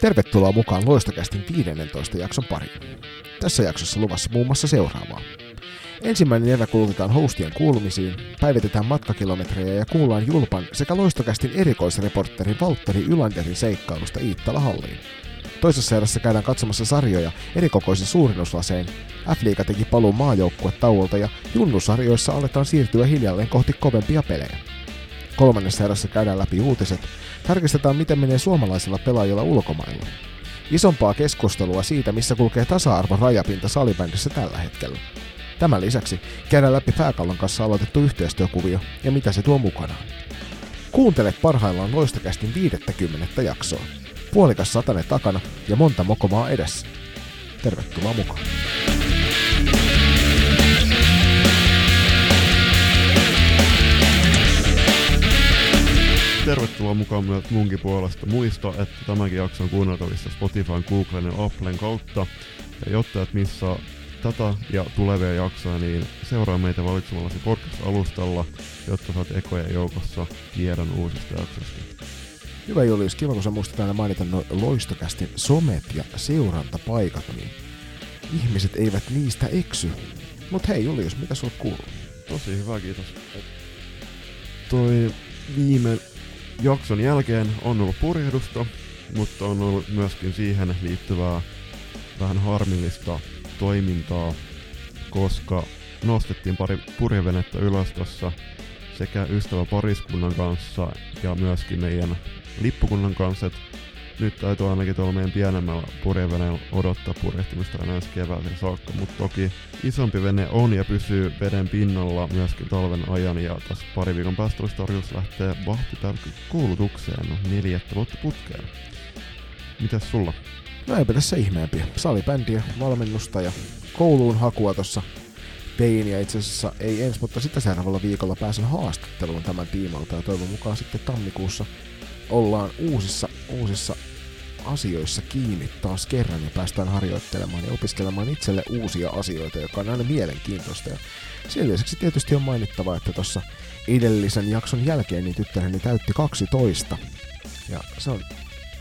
Tervetuloa mukaan Loistokästin 15 jakson pariin. Tässä jaksossa luvassa muun muassa seuraavaa. Ensimmäinen erä kulutetaan hostien kuulumisiin, päivitetään matkakilometrejä ja kuullaan Julpan sekä Loistokästin erikoisreportteri Valtteri Ylanderin seikkailusta Iittala Halliin. Toisessa erässä käydään katsomassa sarjoja erikokoisen suurennuslasein. F-liiga teki paluun maajoukkue tauolta ja junnusarjoissa aletaan siirtyä hiljalleen kohti kovempia pelejä. Kolmannessa erässä käydään läpi uutiset, tarkistetaan miten menee suomalaisilla pelaajilla ulkomailla. Isompaa keskustelua siitä, missä kulkee tasa-arvon rajapinta salibändissä tällä hetkellä. Tämän lisäksi käydään läpi pääkallon kanssa aloitettu yhteistyökuvio ja mitä se tuo mukanaan. Kuuntele parhaillaan loistakästin 50 jaksoa. Puolikas satane takana ja monta mokomaa edessä. Tervetuloa mukaan. Tervetuloa mukaan myös munkin puolesta. Muista, että tämäkin jakso on kuunneltavissa Spotifyn, Googlen ja Applen kautta. Ja jotta et missaa tätä ja tulevia jaksoja, niin seuraa meitä valitsemallasi podcast-alustalla, jotta saat ekojen joukossa tiedon uusista jaksoista. Hyvä Julius, kiva kun sä muistat aina mainita no loistokästi somet ja seurantapaikat, niin ihmiset eivät niistä eksy. Mut hei Julius, mitä sulla kuuluu? Tosi hyvä, kiitos. Toi viime jakson jälkeen on ollut purjehdusta, mutta on ollut myöskin siihen liittyvää vähän harmillista toimintaa, koska nostettiin pari purjevenettä ylös tossa sekä ystäväpariskunnan kanssa ja myöskin meidän lippukunnan kanssa, että nyt täytyy ainakin tuolla meidän pienemmällä purjeveneellä odottaa purjehtimista aina ensi kevääseen saakka, mutta toki isompi vene on ja pysyy veden pinnalla myöskin talven ajan ja tässä pari viikon päästä olisi tarjous lähteä koulutukseen no, neljättä vuotta putkeen. Mitäs sulla? No eipä tässä ihmeempiä. Salibändiä, valmennusta ja kouluun hakua tuossa tein ja itse asiassa ei ensi, mutta sitä seuraavalla viikolla pääsen haastatteluun tämän tiimalta ja toivon mukaan sitten tammikuussa ollaan uusissa, uusissa asioissa kiinni taas kerran ja päästään harjoittelemaan ja opiskelemaan itselle uusia asioita, joka on aina mielenkiintoista. Ja sen lisäksi tietysti on mainittava, että tuossa edellisen jakson jälkeen niin tyttäreni täytti 12. Ja se on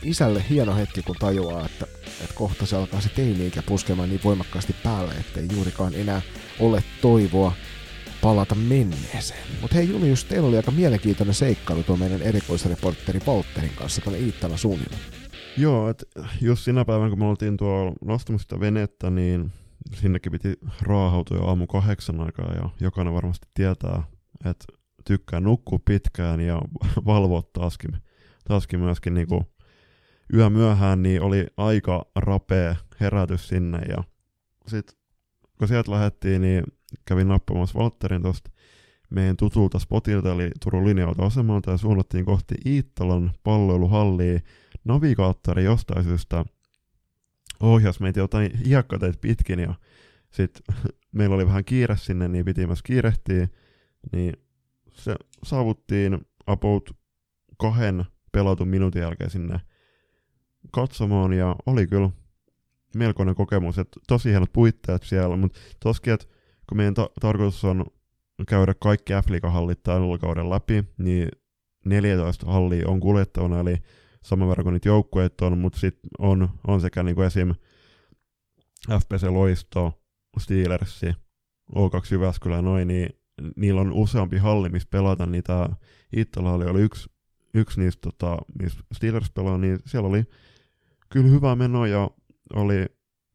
isälle hieno hetki, kun tajuaa, että, että kohta se alkaa se teini-ikä puskemaan niin voimakkaasti päälle, ettei juurikaan enää ole toivoa palata menneeseen. Mutta hei Julius, teillä oli aika mielenkiintoinen seikkailu tuo meidän erikoisreportteri Valtterin kanssa tuonne Iittala suunnilla. Joo, että just sinä päivänä kun me oltiin tuolla nostamassa venettä, niin sinnekin piti raahautua jo aamu kahdeksan aikaa ja jokainen varmasti tietää, että tykkää nukkua pitkään ja valvoa taaskin, taaskin myöskin niinku yö myöhään, niin oli aika rapea herätys sinne ja sit kun sieltä lähdettiin, niin kävin nappamassa Valtterin tuosta meidän tutulta spotilta, eli Turun linja-autoasemalta, ja suunnattiin kohti Iittalan palloiluhallia. Navigaattori jostain syystä ohjas meitä jotain hiekkateet pitkin, ja sitten meillä oli vähän kiire sinne, niin piti myös kiirehtiä, niin se saavuttiin about kahden pelatun minuutin jälkeen sinne katsomaan, ja oli kyllä melkoinen kokemus, että tosi hienot puitteet siellä, mutta toskin, että kun meidän ta- tarkoitus on käydä kaikki f hallit tällä kauden läpi, niin 14 hallia on kuljettavana, eli saman verran kuin niitä joukkueet on, mutta sitten on, on sekä niinku esim. FPC Loisto, Steelersi, O2 Jyväskylä noin, niin niillä on useampi halli, missä pelata, niin tämä Ittala-halli oli yksi, yksi niistä, tota, missä Steelers pelaa, niin siellä oli kyllä hyvä meno ja oli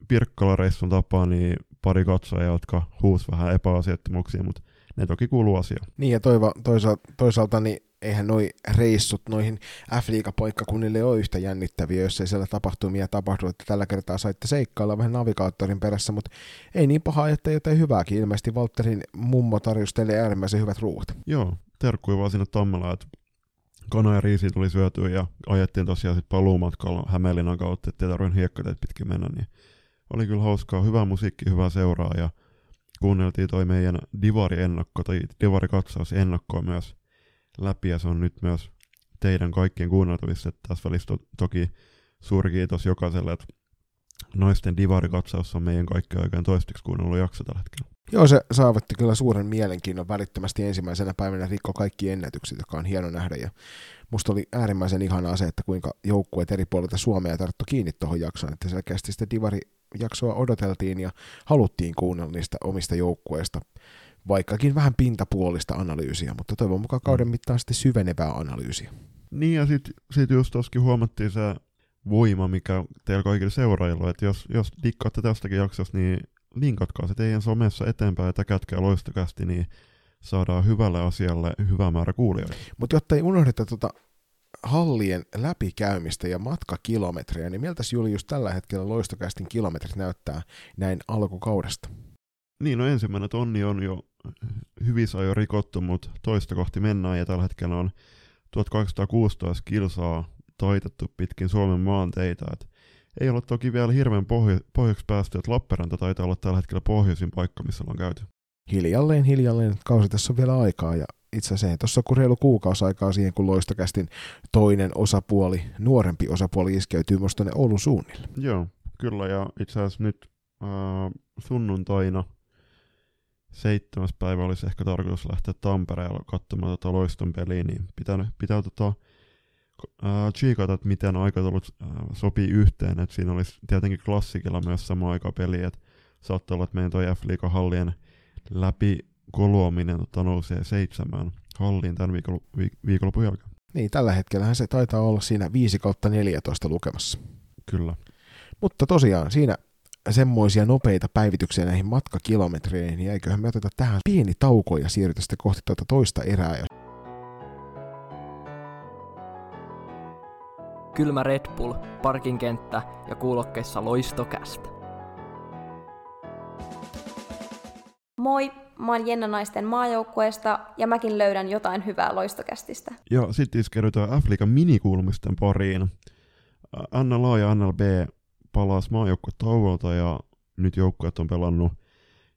Pirkkala-reissun tapaa niin pari katsojaa, jotka huus vähän epäasiattomuksia, mutta ne toki kuuluu asiaan. Niin ja toiva, toisaalta, toisaalta niin eihän noi reissut noihin f paikkakunnille ole yhtä jännittäviä, jos ei siellä tapahtumia tapahdu, että tällä kertaa saitte seikkailla vähän navigaattorin perässä, mutta ei niin paha, että jotain hyvääkin. Ilmeisesti Walterin mummo tarjosi teille äärimmäisen hyvät ruuat. Joo, terkkuja vaan sinne Tammela, että kana ja riisi tuli syötyä ja ajettiin tosiaan sitten paluumatkalla Hämeenlinnan kautta, ettei tarvinnut hiekkateet pitkin mennä, niin oli kyllä hauskaa, hyvä musiikki, hyvä seuraa ja kuunneltiin toi meidän Divari-ennakko tai Divari-katsaus ennakkoa myös läpi ja se on nyt myös teidän kaikkien kuunneltavissa. Tässä välissä to- toki suuri kiitos jokaiselle, että naisten divarikatsaus on meidän kaikki oikein toisteksi kuunnellut jakso tällä hetkellä. Joo, se saavutti kyllä suuren mielenkiinnon välittömästi ensimmäisenä päivänä rikko kaikki ennätykset, joka on hieno nähdä. Ja musta oli äärimmäisen ihanaa se, että kuinka joukkueet eri puolilta Suomea tarttu kiinni tuohon jaksoon, että selkeästi sitä Divari-jaksoa odoteltiin ja haluttiin kuunnella niistä omista joukkueista, vaikkakin vähän pintapuolista analyysiä, mutta toivon mukaan kauden mittaan sitten syvenevää analyysiä. Niin ja sitten sit just toskin huomattiin se voima, mikä teillä kaikilla seuraajilla, että jos, jos dikkaatte tästäkin jaksosta, niin linkatkaa se teidän somessa eteenpäin ja täkätkää loistokästi, niin saadaan hyvälle asialle hyvä määrä kuulijoita. Mutta jotta ei unohdeta tuota hallien läpikäymistä ja matkakilometrejä, niin miltä Julius tällä hetkellä loistokästin kilometrit näyttää näin alkukaudesta? Niin, no ensimmäinen tonni on jo hyvissä jo rikottu, mutta toista kohti mennään ja tällä hetkellä on 1816 kilsaa taitettu pitkin Suomen maanteita. Et ei ole toki vielä hirveän pohjo- pohjoiksi päästy, että Lappeenranta taitaa olla tällä hetkellä pohjoisin paikka, missä ollaan käyty. Hiljalleen, hiljalleen. Kausi tässä on vielä aikaa ja itse asiassa tuossa kun reilu kuukausi aikaa siihen, kun loistokästin toinen osapuoli, nuorempi osapuoli iskeytyy musta tuonne Oulun suunnille. Joo, kyllä ja itse asiassa nyt äh, sunnuntaina seitsemäs päivä olisi ehkä tarkoitus lähteä Tampereella katsomaan tota loiston peliä, niin pitää, pitää tota, äh, chiikata, että miten aikataulut äh, sopii yhteen, että siinä olisi tietenkin klassikilla myös sama aika peli, että saattaa olla, että meidän toi f hallien läpi koluaminen tota, nousee seitsemään halliin tämän viikon, viikonlopun jälkeen. Niin, tällä hetkellä se taitaa olla siinä 5 kautta 14 lukemassa. Kyllä. Mutta tosiaan siinä semmoisia nopeita päivityksiä näihin matkakilometreihin, niin eiköhän me oteta tähän pieni tauko ja siirrytä sitten kohti tuota toista erää. Kylmä Red Bull, parkinkenttä ja kuulokkeissa loistokästä. Moi, mä oon Jenna Naisten maajoukkueesta ja mäkin löydän jotain hyvää loistokästistä. Ja sitten iskeydytään Afrikan minikuulumisten pariin. Anna Laa ja Anna B palasi tauolta ja nyt joukkueet on pelannut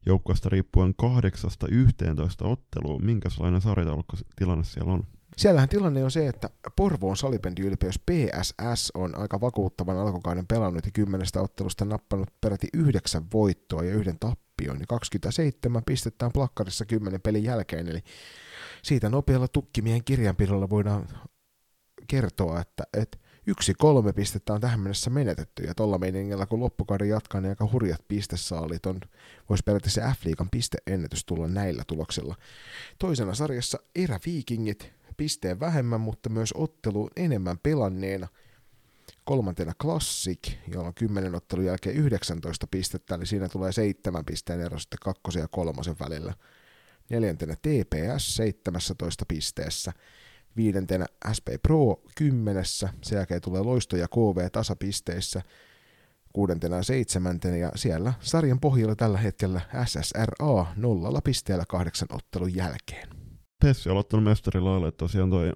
joukkueesta riippuen kahdeksasta 11 otteluun. Minkälainen sarjataulukko tilanne siellä on? Siellähän tilanne on se, että Porvoon salibändiylpeys PSS on aika vakuuttavan alkukauden pelannut ja kymmenestä ottelusta nappanut peräti yhdeksän voittoa ja yhden tappion. Ja 27 pistetään plakkarissa kymmenen pelin jälkeen, eli siitä nopealla tukkimien kirjanpidolla voidaan kertoa, että, että yksi kolme pistettä on tähän mennessä menetetty, ja tuolla meiningillä kun loppukauden jatkaa, niin aika hurjat pistesaalit on, voisi periaatteessa F-liigan pisteennätys tulla näillä tuloksilla. Toisena sarjassa eräviikingit, pisteen vähemmän, mutta myös ottelu enemmän pelanneena. Kolmantena Classic, jolla on 10 ottelun jälkeen 19 pistettä, eli siinä tulee seitsemän pisteen ero sitten kakkosen ja kolmosen välillä. Neljäntenä TPS 17 pisteessä viidentenä SP Pro kymmenessä, sen jälkeen tulee Loisto ja KV tasapisteissä, kuudentena ja seitsemäntenä, ja siellä sarjan pohjalla tällä hetkellä SSRA nollalla pisteellä kahdeksan ottelun jälkeen. Pessi on aloittanut mestarilaille, tosiaan toi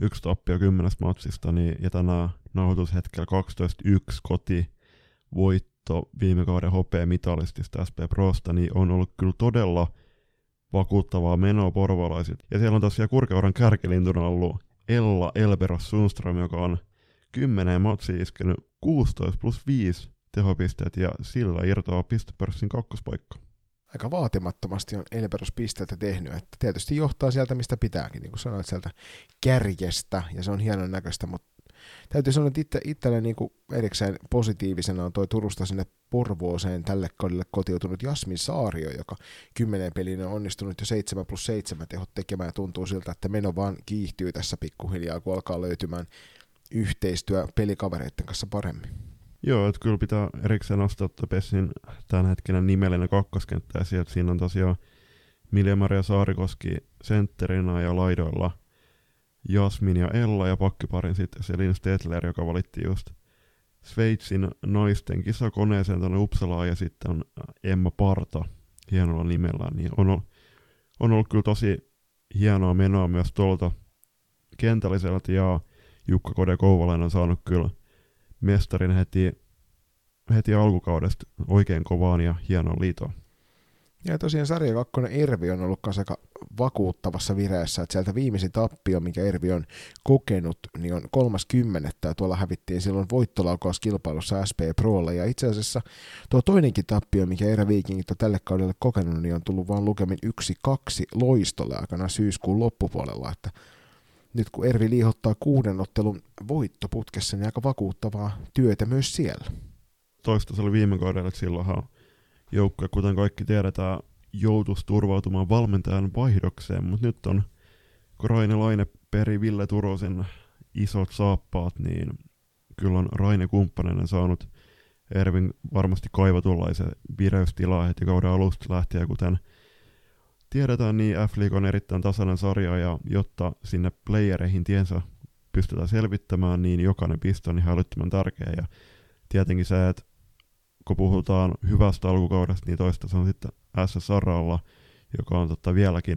yksi tappio kymmenestä matsista, niin, ja tänään nauhoitushetkellä 12-1 koti voitto viime kauden hopea mitalistista SP Prosta, niin on ollut kyllä todella vakuuttavaa menoa porvalaiset. Ja siellä on tosiaan Kurkeuran kärkilintuna ollut Ella Elberos Sundström, joka on 10 matsia iskenyt 16 plus 5 tehopisteet ja sillä irtoaa pistepörssin kakkospaikka. Aika vaatimattomasti on Elberos pisteitä tehnyt, että tietysti johtaa sieltä mistä pitääkin, niin kuin sanoit sieltä kärjestä, ja se on hienon näköistä, mutta täytyy sanoa, että itse, itselle niin kuin erikseen positiivisena on toi Turusta sinne Porvooseen tälle kaudelle kotiutunut Jasmin Saario, joka kymmenen pelin on onnistunut jo 7 plus 7 tehot tekemään ja tuntuu siltä, että meno vaan kiihtyy tässä pikkuhiljaa, kun alkaa löytymään yhteistyö pelikavereiden kanssa paremmin. Joo, että kyllä pitää erikseen nostaa Pessin tämän hetken nimellinen kakkoskenttä, ja siinä on tosiaan Milja-Maria Saarikoski sentterinä ja laidoilla – Jasmin ja Ella ja pakkiparin sitten Selin Stetler, joka valitti just Sveitsin naisten kisakoneeseen tuonne Uppsalaan ja sitten on Emma Parta hienolla nimellä, niin on, ollut, on ollut kyllä tosi hienoa menoa myös tuolta kentälliseltä ja Jukka Kode Kouvalainen on saanut kyllä mestarin heti, heti alkukaudesta oikein kovaan ja hienoa liitoa. Ja tosiaan sarja 2 Ervi on ollut aika vakuuttavassa vireessä, että sieltä viimeisin tappio, mikä Ervi on kokenut, niin on 30. ja tuolla hävittiin silloin voittolaukauskilpailussa SP Prolla, ja itse asiassa tuo toinenkin tappio, mikä Erä Vikingit on tälle kaudelle kokenut, niin on tullut vain lukemin 1-2 loistolle aikana syyskuun loppupuolella, että nyt kun Ervi liihottaa kuuden ottelun voittoputkessa, niin aika vakuuttavaa työtä myös siellä. Toista se oli viime kaudella, että silloinhan joukkue, kuten kaikki tiedetään, joutuisi turvautumaan valmentajan vaihdokseen, mutta nyt on, kun Raine Laine peri Ville Turosin isot saappaat, niin kyllä on Raine kumppaneinen saanut Ervin varmasti kaivatullaisen vireystilaa heti kauden alusta lähtien, kuten tiedetään, niin F-League on erittäin tasainen sarja, ja jotta sinne playereihin tiensä pystytään selvittämään, niin jokainen piste on ihan älyttömän tärkeä, ja tietenkin se, että kun puhutaan hyvästä alkukaudesta, niin toista se on sitten SSRalla, joka on totta vieläkin,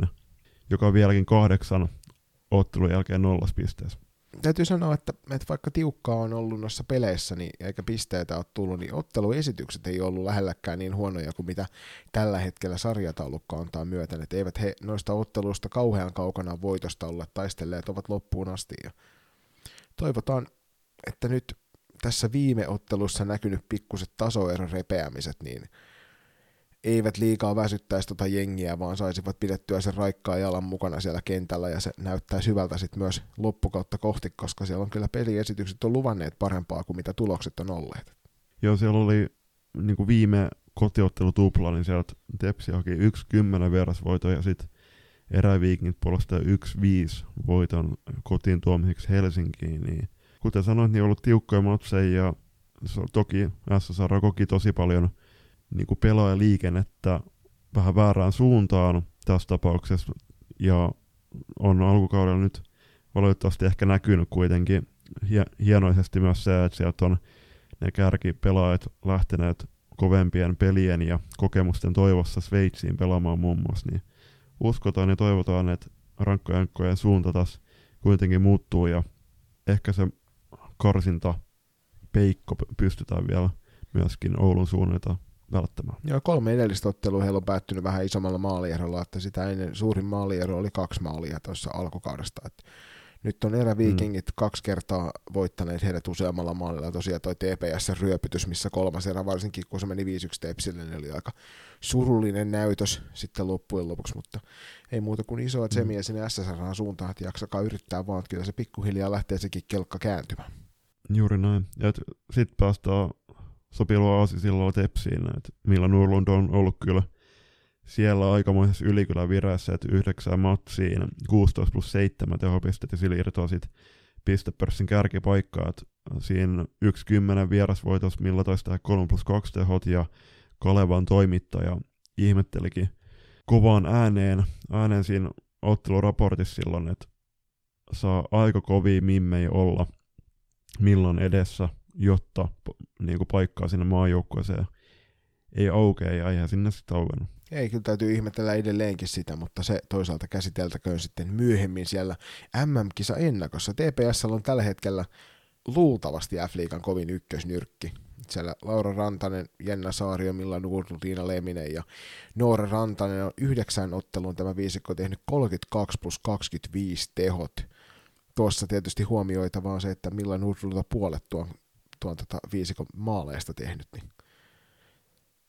joka on vieläkin kahdeksan ottelun jälkeen nollas pisteessä. Täytyy sanoa, että, että vaikka tiukkaa on ollut noissa peleissä, niin eikä pisteitä ole tullut, niin otteluesitykset ei ollut lähelläkään niin huonoja kuin mitä tällä hetkellä sarjataulukka antaa myöten. Että eivät he noista otteluista kauhean kaukana voitosta olla taistelleet, ovat loppuun asti. Ja toivotaan, että nyt tässä viime ottelussa näkynyt pikkuset tasoeron repeämiset, niin eivät liikaa väsyttäisi tota jengiä, vaan saisivat pidettyä sen raikkaa jalan mukana siellä kentällä, ja se näyttää hyvältä sitten myös loppukautta kohti, koska siellä on kyllä peliesitykset on luvanneet parempaa kuin mitä tulokset on olleet. Joo, siellä oli niin kuin viime kotiottelu tupla, niin sieltä Tepsi haki 1-10 vierasvoito, ja sitten eräviikingit puolestaan 1-5 voiton kotiin tuomiseksi Helsinkiin, niin kuten sanoit, niin on ollut tiukkoja matseja ja toki SSR koki tosi paljon niin kuin pelaajaliikennettä vähän väärään suuntaan tässä tapauksessa. Ja on alkukaudella nyt valitettavasti ehkä näkynyt kuitenkin hienoisesti myös se, että sieltä on ne kärkipelaajat lähteneet kovempien pelien ja kokemusten toivossa Sveitsiin pelaamaan muun muassa, niin uskotaan ja toivotaan, että rankkojankkojen suunta taas kuitenkin muuttuu ja ehkä se karsinta peikko pystytään vielä myöskin Oulun suunnalta välttämään. Joo, kolme edellistä ottelua heillä on päättynyt vähän isommalla maalierolla, että sitä ennen suurin maaliero oli kaksi maalia tuossa alkukaudesta. Että nyt on eräviikingit mm. kaksi kertaa voittaneet heidät useammalla maalilla. Tosiaan toi TPS-ryöpytys, missä kolmas erä, varsinkin kun se meni 5-1 Tepsille, niin oli aika surullinen näytös sitten loppujen lopuksi, mutta ei muuta kuin isoa mm. tsemiä sinne SSR suuntaan, että jaksakaa yrittää vaan, että kyllä se pikkuhiljaa lähtee sekin kelkka kääntymään. Juuri näin. Ja sitten päästään sopilua silloin Tepsiin, että Milla Nurlund on ollut kyllä siellä aikamoisessa ylikylä virässä, että yhdeksän matsiin 16 plus 7 tehopistettä ja sillä irtoaa sitten pistepörssin kärkipaikkaa, että siinä yksi kymmenen vierasvoitos, millä toista 3 plus 2 tehot ja Kalevan toimittaja ihmettelikin kovaan ääneen, ääneen siinä otteluraportissa silloin, että saa aika kovia mimmei olla – milloin edessä, jotta niin kuin paikkaa sinne maajoukkueeseen ei aukea ja eihän sinne sitten auennut. Ei, kyllä täytyy ihmetellä edelleenkin sitä, mutta se toisaalta käsiteltäköön sitten myöhemmin siellä MM-kisa ennakossa. TPS on tällä hetkellä luultavasti F-liigan kovin ykkösnyrkki. Siellä Laura Rantanen, Jenna Saario, Milla Nurlu, Tiina Leminen ja Noora Rantanen on yhdeksän otteluun tämä viisikko tehnyt 32 plus 25 tehot tuossa tietysti huomioitavaa on se, että Milan Hursulta puolet tuon, tuon tota viisikon maaleista tehnyt, niin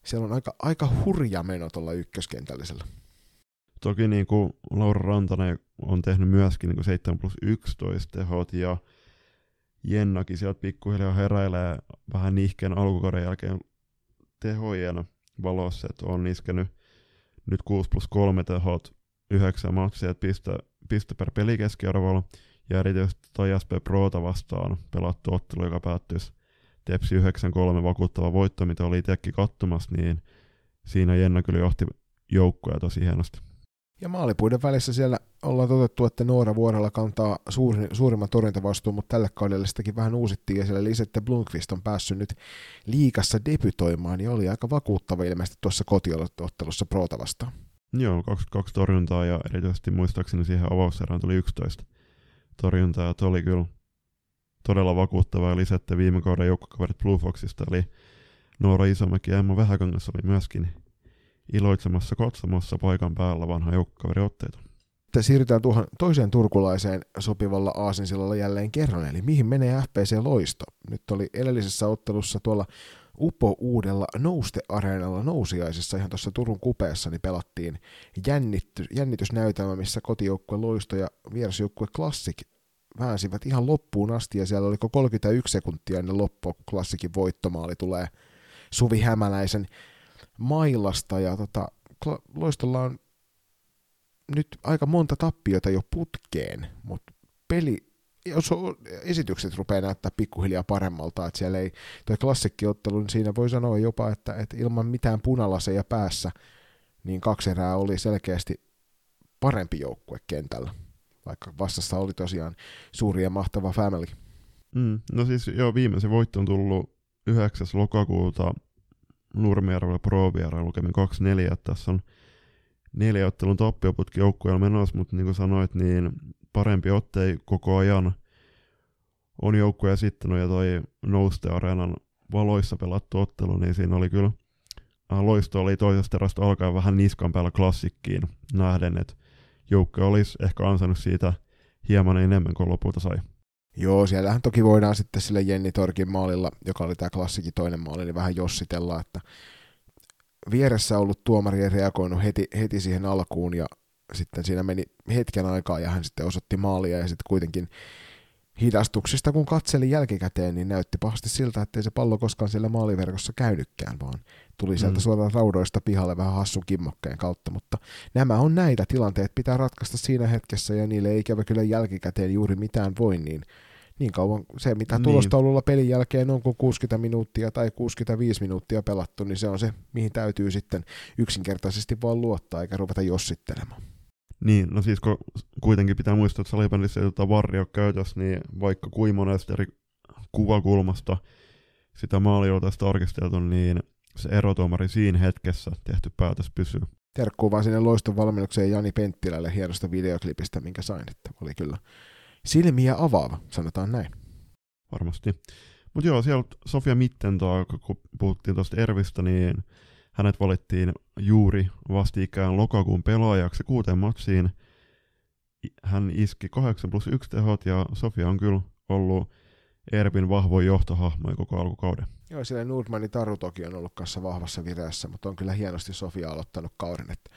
siellä on aika, aika hurja meno tuolla ykköskentällisellä. Toki niin kuin Laura Rantanen on tehnyt myöskin niin kuin 7 plus 11 tehot ja Jennakin sieltä pikkuhiljaa heräilee vähän nihkeen alkukauden jälkeen tehojen valossa, että on iskenyt nyt 6 plus 3 tehot, 9 matsia, piste, piste per peli keskiarvolla ja erityisesti toi SP Prota vastaan pelattu ottelu, joka päättyisi Tepsi 9-3 vakuuttava voitto, mitä oli itsekin katsomassa, niin siinä Jenna kyllä johti joukkoja tosi hienosti. Ja maalipuiden välissä siellä ollaan totuttu, että Noora Vuorella kantaa suuri, suurimman torjuntavastuun, mutta tällä kaudella sitäkin vähän uusittiin, ja siellä Lisette Blomqvist on päässyt nyt liikassa debytoimaan, niin oli aika vakuuttava ilmeisesti tuossa kotiottelussa Prota vastaan. Joo, 22 torjuntaa, ja erityisesti muistaakseni siihen avauserään tuli 11 torjuntaa, että oli kyllä todella vakuuttava ja lisätte viime kauden joukkokaverit Blue Foxista, eli Noora Isomäki ja Emma Vähäkangas oli myöskin iloitsemassa katsomossa paikan päällä vanha joukkuekaveriotteita. Sitten siirrytään tuohon toiseen turkulaiseen sopivalla aasinsillalla jälleen kerran, eli mihin menee FPC Loisto. Nyt oli edellisessä ottelussa tuolla Upo uudella Nouste-areenalla ihan tuossa Turun kupeessa niin pelattiin jännitty, jännitysnäytelmä, missä kotijoukkue Loisto ja vierasjoukkue Classic väänsivät ihan loppuun asti ja siellä oliko 31 sekuntia ennen loppua, kun Klassikin voittomaali tulee Suvi Hämäläisen mailasta ja tota, Loistolla on nyt aika monta tappiota jo putkeen, mutta peli, jos esitykset rupeaa näyttää pikkuhiljaa paremmalta, että siellä ei, toi klassikkiottelu, niin siinä voi sanoa jopa, että, että ilman mitään punalaseja päässä, niin kaksi erää oli selkeästi parempi joukkue kentällä, vaikka vastassa oli tosiaan suuri ja mahtava family. Mm, no siis joo, viimeisen voitto on tullut 9. lokakuuta Nurmijärvellä Pro lukemin 2-4, tässä on neljä ottelun tappioputki joukkueella menossa, mutta niin kuin sanoit, niin parempi ottei koko ajan on joukkue esittänyt ja toi Nouste Areenan valoissa pelattu ottelu, niin siinä oli kyllä äh, loisto oli toisesta erästä alkaen vähän niskan päällä klassikkiin nähden, että joukkue olisi ehkä ansainnut siitä hieman enemmän kuin lopulta sai. Joo, siellähän toki voidaan sitten sille Jenni Torkin maalilla, joka oli tämä klassikin toinen maali, niin vähän jossitella, että vieressä ollut tuomari ei reagoinut heti, heti siihen alkuun ja sitten siinä meni hetken aikaa ja hän sitten osoitti maalia ja sitten kuitenkin hidastuksista kun katseli jälkikäteen, niin näytti pahasti siltä, ettei se pallo koskaan siellä maaliverkossa käynytkään, vaan tuli sieltä mm. suoraan raudoista pihalle vähän hassun kimmokkeen kautta, mutta nämä on näitä tilanteet, pitää ratkaista siinä hetkessä ja niille ei ikävä kyllä jälkikäteen juuri mitään voi, niin niin kauan se, mitä niin. tulostaululla pelin jälkeen on, kun 60 minuuttia tai 65 minuuttia pelattu, niin se on se, mihin täytyy sitten yksinkertaisesti vaan luottaa, eikä ruveta jossittelemaan. Niin, no siis kun kuitenkin pitää muistaa, että salibändissä ei tota varjo käytössä, niin vaikka kuin monesta eri kuvakulmasta sitä maalia tästä tarkisteltu, niin se erotuomari siinä hetkessä tehty päätös pysyy. Terkkuu vaan sinne loiston valmennukseen Jani Penttilälle hienosta videoklipistä, minkä sain, että oli kyllä silmiä avaava, sanotaan näin. Varmasti. Mutta joo, siellä Sofia Mittentag, kun puhuttiin tuosta Ervistä, niin hänet valittiin juuri vastikään lokakuun pelaajaksi kuuteen matsiin. Hän iski 8 plus 1 tehot ja Sofia on kyllä ollut Ervin vahvoin johtohahmo koko alkukauden. Joo, siellä Nordmanin Taru toki on ollut kanssa vahvassa vireessä, mutta on kyllä hienosti Sofia aloittanut kauden. Että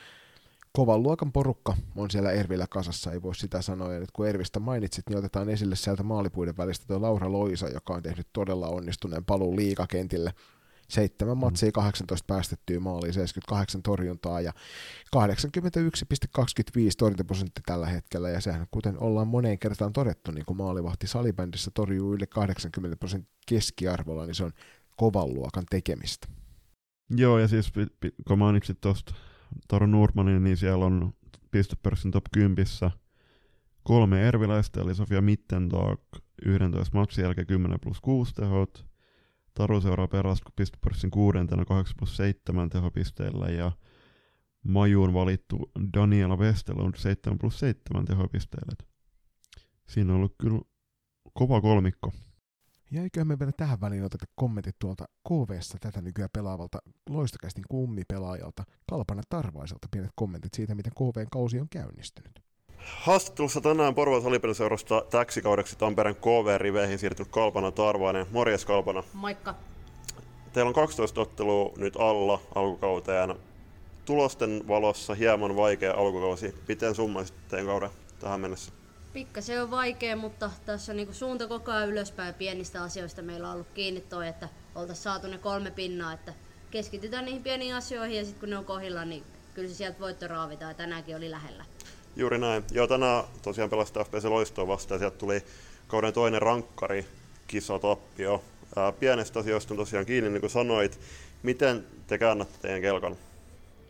kovan luokan porukka on siellä Ervillä kasassa, ei voi sitä sanoa. Ja nyt kun Ervistä mainitsit, niin otetaan esille sieltä maalipuiden välistä tuo Laura Loisa, joka on tehnyt todella onnistuneen paluun liikakentille. Seitsemän mm. matsia, 18 päästettyä maaliin, 78 torjuntaa ja 81,25 torjuntaprosentti tällä hetkellä. Ja sehän, kuten ollaan moneen kertaan todettu, niin kun maalivahti salibändissä torjuu yli 80 prosentin keskiarvolla, niin se on kovan luokan tekemistä. Joo, ja siis kun mainitsit tuosta Taru Nurmanin, niin siellä on pistepörssin top 10 kolme erviläistä, eli Sofia Mittendorf 11 matsin jälkeen 10 plus 6 tehot. Taru seuraa perästä pistepörssin kuudentena 8 plus 7 tehopisteillä ja Majuun valittu Daniela Vestelund 7 plus 7 tehopisteillä. Siinä on ollut kyllä kova kolmikko. Ja eiköhän me vielä tähän väliin oteta kommentit tuolta KVssa tätä nykyään pelaavalta loistokästin kummipelaajalta Kalpana Tarvaiselta. Pienet kommentit siitä, miten KVn kausi on käynnistynyt. Haastattelussa tänään Porvon salipeliseurasta täksi kaudeksi Tampereen KV-riveihin siirtynyt Kalpana Tarvainen. Morjes Kalpana. Moikka. Teillä on 12 ottelua nyt alla alkukauteen. Tulosten valossa hieman vaikea alkukausi. Miten summaisit teidän kauden tähän mennessä? Pikkasen on vaikea, mutta tässä niinku suunta koko ajan ylöspäin pienistä asioista meillä on ollut kiinni toi, että oltaisiin saatu ne kolme pinnaa, että keskitytään niihin pieniin asioihin ja sitten kun ne on kohdilla, niin kyllä se sieltä voitto raavitaan ja tänäänkin oli lähellä. Juuri näin. Joo, tänään tosiaan pelastaa FPC Loistoa vastaan. Sieltä tuli kauden toinen rankkari, tappio. Ää, pienestä asioista on tosiaan kiinni, niin kuin sanoit. Miten te käännätte teidän kelkan?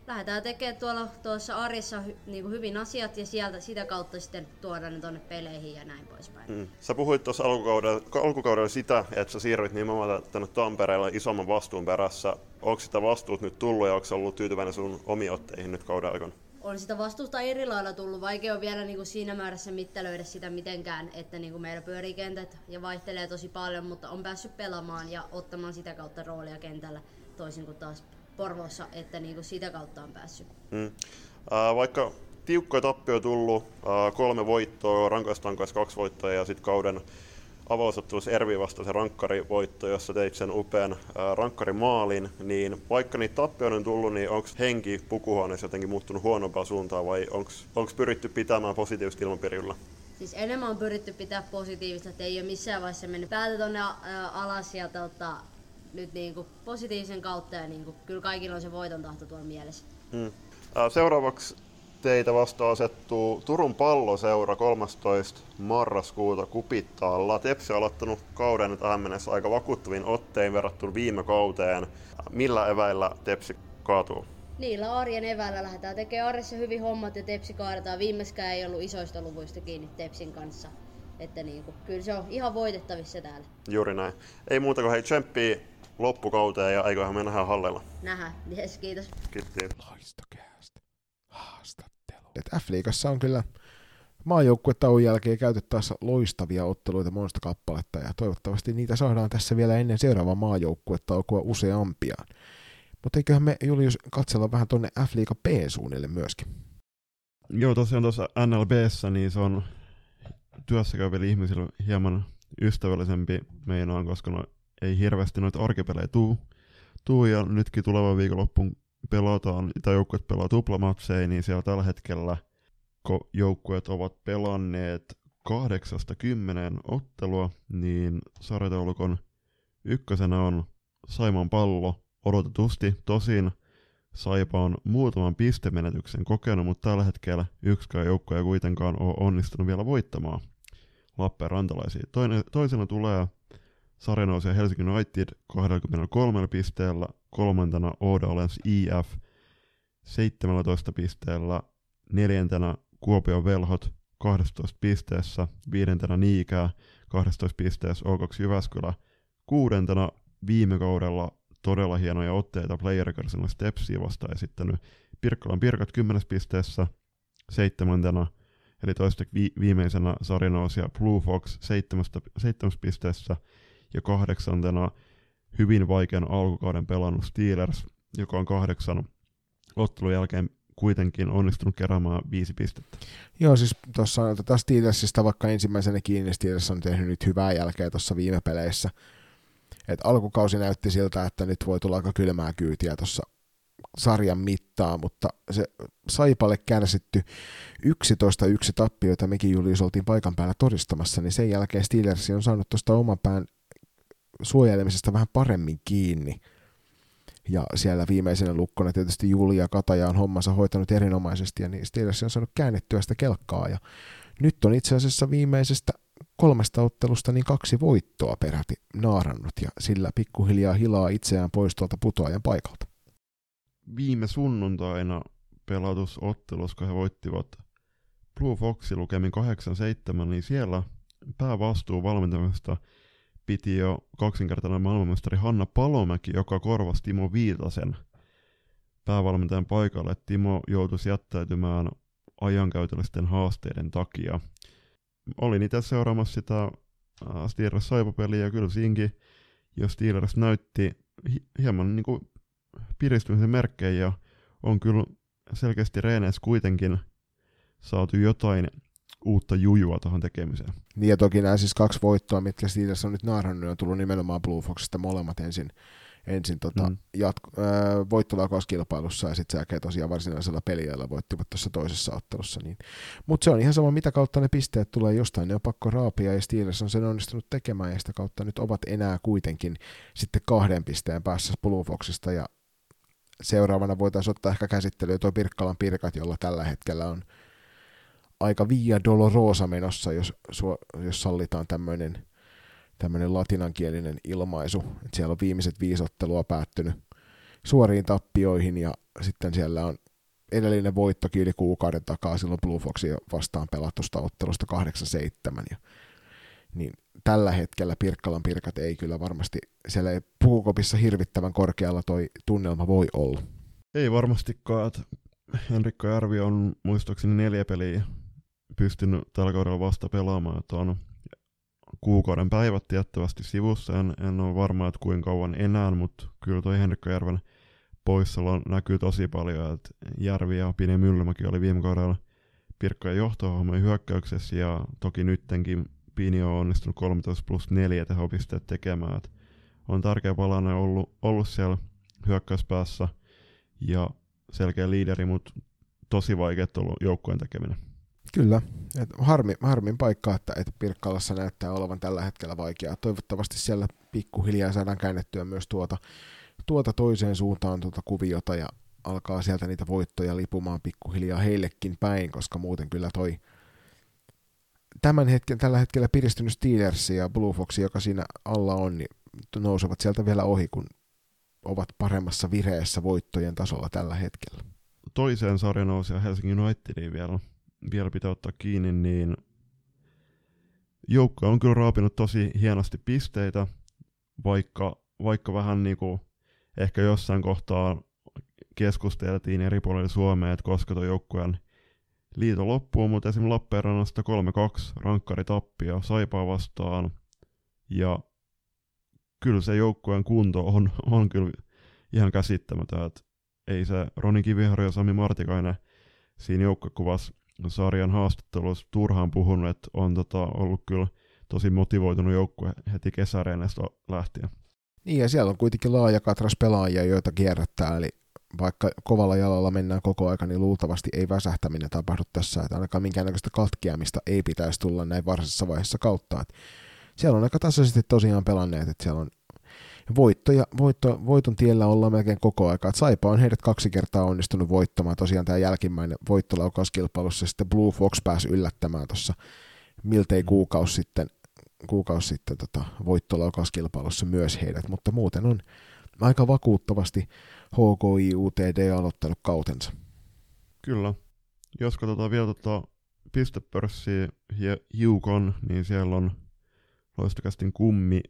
Lähdetään tekemään tuolla tuossa arissa hy, niin hyvin asiat ja sieltä sitä kautta sitten tuoda ne tuonne peleihin ja näin poispäin. Mm. Sä puhuit tuossa alkukaudella, alkukaudella sitä, että sä siirryt nimenomaan tänne Tampereelle isomman vastuun perässä. Onko sitä vastuut nyt tullut ja onko ollut tyytyväinen sun omiin otteihin nyt kauden aikana? On sitä vastuusta eri lailla tullut. Vaikea on vielä niin kuin siinä määrässä mittelöidä sitä mitenkään, että niin kuin meillä pyörii kentät ja vaihtelee tosi paljon, mutta on päässyt pelaamaan ja ottamaan sitä kautta roolia kentällä toisin kuin taas Porvoossa, että niinku sitä kautta on päässyt. Mm. Äh, vaikka tiukkoja tappio tullut, äh, kolme voittoa, rankaistankais kaksi voittoa ja sitten kauden avausottelussa Ervi vasta se rankkarivoitto, jossa teit sen upean äh, rankkarimaalin, niin vaikka niitä tappioita on tullut, niin onko henki pukuhuoneessa jotenkin muuttunut huonompaan suuntaan vai onko pyritty pitämään positiivista ilmapiirillä? Siis enemmän on pyritty pitää positiivista, että ei ole missään vaiheessa mennyt päätä tonne ä, alas ja tota, nyt niinku positiivisen kautta ja niinku, kyllä kaikilla on se voiton tahto tuolla mielessä. Hmm. Seuraavaksi teitä vasta asettuu Turun palloseura 13. marraskuuta Kupittaalla. Tepsi on aloittanut kauden tähän mennessä aika vakuuttavin ottein verrattuna viime kauteen. Millä eväillä Tepsi kaatuu? Niillä arjen eväillä lähdetään tekemään arjessa hyvin hommat ja Tepsi kaadetaan. Viimeiskään ei ollut isoista luvuista kiinni Tepsin kanssa. Että niinku, kyllä se on ihan voitettavissa täällä. Juuri näin. Ei muuta kuin hei tsemppii loppukauteen ja eiköhän me nähdään hallella. Nähdään. Yes, kiitos. Kiitos. Loistokäästä. Haastattelu. Et F-liigassa on kyllä maajoukkuetauon jälkeen käyty taas loistavia otteluita monesta kappaletta ja toivottavasti niitä saadaan tässä vielä ennen seuraavaa maajoukkuetaukoa useampia. Mutta eiköhän me Julius katsella vähän tonne F-liiga B-suunnille myöskin. Joo, tosiaan tuossa NLBssä niin se on työssä käyville ihmisille hieman ystävällisempi meinaan, koska no, ei hirveästi noita arkipelejä tuu. tuu ja nytkin tulevan viikonloppuun pelataan, tai joukkueet pelaa tuplamatseja, niin siellä tällä hetkellä kun joukkueet ovat pelanneet kahdeksasta kymmeneen ottelua, niin sarjataulukon ykkösenä on Saiman pallo odotetusti. Tosin Saipa on muutaman pistemenetyksen kokenut, mutta tällä hetkellä yksikään joukko ei kuitenkaan ole onnistunut vielä voittamaan Lappeen rantalaisia. Toinen, toisena tulee sarjanousia Helsingin United 23 pisteellä, kolmantena Oudalens IF 17 pisteellä, neljäntenä Kuopion Velhot 12 pisteessä, viidentenä Niikää 12 pisteessä, O2 Jyväskylä kuudentena viime kaudella todella hienoja otteita Player Recordsilla Stepsia vastaan esittänyt Pirkkalan Pirkat 10 pisteessä, seitsemäntenä eli toista vi- viimeisenä sarjanousia Blue Fox 7, 7 pisteessä ja kahdeksantena hyvin vaikean alkukauden pelannut Steelers, joka on kahdeksan ottelun jälkeen kuitenkin onnistunut keräämään viisi pistettä. Joo, siis tuossa tota Steelersista vaikka ensimmäisenä kiinni Steelers on tehnyt nyt hyvää jälkeä tuossa viime peleissä. Et alkukausi näytti siltä, että nyt voi tulla aika kylmää kyytiä tuossa sarjan mittaa, mutta se Saipalle kärsitty 11-1 tappio, jota mekin Julius oltiin paikan päällä todistamassa, niin sen jälkeen Steelers on saanut tuosta oman pään suojelemisesta vähän paremmin kiinni. Ja siellä viimeisenä lukkona tietysti Julia Kataja on hommansa hoitanut erinomaisesti, ja niin Steelers on saanut käännettyä sitä kelkkaa. Ja nyt on itse asiassa viimeisestä kolmesta ottelusta niin kaksi voittoa peräti naarannut, ja sillä pikkuhiljaa hilaa itseään pois tuolta putoajan paikalta. Viime sunnuntaina pelatusottelussa, kun he voittivat Blue Foxi lukemin 8-7, niin siellä päävastuu valmentamisesta – piti jo kaksinkertainen maailmanmestari Hanna Palomäki, joka korvasi Timo Viitasen päävalmentajan paikalle. Timo joutui jättäytymään ajankäytöllisten haasteiden takia. Olin itse seuraamassa sitä äh, Steelers Saipa-peliä ja kyllä siinkin, jos Steelers näytti hieman niin kuin piristymisen merkkejä ja on kyllä selkeästi reeneissä kuitenkin saatu jotain uutta jujua tuohon tekemiseen. Niin ja toki nämä siis kaksi voittoa, mitkä Steelers on nyt naarannut, on tullut nimenomaan Blue Foxista molemmat ensin, ensin tota, mm. jatko, äh, voittolaukauskilpailussa ja sitten sen tosiaan varsinaisella peliajalla voittivat tuossa toisessa ottelussa. Niin. Mutta se on ihan sama, mitä kautta ne pisteet tulee jostain, ne on pakko raapia ja Steelers on sen onnistunut tekemään ja sitä kautta nyt ovat enää kuitenkin sitten kahden pisteen päässä Blue Foxista ja seuraavana voitaisiin ottaa ehkä käsittelyyn tuo Pirkkalan Pirkat, jolla tällä hetkellä on aika Via Dolorosa menossa, jos, jos sallitaan tämmöinen tämmöinen latinankielinen ilmaisu. että siellä on viimeiset viisi ottelua päättynyt suoriin tappioihin ja sitten siellä on edellinen voittokin yli kuukauden takaa silloin Blue Foxia vastaan pelatusta ottelusta 8-7. Ja, niin tällä hetkellä Pirkkalan Pirkat ei kyllä varmasti, siellä ei puukopissa hirvittävän korkealla toi tunnelma voi olla. Ei varmastikaan, että Henrikko Järvi on muistaakseni neljä peliä pystynyt tällä kaudella vasta pelaamaan, että on kuukauden päivät tiettävästi sivussa. En, en ole varma, että kuinka kauan enää, mutta kyllä toi Henrikko Järven poissaolo näkyy tosi paljon, että Järvi ja Pini Myllymäki oli viime kaudella Pirkkojen johtohahmojen hyökkäyksessä ja toki nyttenkin Pini on onnistunut 13 plus 4 tehopisteet tekemään. Et on tärkeä palanen ollut, ollut siellä hyökkäyspäässä ja selkeä liideri, mutta tosi vaikea ollut joukkueen tekeminen. Kyllä. Et harmi, harmin paikka, että, että Pirkkalassa näyttää olevan tällä hetkellä vaikeaa. Toivottavasti siellä pikkuhiljaa saadaan käännettyä myös tuota, tuota toiseen suuntaan tuota kuviota ja alkaa sieltä niitä voittoja lipumaan pikkuhiljaa heillekin päin, koska muuten kyllä toi tämän hetken, tällä hetkellä piristynyt Steelers ja Blue Fox, joka siinä alla on, niin nousevat sieltä vielä ohi, kun ovat paremmassa vireessä voittojen tasolla tällä hetkellä. Toiseen sarjan ja Helsingin Unitediin vielä, vielä pitää ottaa kiinni, niin joukko on kyllä raapinut tosi hienosti pisteitä, vaikka, vaikka vähän niin kuin ehkä jossain kohtaa keskusteltiin eri puolilla Suomea, että koska tuo joukkueen liito loppuu, mutta esimerkiksi Lappeenrannasta 3-2 rankkari tappia Saipaa vastaan. Ja kyllä se joukkueen kunto on, on kyllä ihan käsittämätön, että ei se Roni Kiviharjo ja Sami Martikainen siinä joukkuekuvassa sarjan haastattelussa turhaan puhunut, että on tota, ollut kyllä tosi motivoitunut joukkue heti kesäreenestä lähtien. Niin ja siellä on kuitenkin laaja katras pelaajia, joita kierrättää, eli vaikka kovalla jalalla mennään koko aika, niin luultavasti ei väsähtäminen tapahdu tässä, että ainakaan minkäännäköistä katkeamista ei pitäisi tulla näin varsinaisessa vaiheessa kautta. Että siellä on aika tasaisesti tosiaan pelanneet, että siellä on voittoja, voitto, voiton tiellä ollaan melkein koko aika. Et Saipa on heidät kaksi kertaa onnistunut voittamaan. Tosiaan tämä jälkimmäinen voittolaukauskilpailussa sitten Blue Fox pääsi yllättämään tuossa miltei mm. kuukausi sitten, kuukausi sitten tota, voittolaukauskilpailussa myös heidät, mutta muuten on aika vakuuttavasti HKI UTD aloittanut kautensa. Kyllä. Jos katsotaan vielä tota pistepörssiä hiukan, niin siellä on loistokästin kummi.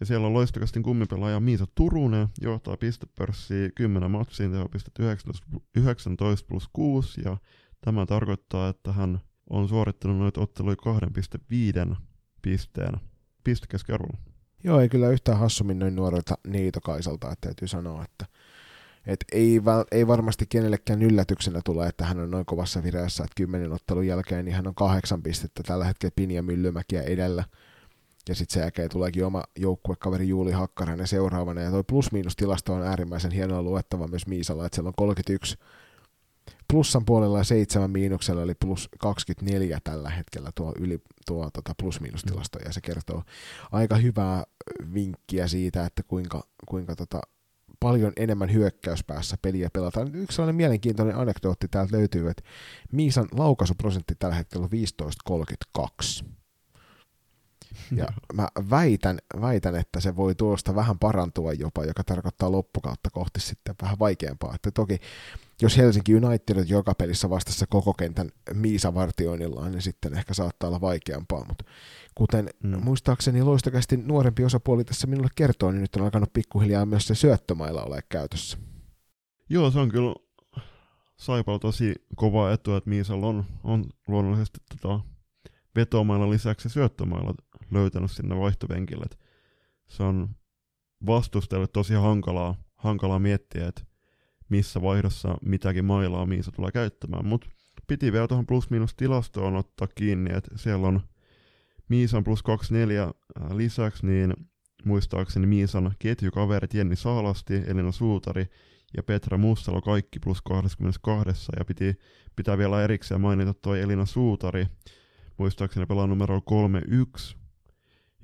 Ja siellä on loistokästin kummipelaaja Miisa Turunen, johtaa pistepörssiä 10 matsiin, tehopistet 19, 19 plus 6, ja tämä tarkoittaa, että hän on suorittanut noita otteluja 2,5 pisteen pistekeskiarvolla. Joo, ei kyllä yhtään hassummin noin nuorelta Niitokaisalta, että täytyy sanoa, että et ei, ei varmasti kenellekään yllätyksenä tule, että hän on noin kovassa vireessä, että kymmenen ottelun jälkeen niin hän on kahdeksan pistettä tällä hetkellä Pinja Myllymäkiä edellä. Ja sitten sen jälkeen tuleekin oma joukkuekaveri Juuli Hakkarainen seuraavana. Ja toi plus-miinus-tilasto on äärimmäisen hienoa luettava myös Miisalla, että siellä on 31 plussan puolella ja seitsemän miinuksella, eli plus 24 tällä hetkellä tuo, yli, tuo tota plus-miinustilasto, ja se kertoo aika hyvää vinkkiä siitä, että kuinka, kuinka tota, paljon enemmän hyökkäyspäässä peliä pelataan. Yksi sellainen mielenkiintoinen anekdootti täältä löytyy, että Miisan laukaisuprosentti tällä hetkellä on 15,32. Ja mä väitän, väitän, että se voi tuosta vähän parantua jopa, joka tarkoittaa loppukautta kohti sitten vähän vaikeampaa. Että toki jos Helsinki United joka pelissä vastassa koko kentän Miisa-vartioinnillaan, niin sitten ehkä saattaa olla vaikeampaa, mutta kuten mm. muistaakseni loistakästi nuorempi osapuoli tässä minulle kertoo, niin nyt on alkanut pikkuhiljaa myös se syöttömailla ole käytössä. Joo, se on kyllä Saipalla tosi kova etu, että Miisalla on, on luonnollisesti tota vetomailla lisäksi syöttömailla löytänyt sinne vaihtovenkille. se on vastustajalle tosi hankalaa, hankalaa miettiä, että missä vaihdossa mitäkin mailaa Miisa tulee käyttämään, mutta piti vielä tuohon plus-miinus tilastoon ottaa kiinni, että siellä on Miisan plus 24 äh, lisäksi, niin muistaakseni Miisan ketjukaverit Jenni Saalasti, Elina Suutari ja Petra Mussalo kaikki plus 22, ja piti, pitää vielä erikseen mainita tuo Elina Suutari, muistaakseni pelaa numero 31,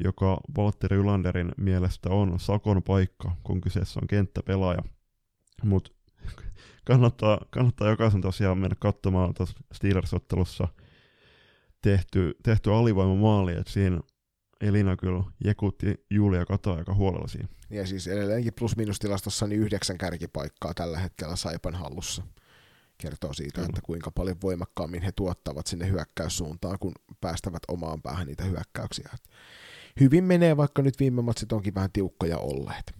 joka Valtteri Ylanderin mielestä on sakon paikka, kun kyseessä on kenttäpelaaja. Mutta kannattaa, kannattaa jokaisen tosiaan mennä katsomaan tuossa Steelers-ottelussa tehty, tehty alivoimamaali, että siinä Elina kyllä jekutti Julia Katoa aika huolella siinä. Ja siis edelleenkin plus-minus-tilastossa niin yhdeksän kärkipaikkaa tällä hetkellä Saipan hallussa. Kertoo siitä, kyllä. että kuinka paljon voimakkaammin he tuottavat sinne hyökkäyssuuntaan, kun päästävät omaan päähän niitä hyökkäyksiä. Hyvin menee, vaikka nyt viime matsit onkin vähän tiukkoja olleet.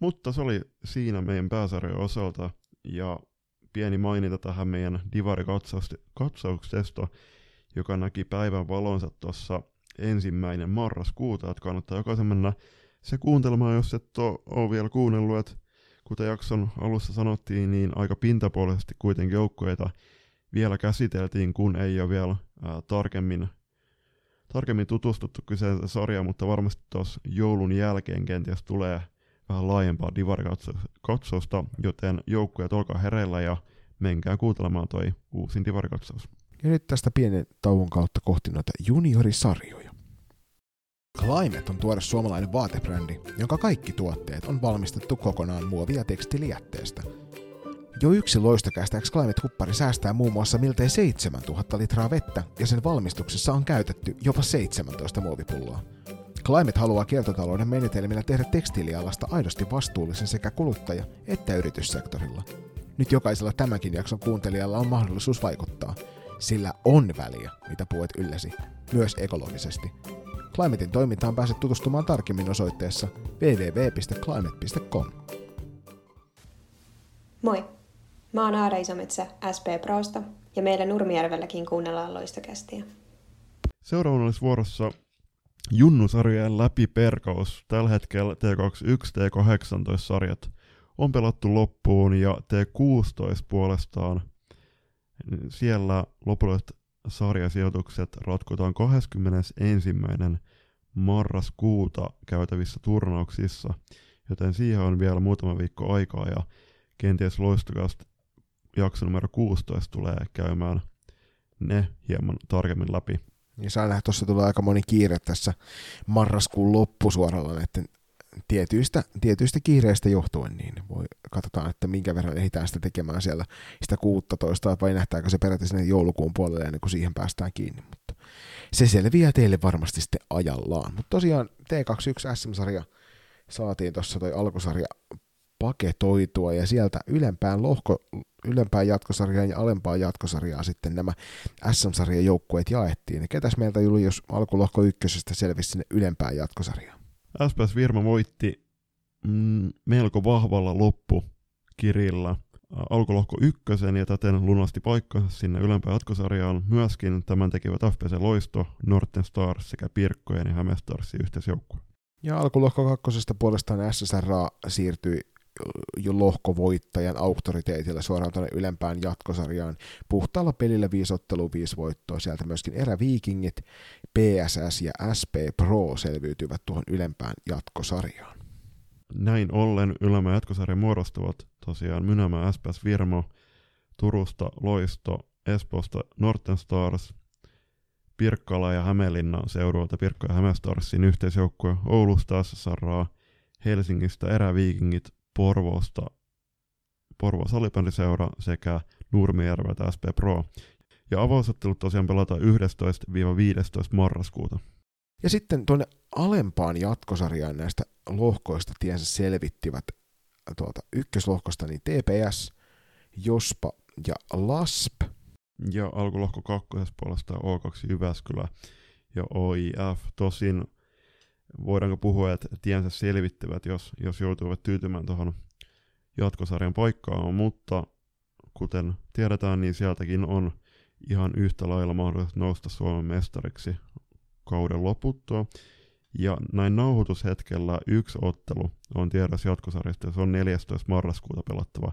Mutta se oli siinä meidän pääsarjojen osalta. Ja pieni mainita tähän meidän divari-katsauksesta, joka näki päivän valonsa tuossa ensimmäinen marraskuuta, että kannattaa jokaisen mennä se kuuntelemaan, jos et ole vielä kuunnellut, että kuten jakson alussa sanottiin, niin aika pintapuolisesti kuitenkin joukkueita vielä käsiteltiin, kun ei ole vielä ää, tarkemmin, tarkemmin tutustuttu kyseiseen sarjaan, mutta varmasti tuossa joulun jälkeen kenties tulee vähän laajempaa divarikatsausta, joten joukkueet olkaa hereillä ja menkää kuuntelemaan toi uusin divarikatsaus. Ja nyt tästä pienen tauon kautta kohti noita juniorisarjoja. Climate on tuore suomalainen vaatebrändi, jonka kaikki tuotteet on valmistettu kokonaan muovia tekstilijätteestä. Jo yksi loistokästäks Climate-huppari säästää muun muassa miltei 7000 litraa vettä ja sen valmistuksessa on käytetty jopa 17 muovipulloa. Climate haluaa kiertotalouden menetelmillä tehdä tekstiilialasta aidosti vastuullisen sekä kuluttaja- että yrityssektorilla. Nyt jokaisella tämänkin jakson kuuntelijalla on mahdollisuus vaikuttaa, sillä on väliä, mitä puet ylläsi, myös ekologisesti. Climatein toimintaan pääset tutustumaan tarkemmin osoitteessa www.climate.com. Moi! Mä oon Aara Isometsä SP Prosta ja meillä Nurmijärvelläkin kuunnellaan loistokästiä. Seuraavana olisi vuorossa Junnusarjojen läpiperkaus. Tällä hetkellä T21, T18-sarjat on pelattu loppuun ja T16 puolestaan siellä lopulliset sarjasijoitukset ratkotaan 21. marraskuuta käytävissä turnauksissa, joten siihen on vielä muutama viikko aikaa ja kenties loistokasta jakso numero 16 tulee käymään ne hieman tarkemmin läpi. Niin saa nähdä, tuossa tulee aika moni kiire tässä marraskuun loppusuoralla näiden tietyistä, tietyistä kiireistä johtuen, niin voi, katsotaan, että minkä verran ehditään sitä tekemään siellä sitä 16, vai nähtääkö se periaatteessa sinne joulukuun puolelle ennen kuin siihen päästään kiinni, mutta se selviää teille varmasti sitten ajallaan. Mutta tosiaan T21 SM-sarja saatiin tuossa toi alkusarja paketoitua ja sieltä ylempään lohko, ylempään jatkosarjaan ja alempaan jatkosarjaan sitten nämä SM-sarjan joukkueet jaettiin. Ja ketäs meiltä Juli, jos alkulohko ykkösestä selvisi sinne ylempään jatkosarjaan? SPS Virma voitti mm, melko vahvalla loppukirillä alkulohko ykkösen ja täten lunasti paikka sinne ylempään jatkosarjaan. Myöskin tämän tekivät FPC Loisto, Norten Stars sekä Pirkkojen ja Hämestarsin yhteisjoukkue. Ja alkulohko kakkosesta puolestaan SSR siirtyi jo lohkovoittajan auktoriteetilla suoraan tuonne ylempään jatkosarjaan. Puhtaalla pelillä viisi ottelua, viisi voittoa. Sieltä myöskin eräviikingit, PSS ja SP Pro selviytyvät tuohon ylempään jatkosarjaan. Näin ollen ylemmän jatkosarjan muodostuvat tosiaan Mynämä SPS Virmo, Turusta Loisto, Espoosta Norten Stars, Pirkkala ja Hämeenlinna seudulta Pirkko ja Hämestarsin yhteisjoukkue Oulusta SSR, Helsingistä eräviikingit, Porvoosta Porvo salibändiseura sekä Nurmijärveltä SP Pro. Ja avausottelut tosiaan pelataan 11-15 marraskuuta. Ja sitten tuonne alempaan jatkosarjaan näistä lohkoista tiensä selvittivät tuolta ykköslohkosta niin TPS, Jospa ja LASP. Ja alkulohko kakkosessa puolestaan O2 Jyväskylä ja OIF. Tosin voidaanko puhua, että tiensä selvittivät, jos, jos joutuvat tyytymään tuohon jatkosarjan paikkaan, mutta kuten tiedetään, niin sieltäkin on ihan yhtä lailla mahdollista nousta Suomen mestariksi kauden loputtua. Ja näin nauhoitushetkellä yksi ottelu on tiedossa jatkosarjasta, ja se on 14. marraskuuta pelattava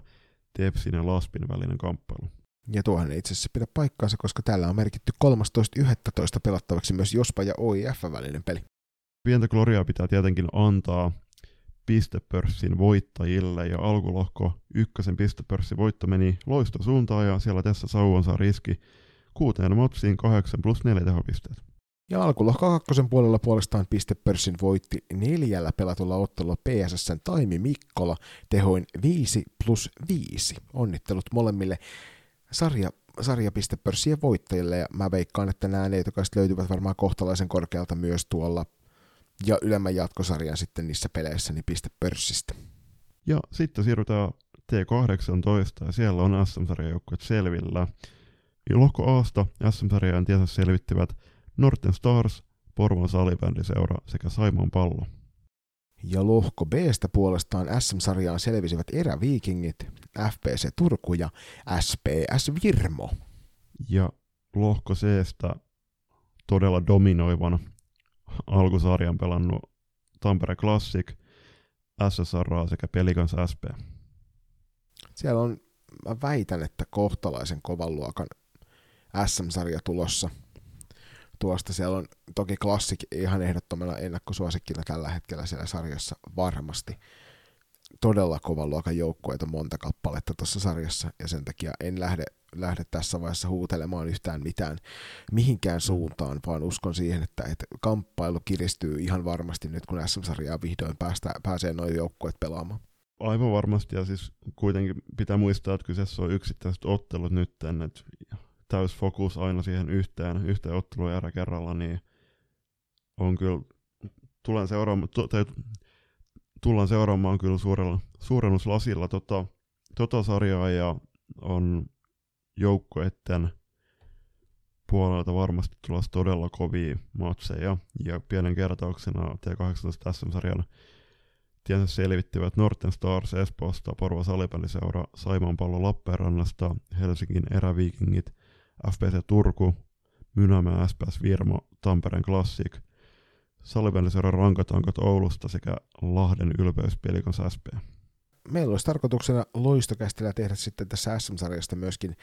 Tepsin ja Laspin välinen kamppailu. Ja tuohan ei itse asiassa pidä paikkaansa, koska täällä on merkitty 13.11. pelattavaksi myös Jospa ja OIF välinen peli pientä gloriaa pitää tietenkin antaa pistepörssin voittajille ja alkulohko ykkösen pistepörssin voitto meni loisto suuntaan ja siellä tässä Sauvan saa riski kuuteen motsiin 8 plus 4 tehopisteet. Ja alkulohko kakkosen puolella puolestaan pistepörssin voitti neljällä pelatulla ottelulla PSSn Taimi Mikkola tehoin 5 plus 5. Onnittelut molemmille sarja, sarjapistepörssien voittajille ja mä veikkaan, että nämä neitokaiset löytyvät varmaan kohtalaisen korkealta myös tuolla ja ylemmän jatkosarjan sitten niissä peleissä niin piste pörssistä. Ja sitten siirrytään T18 ja siellä on SM-sarjan joukkueet selvillä. Ja lohko Asta SM-sarjaan tiensä selvittivät Norten Stars, Porvon salibändiseura sekä Saimon pallo. Ja lohko B-stä puolestaan SM-sarjaan selvisivät eräviikingit, FPC Turku ja SPS Virmo. Ja lohko C-stä todella dominoivan alkusarjan pelannut Tampere Classic, SSR sekä Pelikans SP. Siellä on, mä väitän, että kohtalaisen kovan luokan SM-sarja tulossa. Tuosta siellä on toki klassik ihan ehdottomana ennakkosuosikkina tällä hetkellä siellä sarjassa varmasti. Todella kovan luokan joukkueita monta kappaletta tuossa sarjassa, ja sen takia en lähde, lähde tässä vaiheessa huutelemaan yhtään mitään mihinkään suuntaan, vaan uskon siihen, että, että kamppailu kiristyy ihan varmasti nyt, kun SM-sarjaa vihdoin päästä, pääsee noin joukkueet pelaamaan. Aivan varmasti, ja siis kuitenkin pitää muistaa, että kyseessä on yksittäiset ottelut nyt, että täys fokus aina siihen yhteen, yhteen otteluun erä kerralla, niin on kyllä, tulen seuraamaan, tai, tullaan seuraamaan kyllä suurella, suurennuslasilla tota, tota sarjaa ja on joukkoetten puolelta varmasti tulossa todella kovia matseja. Ja pienen kertauksena T18 SM-sarjan tiensä selvittivät Norten Stars Espoosta, Porvo Salipeliseura, Saimaan pallo Lappeenrannasta, Helsingin eräviikingit, FPC Turku, Mynämä SPS Virmo, Tampereen Classic, Salipeliseura Rankatankat Oulusta sekä Lahden Ylpeys Pelikons SP. Meillä olisi tarkoituksena loistokästillä tehdä sitten tässä SM-sarjasta myöskin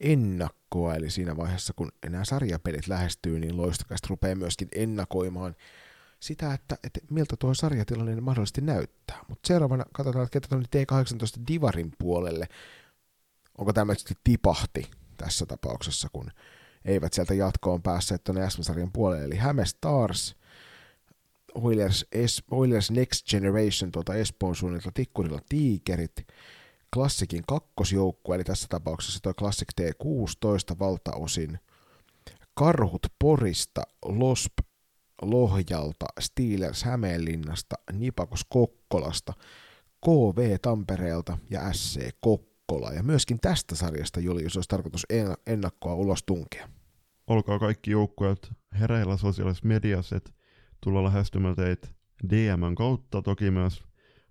ennakkoa, eli siinä vaiheessa kun nämä sarjapelit lähestyy, niin loistokästä rupeaa myöskin ennakoimaan sitä, että, että miltä tuo sarjatilanne mahdollisesti näyttää. Mutta seuraavana katsotaan, että ketä tuonne T18 Divarin puolelle, onko tämä tipahti tässä tapauksessa, kun eivät sieltä jatkoon päässeet tuonne SM-sarjan puolelle, eli Häme Stars, Oilers, es, Oilers Next Generation tuolta Espoon suunnilta Tikkurilla Tiikerit, Klassikin kakkosjoukkue, eli tässä tapauksessa tuo Classic T16 valtaosin, Karhut Porista, Losp Lohjalta, Steelers Hämeenlinnasta, Nipakos Kokkolasta, KV Tampereelta ja SC Kokkola. Ja myöskin tästä sarjasta Julius olisi tarkoitus ennakkoa ulos tunkea. Olkaa kaikki joukkueet hereillä sosiaalisessa mediassa, että tulla lähestymään teitä DMn kautta, toki myös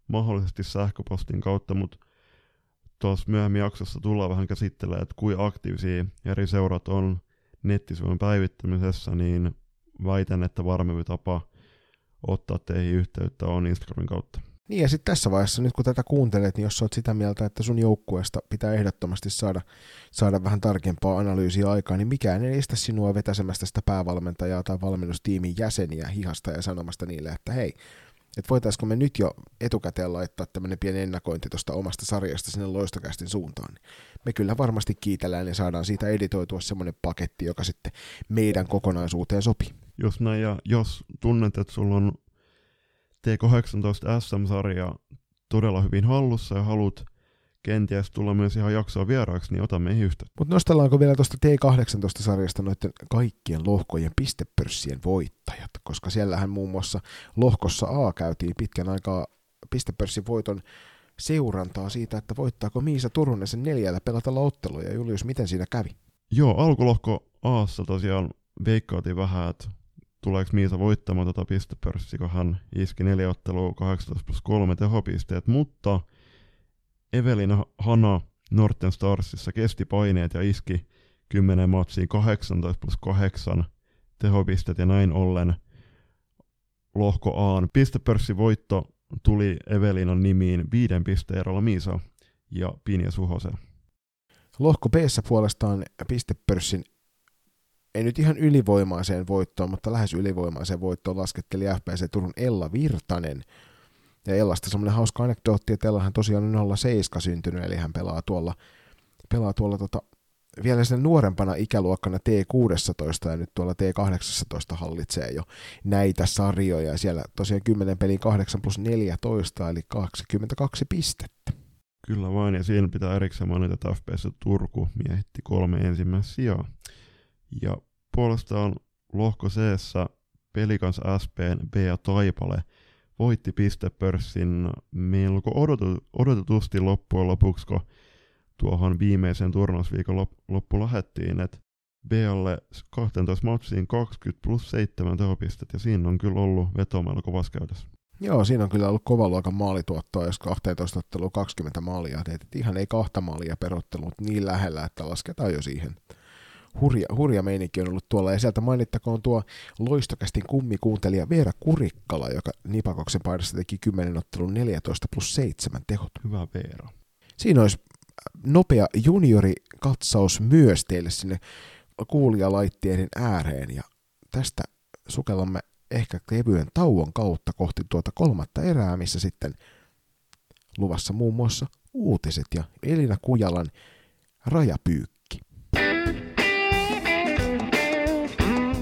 mahdollisesti sähköpostin kautta, mutta tuossa myöhemmin jaksossa tullaan vähän käsittelemään, että kuinka aktiivisia eri seurat on nettisivujen päivittämisessä, niin väitän, että varmempi tapa ottaa teihin yhteyttä on Instagramin kautta. Niin ja sitten tässä vaiheessa, nyt kun tätä kuuntelet, niin jos olet sitä mieltä, että sun joukkueesta pitää ehdottomasti saada, saada vähän tarkempaa analyysiä aikaa, niin mikään ei estä sinua vetäsemästä sitä päävalmentajaa tai valmennustiimin jäseniä hihasta ja sanomasta niille, että hei, että voitaisiko me nyt jo etukäteen laittaa tämmöinen pieni ennakointi tuosta omasta sarjasta sinne loistokästin suuntaan. Me kyllä varmasti kiitellään ja saadaan siitä editoitua semmoinen paketti, joka sitten meidän kokonaisuuteen sopii. Jos näin, ja jos tunnet, että sulla on T18 SM-sarja todella hyvin hallussa ja haluat kenties tulla myös ihan jaksoa vieraaksi, niin otamme meihin yhteyttä. Mutta nostellaanko vielä tuosta T18-sarjasta noiden kaikkien lohkojen pistepörssien voittajat, koska siellähän muun muassa lohkossa A käytiin pitkän aikaa pistepörssin voiton seurantaa siitä, että voittaako Miisa Turunen sen neljällä pelatella otteluja. Julius, miten siinä kävi? Joo, alkulohko Aassa tosiaan veikkaatiin vähän, että tuleeko Miisa voittamaan tota pistepörssiä, kun hän iski neljä ottelua 18 plus 3 tehopisteet, mutta Evelina Hana Norten Starsissa kesti paineet ja iski 10 matsiin 18 plus 8 tehopisteet ja näin ollen lohko Aan pistepörssivoitto tuli Evelinan nimiin viiden pisteerolla Miisa ja Pinja Suhosen. Lohko b puolestaan pistepörssin ei nyt ihan ylivoimaiseen voittoon, mutta lähes ylivoimaiseen voittoon lasketteli FPC Turun Ella Virtanen. Ja Ellasta semmoinen hauska anekdootti, että Ellahan tosiaan on 07 syntynyt, eli hän pelaa tuolla, pelaa tuolla tota, vielä sen nuorempana ikäluokkana T16 ja nyt tuolla T18 hallitsee jo näitä sarjoja. Siellä tosiaan 10 peli 8 plus 14 eli 22 pistettä. Kyllä vain, ja siinä pitää erikseen mainita, että FPS Turku miehitti kolme ensimmäistä sijaa. Ja puolestaan lohko c Pelikans B ja Taipale voitti pistepörssin melko odotetusti loppujen lopuksi, kun tuohon viimeisen turnausviikon loppu lähettiin, että Bealle 12 matsiin 20 plus 7 tehopistet, ja siinä on kyllä ollut veto melko käytössä. Joo, siinä on kyllä ollut kova luokan maalituottoa, jos 12 ottelua 20 maalia teet. Ihan ei kahta maalia perottelu, mutta niin lähellä, että lasketaan jo siihen. Hurja, hurja meininki on ollut tuolla, ja sieltä mainittakoon tuo loistokästin kummikuuntelija Veera Kurikkala, joka Nipakoksen paidassa teki 10 ottelun 14 plus 7 tehot. Hyvä Veera. Siinä olisi nopea juniorikatsaus myös teille sinne kuulijalaitteiden ääreen ja tästä sukellamme ehkä kevyen tauon kautta kohti tuota kolmatta erää, missä sitten luvassa muun muassa uutiset ja Elina Kujalan rajapyykki.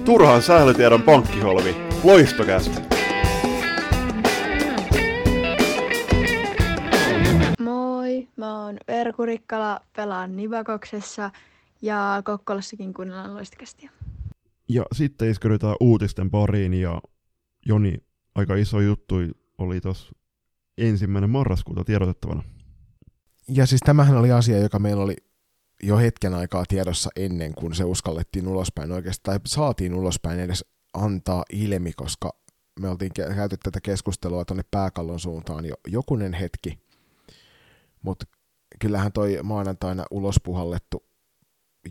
Turhaan sählytiedon pankkiholvi. Loistokästä. Moi, mä oon Verku Rikkala, pelaan Nivakoksessa ja Kokkolassakin kuunnellaan loistokästiä. Ja sitten iskerytään uutisten pariin ja Joni, aika iso juttu oli tuossa ensimmäinen marraskuuta tiedotettavana. Ja siis tämähän oli asia, joka meillä oli jo hetken aikaa tiedossa ennen kuin se uskallettiin ulospäin oikeastaan, tai saatiin ulospäin edes antaa ilmi, koska me oltiin käyty tätä keskustelua tuonne pääkallon suuntaan jo jokunen hetki, mutta kyllähän toi maanantaina ulospuhallettu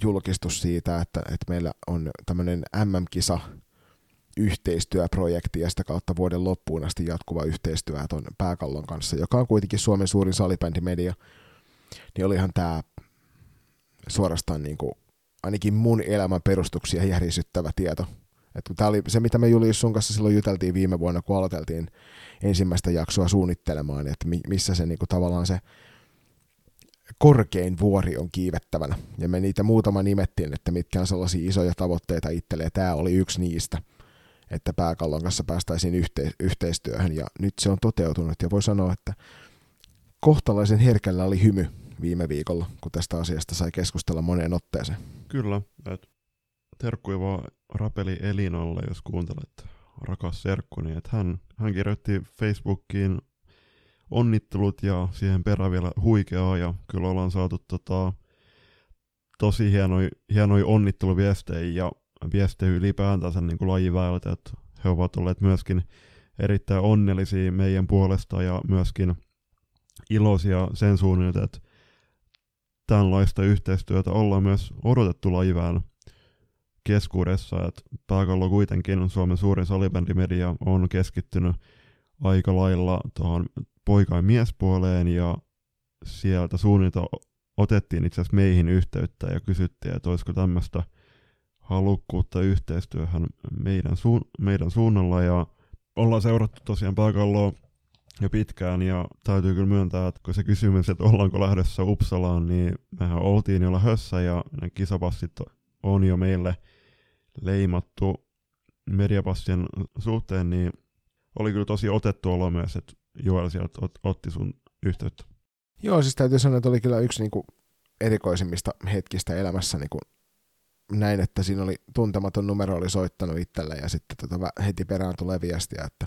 julkistus siitä, että, että meillä on tämmöinen MM-kisa yhteistyöprojekti ja sitä kautta vuoden loppuun asti jatkuva yhteistyö tuon pääkallon kanssa, joka on kuitenkin Suomen suurin salibändimedia, niin olihan tämä suorastaan niin kuin, ainakin mun elämän perustuksia järisyttävä tieto. Tämä oli se, mitä me Julius sun kanssa silloin juteltiin viime vuonna, kun aloiteltiin ensimmäistä jaksoa suunnittelemaan, että missä se niin kuin, tavallaan se korkein vuori on kiivettävänä. Ja me niitä muutama nimettiin, että mitkä on sellaisia isoja tavoitteita itselle, ja tämä oli yksi niistä, että pääkallon kanssa päästäisiin yhte- yhteistyöhön, ja nyt se on toteutunut, ja voi sanoa, että kohtalaisen herkällä oli hymy viime viikolla, kun tästä asiasta sai keskustella moneen otteeseen. Kyllä, että terkkuja vaan Rapeli Elinalle, jos kuuntelet rakas serkku, niin että hän, hän kirjoitti Facebookiin onnittelut ja siihen perään vielä huikeaa ja kyllä ollaan saatu tota, tosi hienoja, hienoi onnitteluviestejä ja viestejä ylipäätänsä niin kuin lajiväyltä, että he ovat olleet myöskin erittäin onnellisia meidän puolesta ja myöskin iloisia sen suunnilta, että tämänlaista yhteistyötä ollaan myös odotettu lajivään keskuudessa, että pääkallo kuitenkin Suomen suurin salibändimedia on keskittynyt aika lailla tuohon poika- ja miespuoleen ja sieltä suunnilta otettiin itse asiassa meihin yhteyttä ja kysyttiin, että olisiko tämmöistä halukkuutta yhteistyöhön meidän, suun- meidän suunnalla ja ollaan seurattu tosiaan pääkalloa jo pitkään ja täytyy kyllä myöntää, että kun se kysymys, että ollaanko lähdössä Uppsalaan, niin mehän oltiin jo lähdössä ja ne kisapassit on jo meille leimattu mediapassien suhteen, niin oli kyllä tosi otettu olo myös, että Joel sieltä ot, otti sun yhteyttä. Joo, siis täytyy sanoa, että oli kyllä yksi niin kuin erikoisimmista hetkistä elämässä niin kuin näin, että siinä oli tuntematon numero oli soittanut itselle ja sitten tota, heti perään tulee viestiä, että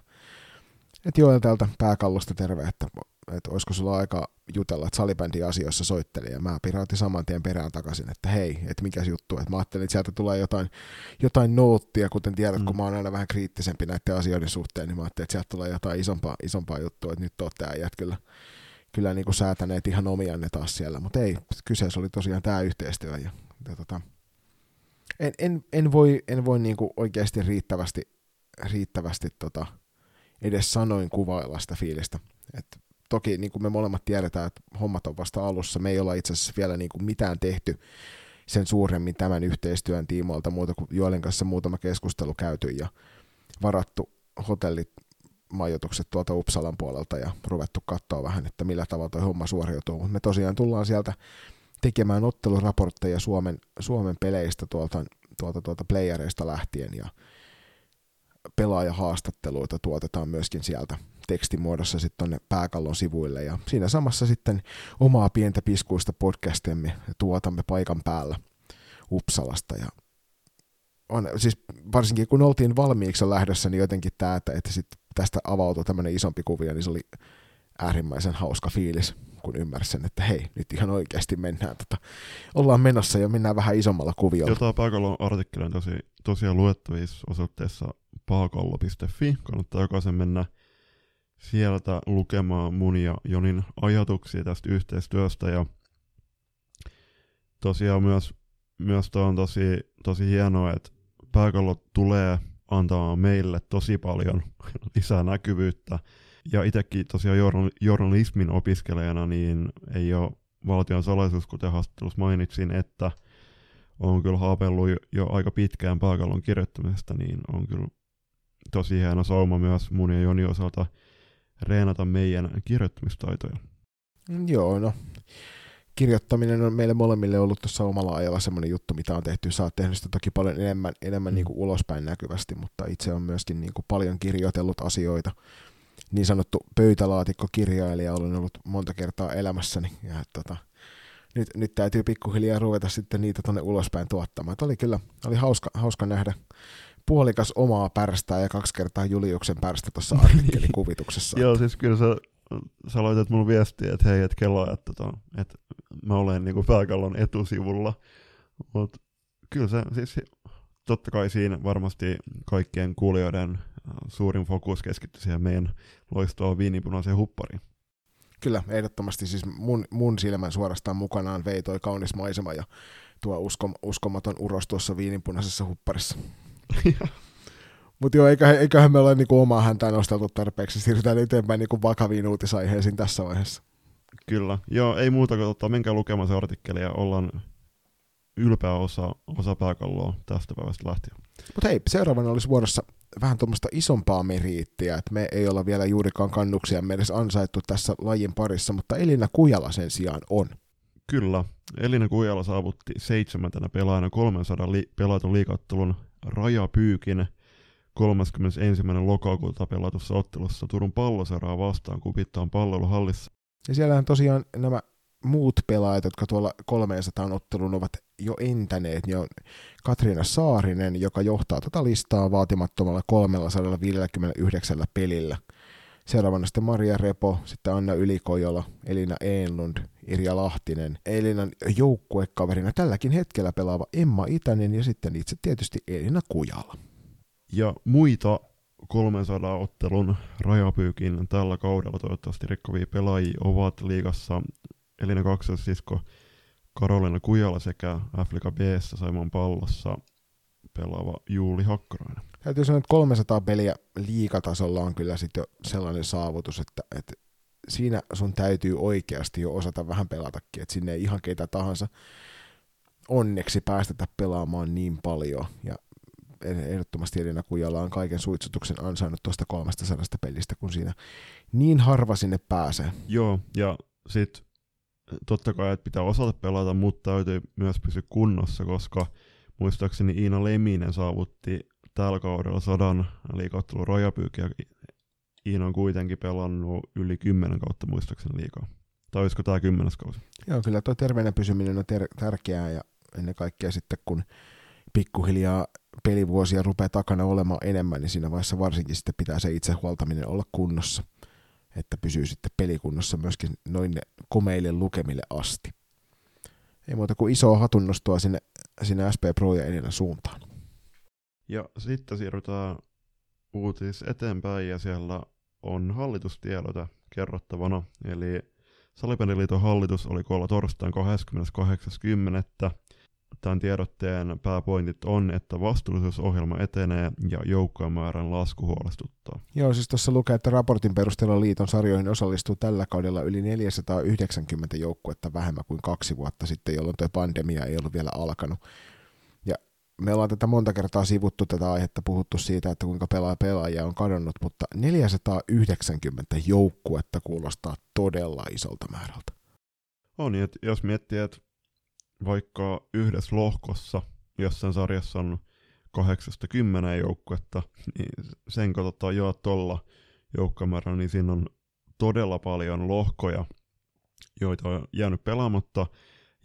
että Joel täältä pääkallosta terve, että, että olisiko sulla aika jutella, että salibändin asioissa soitteli, ja mä pirautin saman tien perään takaisin, että hei, että mikä juttu, että mä ajattelin, että sieltä tulee jotain, jotain noottia, kuten tiedät, mm. kun mä oon aina vähän kriittisempi näiden asioiden suhteen, niin mä ajattelin, että sieltä tulee jotain isompaa, isompaa juttua, että nyt olette äijät kyllä, kyllä niin kuin säätäneet ihan omianne taas siellä, mutta ei, kyseessä oli tosiaan tämä yhteistyö, ja, ja tota, en, en, en, voi, en voi niin kuin oikeasti riittävästi, riittävästi tota, edes sanoin kuvailla sitä fiilistä. Et toki niin kuin me molemmat tiedetään, että hommat on vasta alussa. Me ei olla itse asiassa vielä niin kuin mitään tehty sen suuremmin tämän yhteistyön tiimoilta muuta kuin Joelin kanssa muutama keskustelu käyty ja varattu hotellit majoitukset tuolta Uppsalan puolelta ja ruvettu katsoa vähän, että millä tavalla tuo homma suoriutuu. Mutta me tosiaan tullaan sieltä tekemään otteluraportteja Suomen, Suomen peleistä tuolta, tuolta, tuolta playereista lähtien ja pelaajahaastatteluita tuotetaan myöskin sieltä tekstimuodossa sitten tonne pääkallon sivuille ja siinä samassa sitten omaa pientä piskuista podcastimme tuotamme paikan päällä Uppsalasta ja on, siis varsinkin kun oltiin valmiiksi lähdössä, niin jotenkin tämä, että, että sit tästä avautui tämmöinen isompi kuvio, niin se oli äärimmäisen hauska fiilis, kun ymmärsin, että hei, nyt ihan oikeasti mennään, tota, ollaan menossa ja mennään vähän isommalla kuviolla. Jotain pääkallon artikkeli on tosi, tosiaan luettavissa osoitteessa paakallo.fi. Kannattaa jokaisen mennä sieltä lukemaan mun ja Jonin ajatuksia tästä yhteistyöstä. Ja tosiaan myös, myös on tosi, tosi hienoa, että pääkallo tulee antaa meille tosi paljon lisää näkyvyyttä. Ja itsekin tosiaan journalismin opiskelijana niin ei ole valtion salaisuus, kuten haastattelussa mainitsin, että on kyllä haapellut jo aika pitkään pääkallon kirjoittamisesta, niin on kyllä tosi hieno sauma myös mun ja Joni osalta reenata meidän kirjoittamistaitoja. Joo, no kirjoittaminen on meille molemmille ollut tuossa omalla ajalla semmoinen juttu, mitä on tehty. Sä oot tehnyt sitä toki paljon enemmän, enemmän mm. niin kuin ulospäin näkyvästi, mutta itse on myöskin niin kuin paljon kirjoitellut asioita. Niin sanottu pöytälaatikkokirjailija olen ollut monta kertaa elämässäni. Ja, tota, nyt, nyt täytyy pikkuhiljaa ruveta sitten niitä tuonne ulospäin tuottamaan. Et oli kyllä oli hauska, hauska nähdä puolikas omaa pärstää ja kaksi kertaa Juliuksen pärstä tuossa artikkelin kuvituksessa. Joo, siis kyllä sä, sä laitat mulle viestiä, että hei, että kello, että, tota, että mä olen niin pääkallon etusivulla. Mutta kyllä se, siis totta kai siinä varmasti kaikkien kuulijoiden äh, suurin fokus keskittyi siihen meidän loistoon viinipunaiseen huppariin. Kyllä, ehdottomasti siis mun, mun silmän suorastaan mukanaan vei toi kaunis maisema ja tuo uskom, uskomaton uros tuossa viininpunaisessa hupparissa. Mutta joo, eiköhän, eiköhän me ole niinku omaa häntä nosteltu tarpeeksi. Siirrytään eteenpäin niinku vakaviin uutisaiheisiin tässä vaiheessa. Kyllä. Joo, ei muuta kuin tota, menkää lukemaan se artikkeli ja ollaan ylpeä osa, osa pääkalloa tästä päivästä lähtien. Mutta hei, seuraavana olisi vuorossa vähän tuommoista isompaa meriittiä, että me ei olla vielä juurikaan kannuksia edes ansaittu tässä lajin parissa, mutta Elina Kujala sen sijaan on. Kyllä. Elina Kujala saavutti seitsemäntenä pelaajana 300 li- pelatun liikattelun rajapyykin 31. lokakuuta pelatussa ottelussa Turun palloseraa vastaan kupittaan palloiluhallissa. Ja siellähän tosiaan nämä muut pelaajat, jotka tuolla 300 ottelun ovat jo entäneet, niin on Katriina Saarinen, joka johtaa tätä listaa vaatimattomalla 359 pelillä. Seuraavana sitten Maria Repo, sitten Anna Ylikojola, Elina Enlund, Irja Lahtinen, Elinan joukkuekaverina tälläkin hetkellä pelaava Emma Itänen ja sitten itse tietysti Elina Kujala. Ja muita 300 ottelun rajapyykin tällä kaudella toivottavasti rikkovia pelaajia ovat liigassa Elina sisko Karolina Kujala sekä Afrika b Saimon pallossa pelaava Juuli Hakkarainen. Täytyy sanoa, että 300 peliä liikatasolla on kyllä sitten jo sellainen saavutus, että, että siinä sun täytyy oikeasti jo osata vähän pelatakin, että sinne ei ihan keitä tahansa onneksi päästetä pelaamaan niin paljon. Ja ehdottomasti Elina Kujala on kaiken suitsutuksen ansainnut tuosta 300 pelistä, kun siinä niin harva sinne pääsee. Joo, ja sitten totta kai, että pitää osata pelata, mutta täytyy myös pysyä kunnossa, koska muistaakseni Iina Leminen saavutti tällä kaudella sadan liikauttelun rajapyykiä. Iina on kuitenkin pelannut yli kymmenen kautta muistaakseni liikaa. Tai olisiko tämä kymmenes kausi? Joo, kyllä tuo terveenä pysyminen on ter- tärkeää ja ennen kaikkea sitten kun pikkuhiljaa pelivuosia rupeaa takana olemaan enemmän, niin siinä vaiheessa varsinkin sitten pitää se itse huoltaminen olla kunnossa että pysyy sitten pelikunnossa myöskin noin komeille lukemille asti. Ei muuta kuin isoa hatunnostoa sinne, sinne SP Pro ja Elina suuntaan. Ja sitten siirrytään uutis eteenpäin ja siellä on hallitustiedote kerrottavana. Eli Salipeliliiton hallitus oli koolla torstain 28.10. Tämän tiedotteen pääpointit on, että vastuullisuusohjelma etenee ja joukkojen määrän lasku huolestuttaa. Joo, siis tuossa lukee, että raportin perusteella liiton sarjoihin osallistuu tällä kaudella yli 490 joukkuetta vähemmän kuin kaksi vuotta sitten, jolloin tuo pandemia ei ollut vielä alkanut. Ja me ollaan tätä monta kertaa sivuttu tätä aihetta, puhuttu siitä, että kuinka pelaa pelaajia on kadonnut, mutta 490 joukkuetta kuulostaa todella isolta määrältä. On, että jos miettii, että vaikka yhdessä lohkossa, jossain sarjassa on kahdeksasta kymmenen joukkuetta, niin sen katsotaan jo tuolla joukkomäärä, niin siinä on todella paljon lohkoja, joita on jäänyt pelaamatta,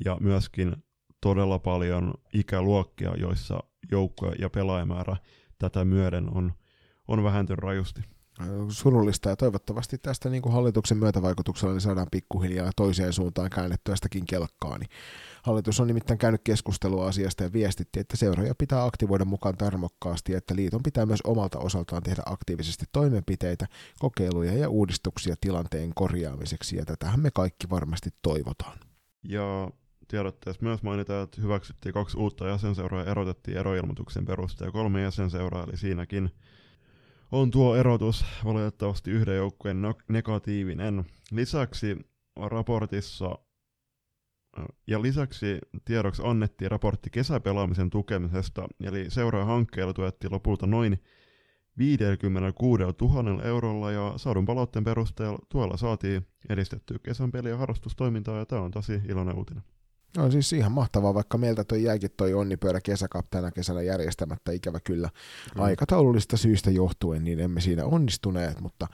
ja myöskin todella paljon ikäluokkia, joissa joukko- ja pelaajamäärä tätä myöden on, on vähentynyt rajusti surullista ja toivottavasti tästä niin kuin hallituksen myötävaikutuksella niin saadaan pikkuhiljaa toiseen suuntaan käännettyä sitäkin kelkkaa. Niin hallitus on nimittäin käynyt keskustelua asiasta ja viestitti, että seuraaja pitää aktivoida mukaan tarmokkaasti että liiton pitää myös omalta osaltaan tehdä aktiivisesti toimenpiteitä, kokeiluja ja uudistuksia tilanteen korjaamiseksi ja tätähän me kaikki varmasti toivotaan. Ja tiedotteessa myös mainitaan, että hyväksyttiin kaksi uutta jäsenseuraa ja erotettiin eroilmoituksen perusteella kolme jäsenseuraa, eli siinäkin on tuo erotus valitettavasti yhden joukkueen negatiivinen. Lisäksi raportissa Ja lisäksi tiedoksi annettiin raportti kesäpelaamisen tukemisesta, eli seuraa hankkeella tuettiin lopulta noin 56 000 eurolla ja saadun palautteen perusteella tuolla saatiin edistettyä kesän peli- ja harrastustoimintaa ja tämä on tosi iloinen uutinen. No siis ihan mahtavaa, vaikka meiltä toi jääkin toi onnipyörä kesäkap tänä kesänä järjestämättä ikävä kyllä mm. aikataulullista syistä johtuen, niin emme siinä onnistuneet, mutta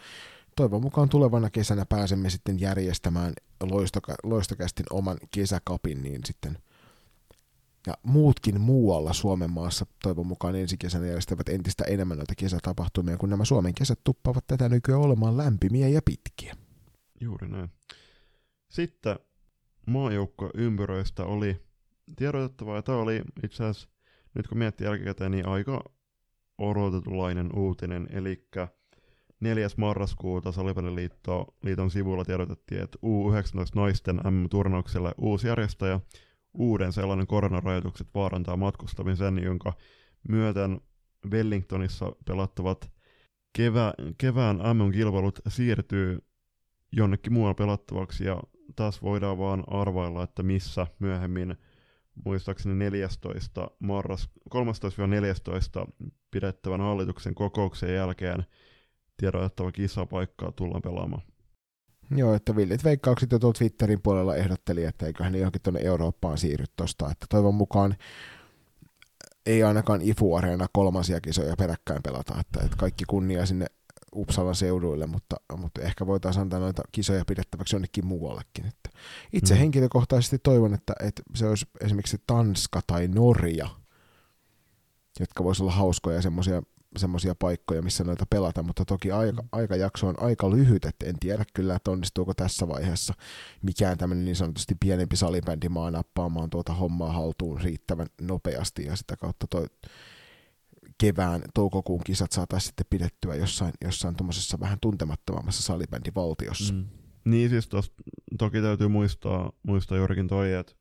toivon mukaan tulevana kesänä pääsemme sitten järjestämään loistoka- loistokästin oman kesäkapin, niin sitten ja muutkin muualla Suomen maassa toivon mukaan ensi kesänä järjestävät entistä enemmän noita kesätapahtumia, kun nämä Suomen kesät tuppavat tätä nykyään olemaan lämpimiä ja pitkiä. Juuri näin. Sitten ympyröistä oli tiedotettava, ja tämä oli itse asiassa, nyt kun miettii jälkikäteen, niin aika odotetulainen uutinen, eli 4. marraskuuta Salipeliliiton liiton sivuilla tiedotettiin, että U19 naisten M-turnaukselle uusi järjestäjä, uuden sellainen koronarajoitukset vaarantaa matkustamisen, jonka myöten Wellingtonissa pelattavat kevä, kevään MM-kilpailut siirtyy jonnekin muualle pelattavaksi, ja taas voidaan vaan arvailla, että missä myöhemmin muistaakseni 14. marras, 13-14 pidettävän hallituksen kokouksen jälkeen tiedotettava kisapaikkaa tullaan pelaamaan. Joo, että villit veikkaukset jo tuolla Twitterin puolella ehdotteli, että eiköhän johonkin tuonne Eurooppaan siirry tosta, että toivon mukaan ei ainakaan IFU-areena kolmansia kisoja peräkkäin pelata, että, että kaikki kunnia sinne Uppsalan seuduille, mutta, mutta ehkä voitaisiin antaa noita kisoja pidettäväksi jonnekin muuallekin. Että itse mm. henkilökohtaisesti toivon, että, että se olisi esimerkiksi Tanska tai Norja, jotka voisivat olla hauskoja semmoisia semmoisia paikkoja, missä noita pelata, mutta toki aika, aikajakso on aika lyhyt, että en tiedä kyllä, että onnistuuko tässä vaiheessa mikään tämmöinen niin sanotusti pienempi salibändi maa nappaamaan tuota hommaa haltuun riittävän nopeasti ja sitä kautta toi kevään toukokuun kisat saataisiin sitten pidettyä jossain, jossain tuommoisessa vähän tuntemattomammassa salibändivaltiossa. Mm. Niin siis tos, toki täytyy muistaa, muistaa juurikin toi, että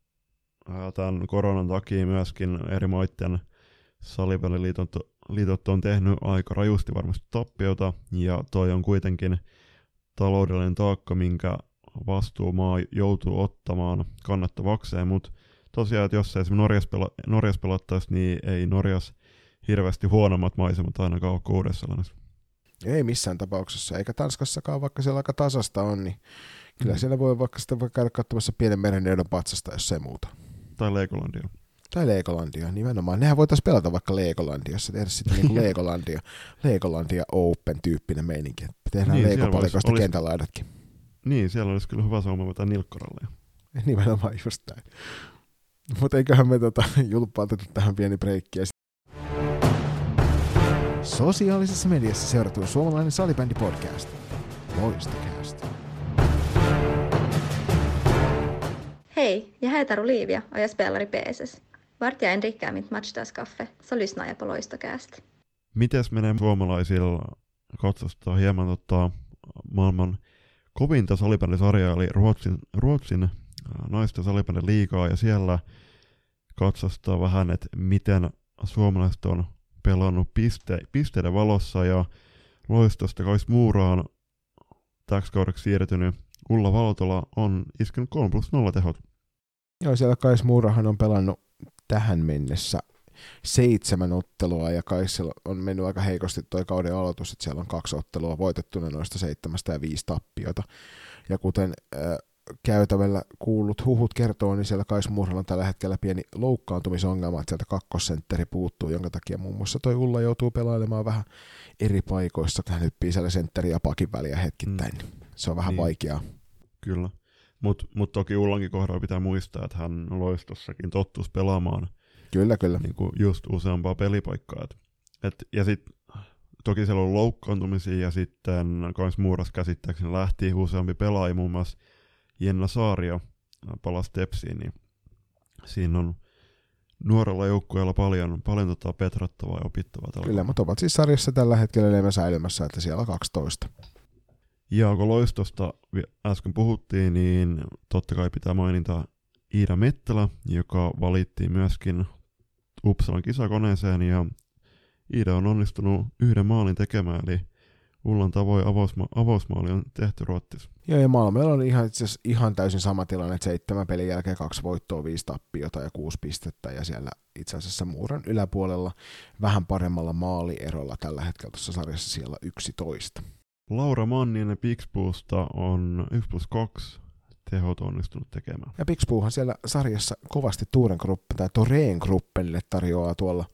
tämän koronan takia myöskin eri maiden salibändiliitot liitot on tehnyt aika rajusti varmasti tappiota, ja toi on kuitenkin taloudellinen taakka, minkä vastuumaa joutuu ottamaan kannattavakseen, mutta tosiaan, että jos esimerkiksi Norjas, pela, Norjas pelattaisi, niin ei Norjas hirveästi huonommat maisemat ainakaan ole kuudessa Ei missään tapauksessa, eikä Tanskassakaan, vaikka siellä aika tasasta on, niin kyllä mm. siellä voi vaikka sitten käydä katsomassa pienen meren patsasta, jos se muuta. Tai Legolandia. Tai Legolandia, nimenomaan. Nehän voitaisiin pelata vaikka Legolandiassa, tehdä sitten niin kuin Legolandia, Legolandia Open-tyyppinen meininki. Tehdään niin, Lego-palikoista kentälaidatkin. Niin, siellä olisi kyllä hyvä sauma vetää nilkkaralle. Nimenomaan just näin. Mutta eiköhän me tota, julppauteta tähän pieni breikki. Sosiaalisessa mediassa seurattu suomalainen salibändi podcast. Loistokäästä. Hej, jag heter Olivia och jag spelar i PSS. Vart jag än dricker mitt matchdagskaffe så lyssnar jag på. Mites menee suomalaisilla katsostaa hieman tota, maailman kovinta salibändisarjaa, eli Ruotsin, Ruotsin äh, naisten salibändin liikaa, ja siellä katsostaa vähän, että miten suomalaiset on pelannut piste, pisteiden valossa, ja loistosta Kais Muuraan täksi kaudeksi siirtynyt Ulla Valtola on iskenyt 3 plus 0 tehot. Joo, siellä Kais Muurahan on pelannut tähän mennessä seitsemän ottelua ja kai on mennyt aika heikosti tuo kauden aloitus, että siellä on kaksi ottelua voitettuna noista seitsemästä ja viisi tappiota. Ja kuten äh, käytävällä kuullut huhut kertoo, niin siellä Kais Murhalla on tällä hetkellä pieni loukkaantumisongelma, että sieltä kakkosentteri puuttuu, jonka takia muun muassa toi Ulla joutuu pelailemaan vähän eri paikoissa, kun hän hyppii siellä sentteri ja pakin väliä hetkittäin. Mm. Se on vähän niin. vaikeaa. Kyllä. Mutta mut toki Ullankin kohdalla pitää muistaa, että hän loistossakin tottus pelaamaan kyllä, kyllä. Niin kuin just useampaa pelipaikkaa. Et, et, ja sitten toki siellä on loukkaantumisia ja sitten kans Muuras käsittääkseni lähti useampi pelaaja, muun muassa Jenna Saario palasi Tepsiin, niin siinä on nuorella joukkueella paljon, paljon tota petrattavaa ja opittavaa. Tällä Kyllä, mutta ovat siis sarjassa tällä hetkellä enemmän säilymässä, että siellä on 12. Ja kun loistosta äsken puhuttiin, niin totta kai pitää mainita Iida Mettälä, joka valittiin myöskin Uppsalan kisakoneeseen ja Iida on onnistunut yhden maalin tekemään, eli Ullan tavoin avausma- avausmaali on tehty Ruotsissa. Joo, ja Malmöllä on ihan, itse ihan täysin sama tilanne, että seitsemän pelin jälkeen kaksi voittoa, viisi tappiota ja kuusi pistettä, ja siellä itse asiassa Muuran yläpuolella vähän paremmalla maalierolla tällä hetkellä tuossa sarjassa siellä 11. Laura Manninen Pixbuusta on 1 plus 2 tehot onnistunut tekemään. Ja Pixbuuhan siellä sarjassa kovasti Tuuren Gruppen tai Toreen Gruppenille tarjoaa tuolla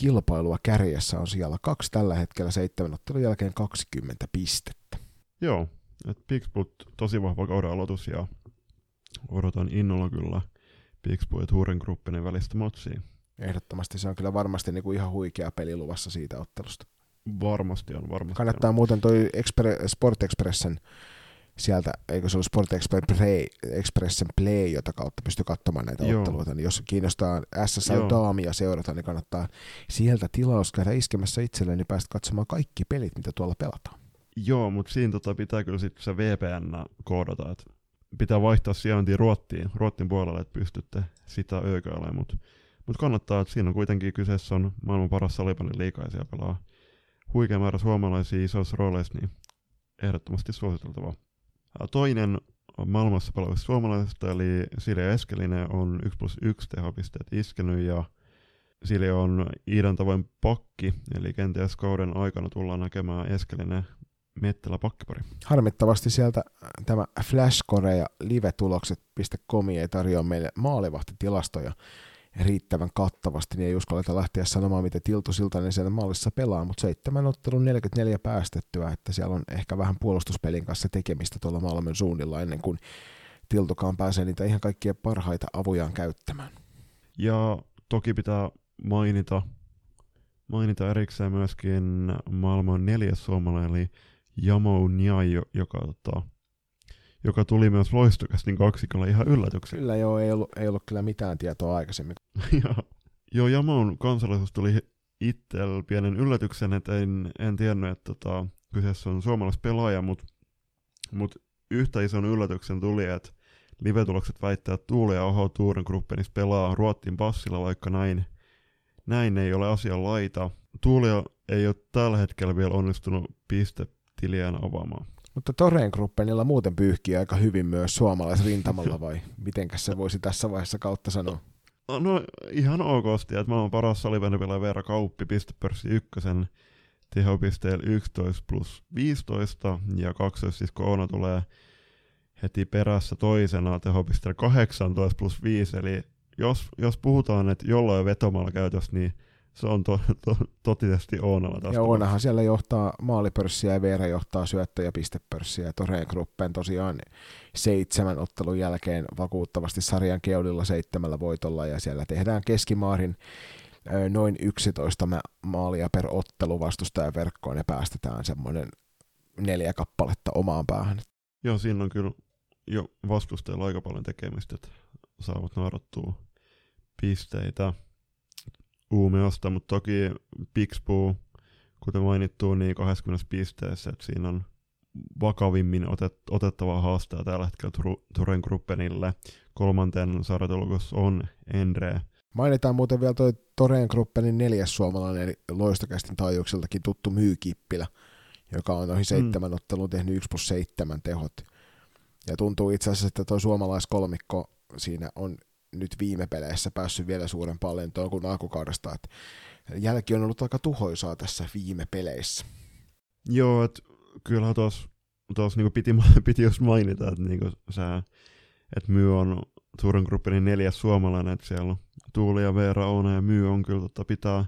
kilpailua kärjessä on siellä kaksi tällä hetkellä seitsemän ottelun jälkeen 20 pistettä. Joo, että Pixboot tosi vahva kauden aloitus ja odotan innolla kyllä Pixboot ja Tuuren Gruppinen välistä matsia. Ehdottomasti se on kyllä varmasti niinku ihan huikea peli luvassa siitä ottelusta. Varmasti on, varmasti Kannattaa on. muuten toi Exper- Sport Expressen sieltä, eikö se ollut Sport Express Play, Expressen Play, jota kautta pystyy katsomaan näitä Joo. otteluita, niin jos kiinnostaa SSL. Daamia seurata, niin kannattaa sieltä tilaus käydä iskemässä itselleen, niin päästä katsomaan kaikki pelit, mitä tuolla pelataan. Joo, mutta siinä tota pitää kyllä sitten se VPN koodata, että pitää vaihtaa sijaintia Ruottiin, Ruottin puolelle, että pystytte sitä öökailemaan, mutta mut kannattaa, että siinä on kuitenkin kyseessä on maailman paras salibändin liiga ja siellä pelaa huikea määrä suomalaisia isoissa rooleissa, niin ehdottomasti suositeltavaa. Toinen maailmassa pelaavista suomalaisista, eli Silja Eskelinen, on 1 plus 1 tehopisteet iskenyt ja Silja on Iidan tavoin pakki, eli kenties kauden aikana tullaan näkemään Eskelinen Mettelä pakkipari. Harmittavasti sieltä tämä Flashcore ja livetulokset.com ei tarjoa meille maalivahtitilastoja riittävän kattavasti, niin ei uskalleta lähteä sanomaan, miten Tiltu Siltanen siellä maalissa pelaa, mutta seitsemän ottelun 44 päästettyä, että siellä on ehkä vähän puolustuspelin kanssa tekemistä tuolla Malmön suunnilla ennen kuin Tiltukaan pääsee niitä ihan kaikkia parhaita avujaan käyttämään. Ja toki pitää mainita, mainita erikseen myöskin maailman neljäs suomalainen, eli Jamo Njai, joka, tota, joka tuli myös loistokästin kaksikolla ihan yllätyksen. Kyllä joo, ei ollut, ei ollut kyllä mitään tietoa aikaisemmin. ja, joo, Jamon kansalaisuus tuli itsellä pienen yllätyksen, että en, en tiennyt, että tota, kyseessä on suomalaispelaaja, mutta mut yhtä ison yllätyksen tuli, että livetulokset väittää, että Tuule ja Oho Tuuren pelaa Ruottin passilla, vaikka näin, näin ei ole asian laita. Tuule ei ole tällä hetkellä vielä onnistunut pistetiliään avaamaan. Mutta Toreen Gruppenilla muuten pyyhkii aika hyvin myös suomalaisrintamalla vai mitenkäs se voisi tässä vaiheessa kautta sanoa? No ihan okosti, että maailman paras salibändipelaaja Veera Kauppi pistepörssi ykkösen tehopisteellä 11 plus 15 ja kaksois siis Oona tulee heti perässä toisena tehopisteellä 18 plus 5, eli jos, jos puhutaan, että jollain vetomalla käytössä, niin se on to, to, totisesti Oonalla tästä. Ja Oonahan siellä johtaa maalipörssiä ja Veera johtaa syöttö- ja pistepörssiä. Ja Toreen Gruppen tosiaan seitsemän ottelun jälkeen vakuuttavasti sarjan keulilla seitsemällä voitolla ja siellä tehdään keskimaarin noin 11 ma- maalia per ottelu vastustajan verkkoon ja päästetään semmoinen neljä kappaletta omaan päähän. Joo, siinä on kyllä jo vastustajalla aika paljon tekemistä, että saavat naarottua pisteitä Uumeosta, mutta toki Pixbu, kuten mainittu, niin 20 pisteessä, että siinä on vakavimmin otet, otettava haastaja tällä hetkellä Tur- Turen Gruppenille. Kolmanten sarjatulokos on Endre. Mainitaan muuten vielä toi Toreen Gruppenin neljäs suomalainen, eli loistokästin taajuuksiltakin tuttu Myykippilä, joka on noihin seitsemän mm. otteluun tehnyt 1 plus 7 tehot. Ja tuntuu itse asiassa, että toi suomalaiskolmikko siinä on nyt viime peleissä päässyt vielä suurempaan lentoon kuin alkukaudesta. Että jälki on ollut aika tuhoisaa tässä viime peleissä. Joo, että kyllähän tuossa tos niinku piti, piti just mainita, että niinku että Myy on Turen Gruppenin neljäs suomalainen, että siellä on Tuuli ja Veera, Oona ja Myy on kyllä tota, pitää,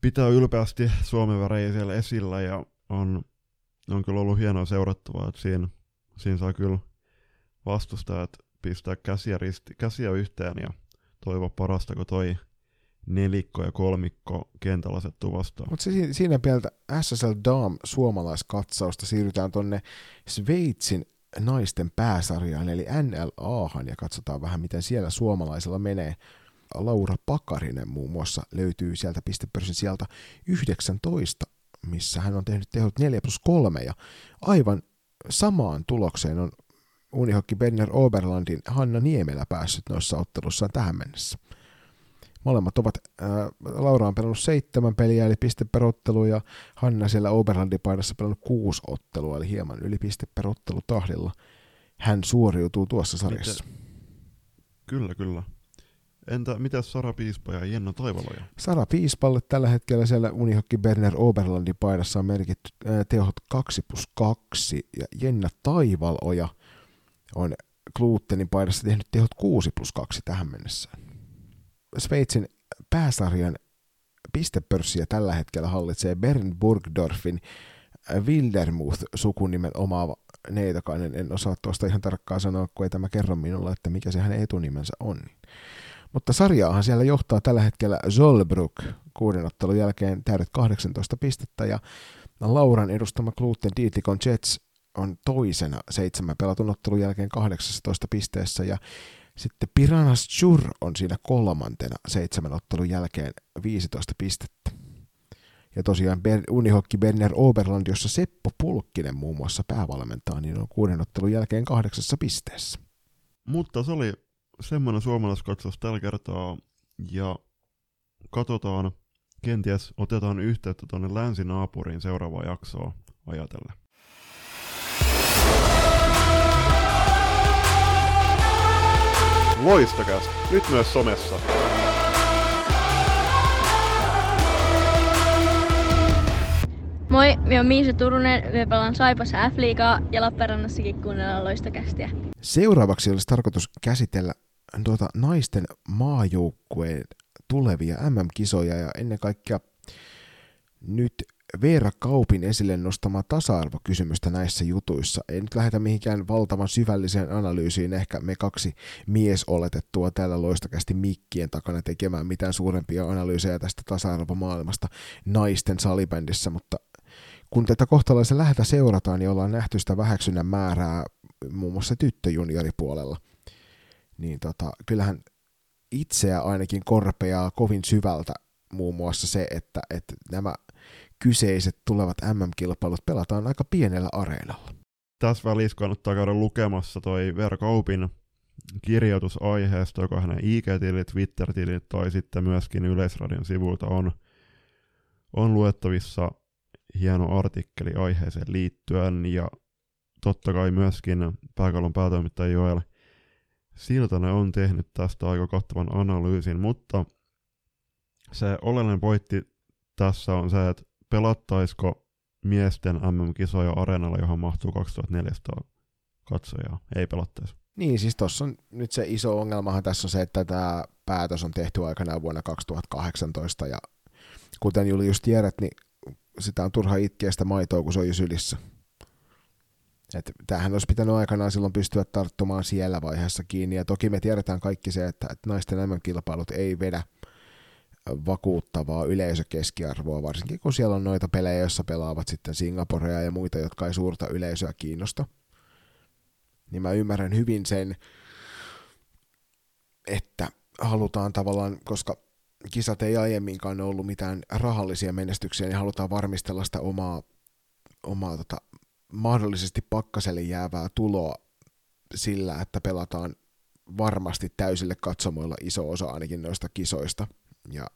pitää ylpeästi Suomen värejä siellä esillä ja on, on kyllä ollut hienoa seurattavaa, että siinä, siinä saa kyllä vastustajat pistää käsiä, risti, käsiä yhteen ja toivoa parasta, kun toi nelikko ja kolmikko kentällä asettuu vastaan. Mutta siinä pieltä SSL Dam suomalaiskatsausta siirrytään tonne Sveitsin naisten pääsarjaan, eli NLAhan, ja katsotaan vähän, miten siellä suomalaisella menee. Laura Pakarinen muun muassa löytyy sieltä pistepörssin sieltä 19, missä hän on tehnyt tehot 4 plus 3, ja aivan samaan tulokseen on Unihokki Benner Oberlandin Hanna Niemelä päässyt noissa ottelussaan tähän mennessä. Molemmat ovat, ää, Laura on pelannut seitsemän peliä, eli piste per ottelu, ja Hanna siellä Oberlandin paidassa pelannut kuusi ottelua, eli hieman yli piste per ottelu tahdilla. Hän suoriutuu tuossa sarjassa. Miten? Kyllä, kyllä. Entä mitä Sara Piispa ja Jenna Taivaloja? Sara Piispalle tällä hetkellä siellä Unihokki Berner Oberlandin paidassa on merkitty ää, tehot 2 plus 2, ja Jenna Taivaloja on Kluuttenin paidassa tehnyt tehot 6 plus 2 tähän mennessä. Sveitsin pääsarjan pistepörssiä tällä hetkellä hallitsee Bern Burgdorfin Wildermuth-sukunimen omaava neitokainen. En osaa tuosta ihan tarkkaan sanoa, kun ei tämä kerro minulle, että mikä se hänen etunimensä on. Mutta sarjaahan siellä johtaa tällä hetkellä Zolbruk kuuden ottelun jälkeen täydet 18 pistettä ja Lauran edustama Gluten Dietikon Jets on toisena seitsemän pelatun ottelun jälkeen 18 pisteessä ja sitten Piranhas Chur on siinä kolmantena seitsemän ottelun jälkeen 15 pistettä. Ja tosiaan Ber- Unihokki Berner Oberland, jossa Seppo Pulkkinen muun muassa päävalmentaa, niin on kuuden ottelun jälkeen kahdeksassa pisteessä. Mutta se oli semmoinen suomalaiskatsaus tällä kertaa, ja katsotaan, kenties otetaan yhteyttä tuonne länsinaapuriin seuraavaa jaksoa ajatellen. Loistokäs, nyt myös somessa. Moi, minä olen Miisa Turunen, me pelaan Saipassa F-liigaa ja Lappeenrannassakin kuunnellaan loistokästiä. Seuraavaksi olisi tarkoitus käsitellä tuota naisten maajoukkueen tulevia MM-kisoja ja ennen kaikkea nyt Veera Kaupin esille nostama tasa-arvokysymystä näissä jutuissa. Ei nyt lähdetä mihinkään valtavan syvälliseen analyysiin, ehkä me kaksi mies oletettua täällä loistakästi mikkien takana tekemään mitään suurempia analyysejä tästä tasa-arvomaailmasta naisten salibändissä, mutta kun tätä kohtalaisen lähetä seurataan, niin ollaan nähty sitä vähäksynnän määrää muun muassa tyttöjunioripuolella, niin tota, kyllähän itseä ainakin korpeaa kovin syvältä muun muassa se, että, että nämä kyseiset tulevat MM-kilpailut pelataan aika pienellä areenalla. Tässä välissä kannattaa käydä lukemassa toi Verkaupin kirjoitus aiheesta, joka hänen IG-tilit, Twitter-tilit tai sitten myöskin Yleisradion sivuilta on, on luettavissa hieno artikkeli aiheeseen liittyen ja totta kai myöskin pääkallon päätoimittaja Joel Siltanen on tehnyt tästä aika kattavan analyysin, mutta se oleellinen pointti tässä on se, että pelattaisiko miesten MM-kisoja areenalla, johon mahtuu 2400 katsojaa? Ei pelattaisi. Niin, siis tuossa on nyt se iso ongelmahan tässä on se, että tämä päätös on tehty aikanaan vuonna 2018 ja kuten Julius tiedät, niin sitä on turha itkeä sitä maitoa, kun se on jo sylissä. Et tämähän olisi pitänyt aikanaan silloin pystyä tarttumaan siellä vaiheessa kiinni, ja toki me tiedetään kaikki se, että, että naisten MM-kilpailut ei vedä vakuuttavaa yleisökeskiarvoa, varsinkin kun siellä on noita pelejä, joissa pelaavat sitten Singaporea ja muita, jotka ei suurta yleisöä kiinnosta. Niin mä ymmärrän hyvin sen, että halutaan tavallaan, koska kisat ei aiemminkaan ollut mitään rahallisia menestyksiä, niin halutaan varmistella sitä omaa, omaa tota, mahdollisesti pakkaselle jäävää tuloa sillä, että pelataan varmasti täysille katsomoilla iso osa ainakin noista kisoista. Ja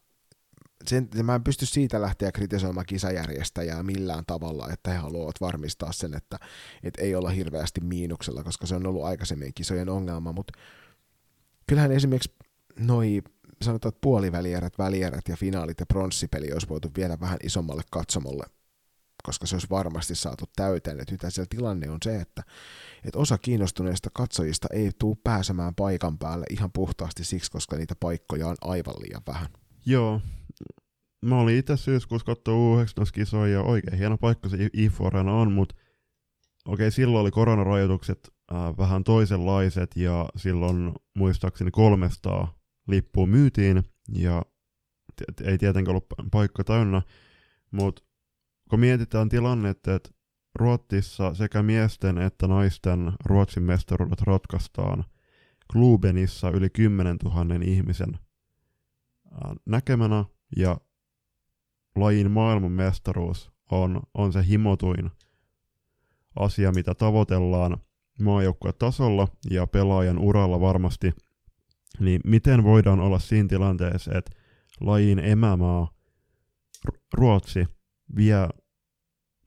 sen, mä en pysty siitä lähteä kritisoimaan kisajärjestäjää millään tavalla, että he haluavat varmistaa sen, että, että ei olla hirveästi miinuksella, koska se on ollut aikaisemmin kisojen ongelma, mutta kyllähän esimerkiksi noi sanotaan, että puolivälierät, välierät ja finaalit ja pronssipeli olisi voitu viedä vähän isommalle katsomolle, koska se olisi varmasti saatu täyteen. Että nyt siellä tilanne on se, että, että osa kiinnostuneista katsojista ei tule pääsemään paikan päälle ihan puhtaasti siksi, koska niitä paikkoja on aivan liian vähän. Joo. Mä olin itse syyskuussa katsoa U19-kisoja ja oikein hieno paikka se IFO on, mutta okei, silloin oli koronarajoitukset äh, vähän toisenlaiset ja silloin muistaakseni 300 lippua myytiin ja t- ei tietenkään ollut paikka täynnä, mutta kun mietitään tilannetta, että Ruotsissa sekä miesten että naisten Ruotsin mestaruudet ratkaistaan Klubenissa yli 10 000 ihmisen näkemänä ja lajin maailmanmestaruus on, on se himotuin asia, mitä tavoitellaan maajoukkuetasolla ja pelaajan uralla varmasti, niin miten voidaan olla siinä tilanteessa, että lajin emämaa Ruotsi vie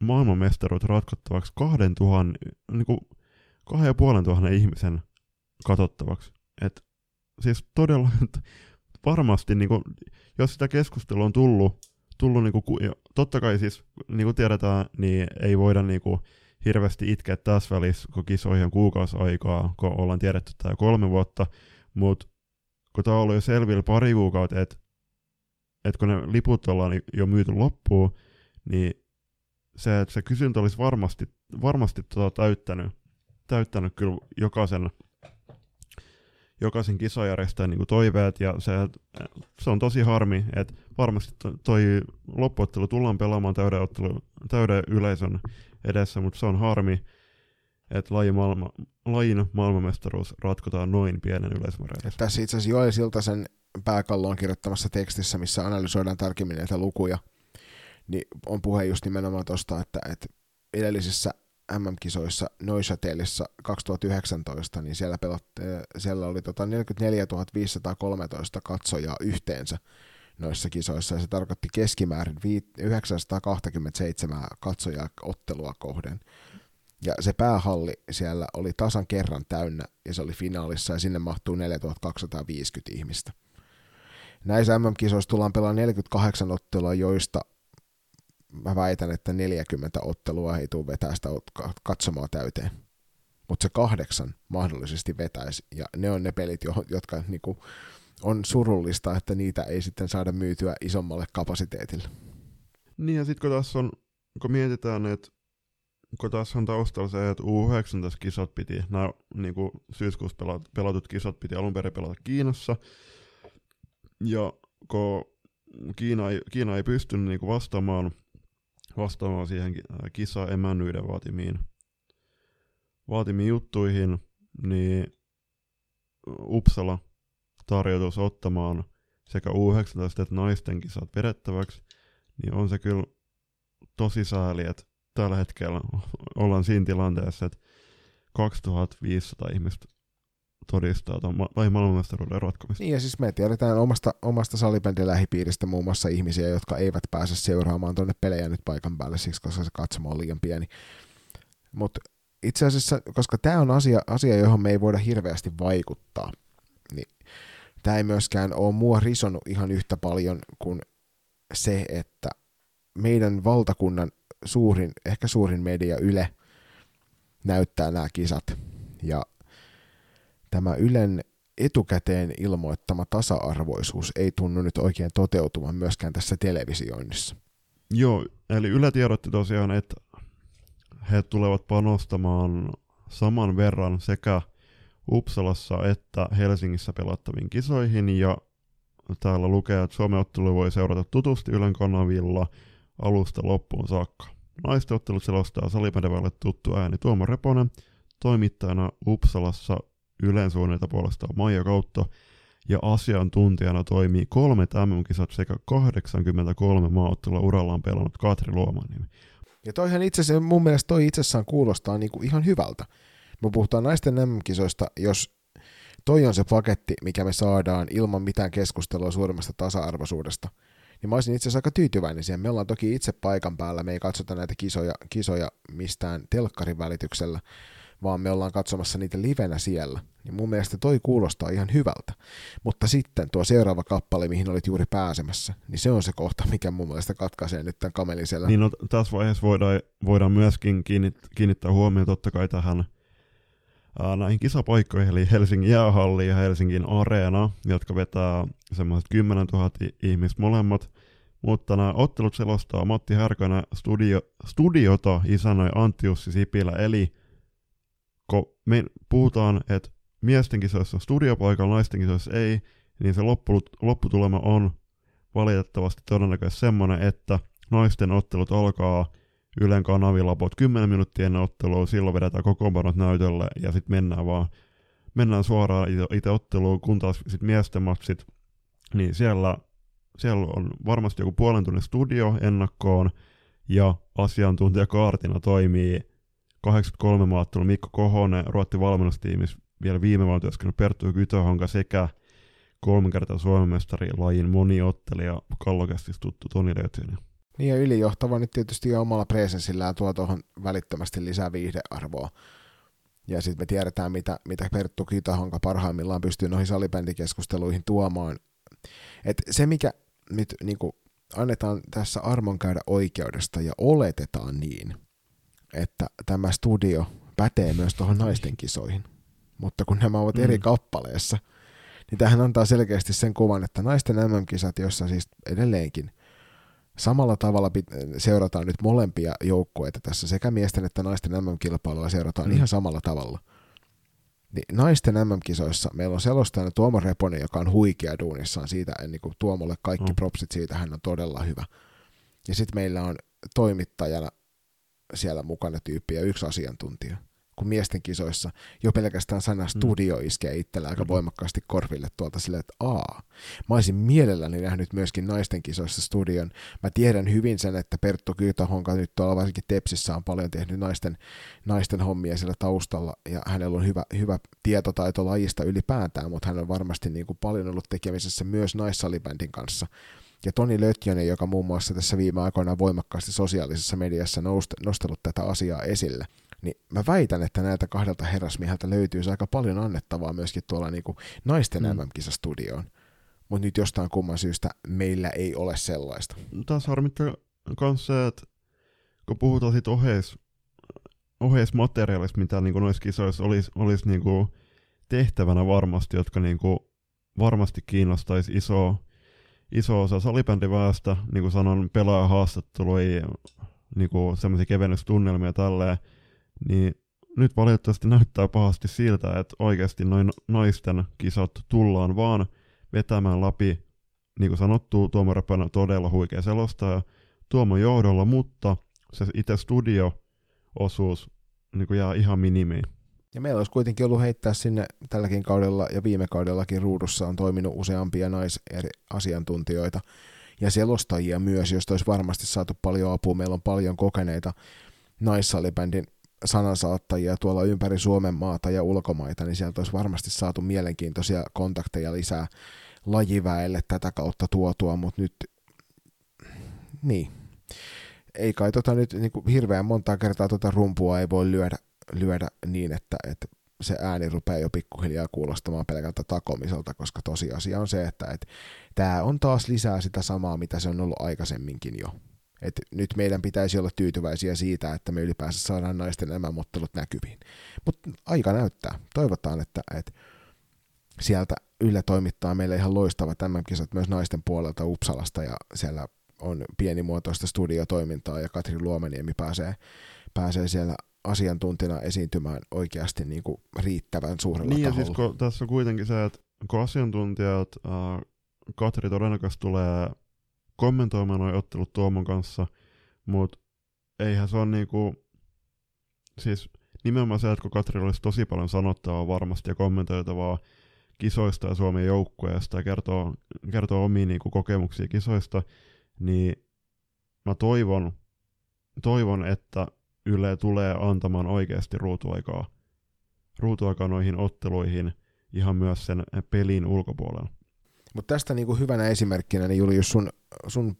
maailmanmestaruut ratkottavaksi kahden tuhan, niin kuin kahden ja puolen tuhannen ihmisen katsottavaksi. Et siis todella varmasti, niin kuin, jos sitä keskustelua on tullut, tullut niin kuin, totta kai siis, niin kuin tiedetään, niin ei voida niin kuin, hirveästi itkeä tässä välissä, kun kisoihin on kuukausi aikaa, kun ollaan tiedetty tämä kolme vuotta, mutta kun tämä on ollut jo selvillä pari kuukautta, että et kun ne liput ollaan jo myyty loppuun, niin se, että se kysyntä olisi varmasti, varmasti tota täyttänyt, täyttänyt kyllä jokaisen, jokaisen kisajärjestäjän niin toiveet, ja se, se on tosi harmi, että varmasti toi loppuottelu tullaan pelaamaan täyden, ottelu, täyden yleisön edessä, mutta se on harmi, että lajin, maailma, lajin maailmanmestaruus ratkotaan noin pienen yleismäärän Tässä itse asiassa Joel Siltasen pääkalloon kirjoittamassa tekstissä, missä analysoidaan tarkemmin näitä lukuja, niin on puhe just nimenomaan tuosta, että, että edellisissä MM-kisoissa Neuchâtelissa 2019, niin siellä, pelotti, siellä oli tota 44 513 katsojaa yhteensä noissa kisoissa, ja se tarkoitti keskimäärin 927 katsojaa ottelua kohden. Ja se päähalli siellä oli tasan kerran täynnä, ja se oli finaalissa, ja sinne mahtuu 4250 ihmistä. Näissä MM-kisoissa tullaan pelaamaan 48 ottelua, joista mä väitän, että 40 ottelua ei tule vetää sitä katsomaan täyteen. Mutta se kahdeksan mahdollisesti vetäisi, ja ne on ne pelit, jotka niinku, on surullista, että niitä ei sitten saada myytyä isommalle kapasiteetille. Niin ja sitten kun tässä on, kun mietitään, että kun tässä on taustalla se, että U19-kisat piti, nämä niin kuin syyskuussa pelatut kisat piti alun perin pelata Kiinassa, ja kun Kiina ei, Kiina ei pystynyt niin vastaamaan, vastaamaan siihen kisa emännyyden vaatimiin, vaatimiin juttuihin, niin Uppsala tarjoutuisi ottamaan sekä U19 että naisten kisat vedettäväksi, niin on se kyllä tosi sääli, että tällä hetkellä ollaan siinä tilanteessa, että 2500 ihmistä todistaa tuon ma- maailmanmestaruuden ratkomista. Niin ja siis me tiedetään omasta, omasta salibändin lähipiiristä muun muassa ihmisiä, jotka eivät pääse seuraamaan tuonne pelejä nyt paikan päälle, siksi koska se katsomo on liian pieni. Mutta itse asiassa, koska tämä on asia, asia, johon me ei voida hirveästi vaikuttaa, niin tämä ei myöskään ole mua risonut ihan yhtä paljon kuin se, että meidän valtakunnan suurin, ehkä suurin media Yle näyttää nämä kisat. Ja tämä Ylen etukäteen ilmoittama tasa-arvoisuus ei tunnu nyt oikein toteutuvan myöskään tässä televisioinnissa. Joo, eli Yle tiedotti tosiaan, että he tulevat panostamaan saman verran sekä Uppsalassa että Helsingissä pelattaviin kisoihin, ja täällä lukee, että Suomen ottelu voi seurata tutusti Ylen kanavilla alusta loppuun saakka. Naisten ottelut selostaa salipädevälle tuttu ääni Tuomo Reponen, toimittajana Uppsalassa Ylen suunnilta puolestaan Maija Kautto, ja asiantuntijana toimii kolme MM-kisat sekä 83 maaottelua urallaan pelannut Katri Luomaniemi. Ja toihan itse asiassa, mun mielestä toi itsessään kuulostaa niinku ihan hyvältä. Me puhutaan naisten MM-kisoista, jos toi on se paketti, mikä me saadaan ilman mitään keskustelua suuremmasta tasa-arvoisuudesta, niin mä olisin itse asiassa aika tyytyväinen siihen. Me ollaan toki itse paikan päällä, me ei katsota näitä kisoja, kisoja mistään telkkarin välityksellä, vaan me ollaan katsomassa niitä livenä siellä. Niin mun mielestä toi kuulostaa ihan hyvältä. Mutta sitten tuo seuraava kappale, mihin olit juuri pääsemässä, niin se on se kohta, mikä mun mielestä katkaisee nyt tämän kamelin siellä. Niin no, tässä vaiheessa voidaan, voidaan myöskin kiinnittää huomioon totta kai tähän näihin kisapaikkoihin, eli Helsingin jäähalli ja Helsingin areena, jotka vetää semmoiset 10 000 ihmistä molemmat. Mutta nämä ottelut selostaa Matti Härkönä studio, studiota isännöi Antti Jussi Sipilä, eli kun me puhutaan, että miesten kisoissa on studiopaikalla, naisten kisoissa ei, niin se lopputulema on valitettavasti todennäköisesti semmoinen, että naisten ottelut alkaa Ylen kanavilla about 10 minuuttia ennen ottelua, silloin vedetään kokoonpanot näytölle ja sitten mennään vaan mennään suoraan itse otteluun, kun taas sit miesten matsit, niin siellä, siellä on varmasti joku puolen tunnin studio ennakkoon, ja asiantuntijakaartina toimii 83 maattelu Mikko Kohonen, Ruotti valmennustiimis, vielä viime vuonna työskennellyt Perttu Kytöhonka sekä kolme kertaa Suomen mestari lajin moniottelija, kallokästi tuttu Toni Lötjön. Niin ja ylijohtava nyt tietysti jo omalla presensillään tuo tuohon välittömästi lisää viihdearvoa. Ja sitten me tiedetään, mitä, mitä Perttu Kitahonka parhaimmillaan pystyy noihin salibändikeskusteluihin tuomaan. Et se, mikä nyt niin annetaan tässä armon käydä oikeudesta ja oletetaan niin, että tämä studio pätee myös tuohon naisten kisoihin. Mutta kun nämä ovat mm. eri kappaleessa, niin tähän antaa selkeästi sen kuvan, että naisten MM-kisat, joissa siis edelleenkin samalla tavalla seurataan nyt molempia joukkueita tässä, sekä miesten että naisten MM-kilpailulla seurataan mm. ihan samalla tavalla. Niin naisten MM-kisoissa meillä on selostajana Tuomo Reponen, joka on huikea duunissaan siitä, niin kuin Tuomolle kaikki mm. propsit siitä, hän on todella hyvä. Ja sitten meillä on toimittajana siellä mukana tyyppi ja yksi asiantuntija kuin miesten kisoissa jo pelkästään sana mm. studio iskee itsellä aika voimakkaasti korville tuolta sille, että aa, mä olisin mielelläni nähnyt myöskin naisten kisoissa studion. Mä tiedän hyvin sen, että Perttu Kyytahonka nyt tuolla varsinkin Tepsissä on paljon tehnyt naisten, naisten hommia siellä taustalla ja hänellä on hyvä, hyvä tietotaito lajista ylipäätään, mutta hän on varmasti niin kuin paljon ollut tekemisessä myös naissalibändin kanssa. Ja Toni Lötjönen, joka muun muassa tässä viime aikoina voimakkaasti sosiaalisessa mediassa nostellut tätä asiaa esille, niin mä väitän, että näiltä kahdelta herrasmieheltä löytyy aika paljon annettavaa myöskin tuolla niin kuin naisten mm. MM-kisastudioon. Mutta nyt jostain kumman syystä meillä ei ole sellaista. Taas harmittaa myös se, että kun puhutaan siitä oheis, oheismateriaalista, mitä niin noissa kisoissa olisi, olisi niin kuin tehtävänä varmasti, jotka niin kuin varmasti kiinnostaisi iso, iso osa salibändiväestä, niin kuin sanon, pelaajahaastatteluja, niin semmoisia kevennystunnelmia tälleen, niin nyt valitettavasti näyttää pahasti siltä, että oikeasti noin naisten kisat tullaan vaan vetämään läpi, niin kuin sanottu, Tuomo Räpänä todella huikea selostaja Tuomo johdolla, mutta se itse studio-osuus niin kuin jää ihan minimiin. Ja meillä olisi kuitenkin ollut heittää sinne tälläkin kaudella ja viime kaudellakin ruudussa on toiminut useampia naisasiantuntijoita ja selostajia myös, joista olisi varmasti saatu paljon apua. Meillä on paljon kokeneita naissalibändin sanansaattajia tuolla ympäri Suomen maata ja ulkomaita, niin sieltä olisi varmasti saatu mielenkiintoisia kontakteja lisää lajiväelle tätä kautta tuotua, mutta nyt niin. Ei kai tota nyt niin hirveän montaa kertaa tota rumpua ei voi lyödä, lyödä niin, että, että se ääni rupeaa jo pikkuhiljaa kuulostamaan pelkältä takomiselta, koska tosiasia on se, että, että tämä on taas lisää sitä samaa, mitä se on ollut aikaisemminkin jo. Et nyt meidän pitäisi olla tyytyväisiä siitä, että me ylipäänsä saadaan naisten emämottelut näkyviin. Mutta aika näyttää. Toivotaan, että, että sieltä Yle toimittaa meille ihan loistavat tämän kisat myös naisten puolelta Uppsalasta ja siellä on pienimuotoista studiotoimintaa ja Katri Luomeniemi pääsee, pääsee siellä asiantuntijana esiintymään oikeasti niin kuin riittävän suurella niin, taholla. Siis kun, tässä on kuitenkin se, että kun asiantuntijat, äh, Katri todennäköisesti tulee kommentoimaan noin ottelut Tuomon kanssa, mutta eihän se ole niinku, siis nimenomaan se, että kun Katrilla olisi tosi paljon sanottavaa varmasti ja kommentoitavaa kisoista ja Suomen joukkueesta ja kertoo, kertoo omia niinku kokemuksia kisoista, niin mä toivon, toivon, että Yle tulee antamaan oikeasti ruutuaikaa, ruutuaikaa noihin otteluihin ihan myös sen pelin ulkopuolella. Mutta tästä niinku hyvänä esimerkkinä, niin Julius, sun, sun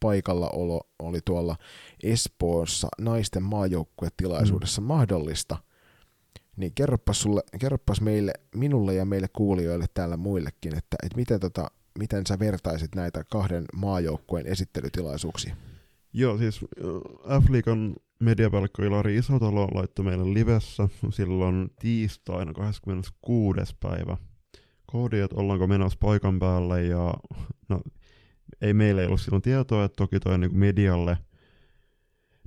paikallaolo oli tuolla Espoossa naisten maajoukkuetilaisuudessa mm. mahdollista. Niin kerropas, sulle, kerropas meille, minulle ja meille kuulijoille täällä muillekin, että, että miten, tota, miten sä vertaisit näitä kahden maajoukkueen esittelytilaisuuksia? Joo, siis F-liigan mediapäällikkö Ilari Isotalo laittoi meille livessä silloin tiistaina 26. päivä koodi, että ollaanko menossa paikan päälle ja no, ei meillä ei ollut silloin tietoa, että toki toi niin medialle,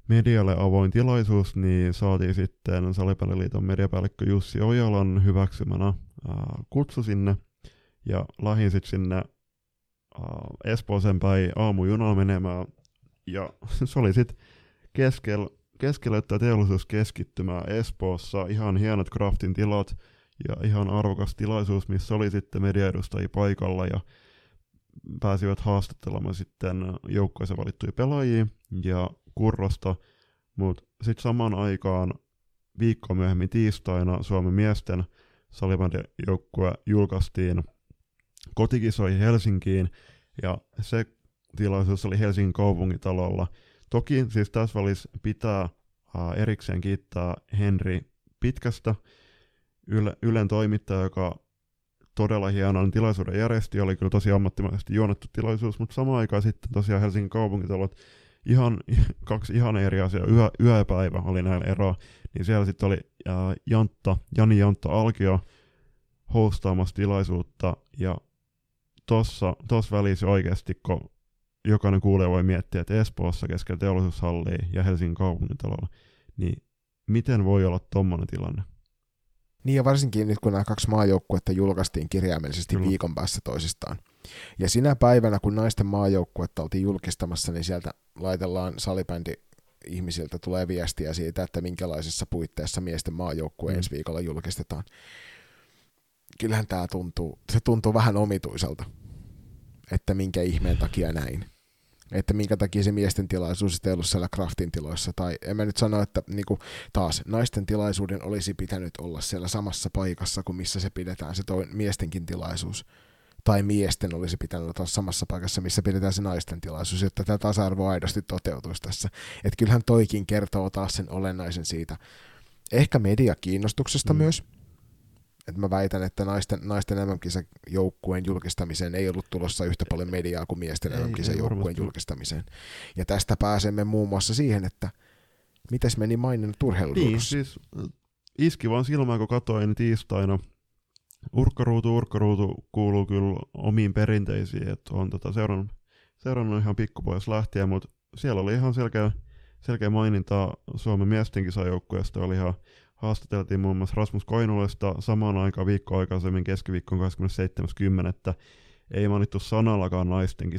medialle avoin tilaisuus, niin saatiin sitten Salipäliliiton mediapäällikkö Jussi Ojalan hyväksymänä ää, kutsu sinne ja lähdin sitten sinne ää, Espooseen päin aamujunalla menemään ja se oli sitten keskellä keskellä teollisuuskeskittymää Espoossa, ihan hienot craftin tilat, ja ihan arvokas tilaisuus, missä oli sitten mediaedustajia paikalla ja pääsivät haastattelemaan sitten joukkueeseen valittuja pelaajia ja Kurrosta, mutta sitten samaan aikaan viikko myöhemmin tiistaina Suomen miesten salibändijoukkue julkaistiin kotikisoihin Helsinkiin, ja se tilaisuus oli Helsingin kaupungitalolla. Toki siis tässä välissä pitää erikseen kiittää Henri Pitkästä, Yle, Ylen toimittaja, joka todella hienon tilaisuuden järjesti, oli kyllä tosi ammattimaisesti juonettu tilaisuus, mutta samaan aikaan sitten tosiaan Helsingin kaupunkitalot, ihan, kaksi ihan eri asiaa, yö, yö ja päivä oli näillä eroa, niin siellä sitten oli uh, Jantta, Jani Jantta Alkio hostaamassa tilaisuutta, ja tossa välissä oikeasti, kun jokainen kuulija voi miettiä, että Espoossa keskellä teollisuushallia ja Helsingin kaupungintalolla, niin miten voi olla tommonen tilanne? Niin ja varsinkin nyt kun nämä kaksi maajoukkuetta julkaistiin kirjaimellisesti Kyllä. viikon päässä toisistaan. Ja sinä päivänä, kun naisten maajoukkuetta oltiin julkistamassa, niin sieltä laitellaan salibändi ihmisiltä tulee viestiä siitä, että minkälaisissa puitteissa miesten maajoukkue Mm. ensi viikolla julkistetaan. Kyllähän tämä tuntuu, se tuntuu vähän omituiselta, että minkä ihmeen takia näin. Että minkä takia se miesten tilaisuus sitten ei ollut siellä Craftin tiloissa. Tai en mä nyt sano, että niinku, taas naisten tilaisuuden olisi pitänyt olla siellä samassa paikassa kuin missä se pidetään, se toi, miestenkin tilaisuus. Tai miesten olisi pitänyt olla samassa paikassa, missä pidetään se naisten tilaisuus, jotta tämä tasa-arvo aidosti toteutuisi tässä. Että kyllähän toikin kertoo taas sen olennaisen siitä. Ehkä mediakiinnostuksesta mm. Mm. myös. Et mä väitän, että naisten, naisten MM-kisajoukkueen julkistamiseen ei ollut tulossa yhtä paljon mediaa kuin miesten Ei, MM-kisajoukkueen julkistamiseen. Ja tästä pääsemme muun muassa siihen, että mites meni maininnut Niin, urheiluruudussa. siis äh, iski vaan silmään, kun katsoin tiistaina. Urkkaruutu, urkkaruutu kuuluu kyllä omiin perinteisiin, että on tota seurannut, seurannut ihan pikkupois lähtien, mutta siellä oli ihan selkeä, selkeä maininta Suomen miesten kisajoukkueesta. Oli ihan, haastateltiin muun muassa Rasmus Koinulesta samaan aikaan viikko aikaisemmin keskiviikkon 27.10. Ei mainittu sanallakaan naisten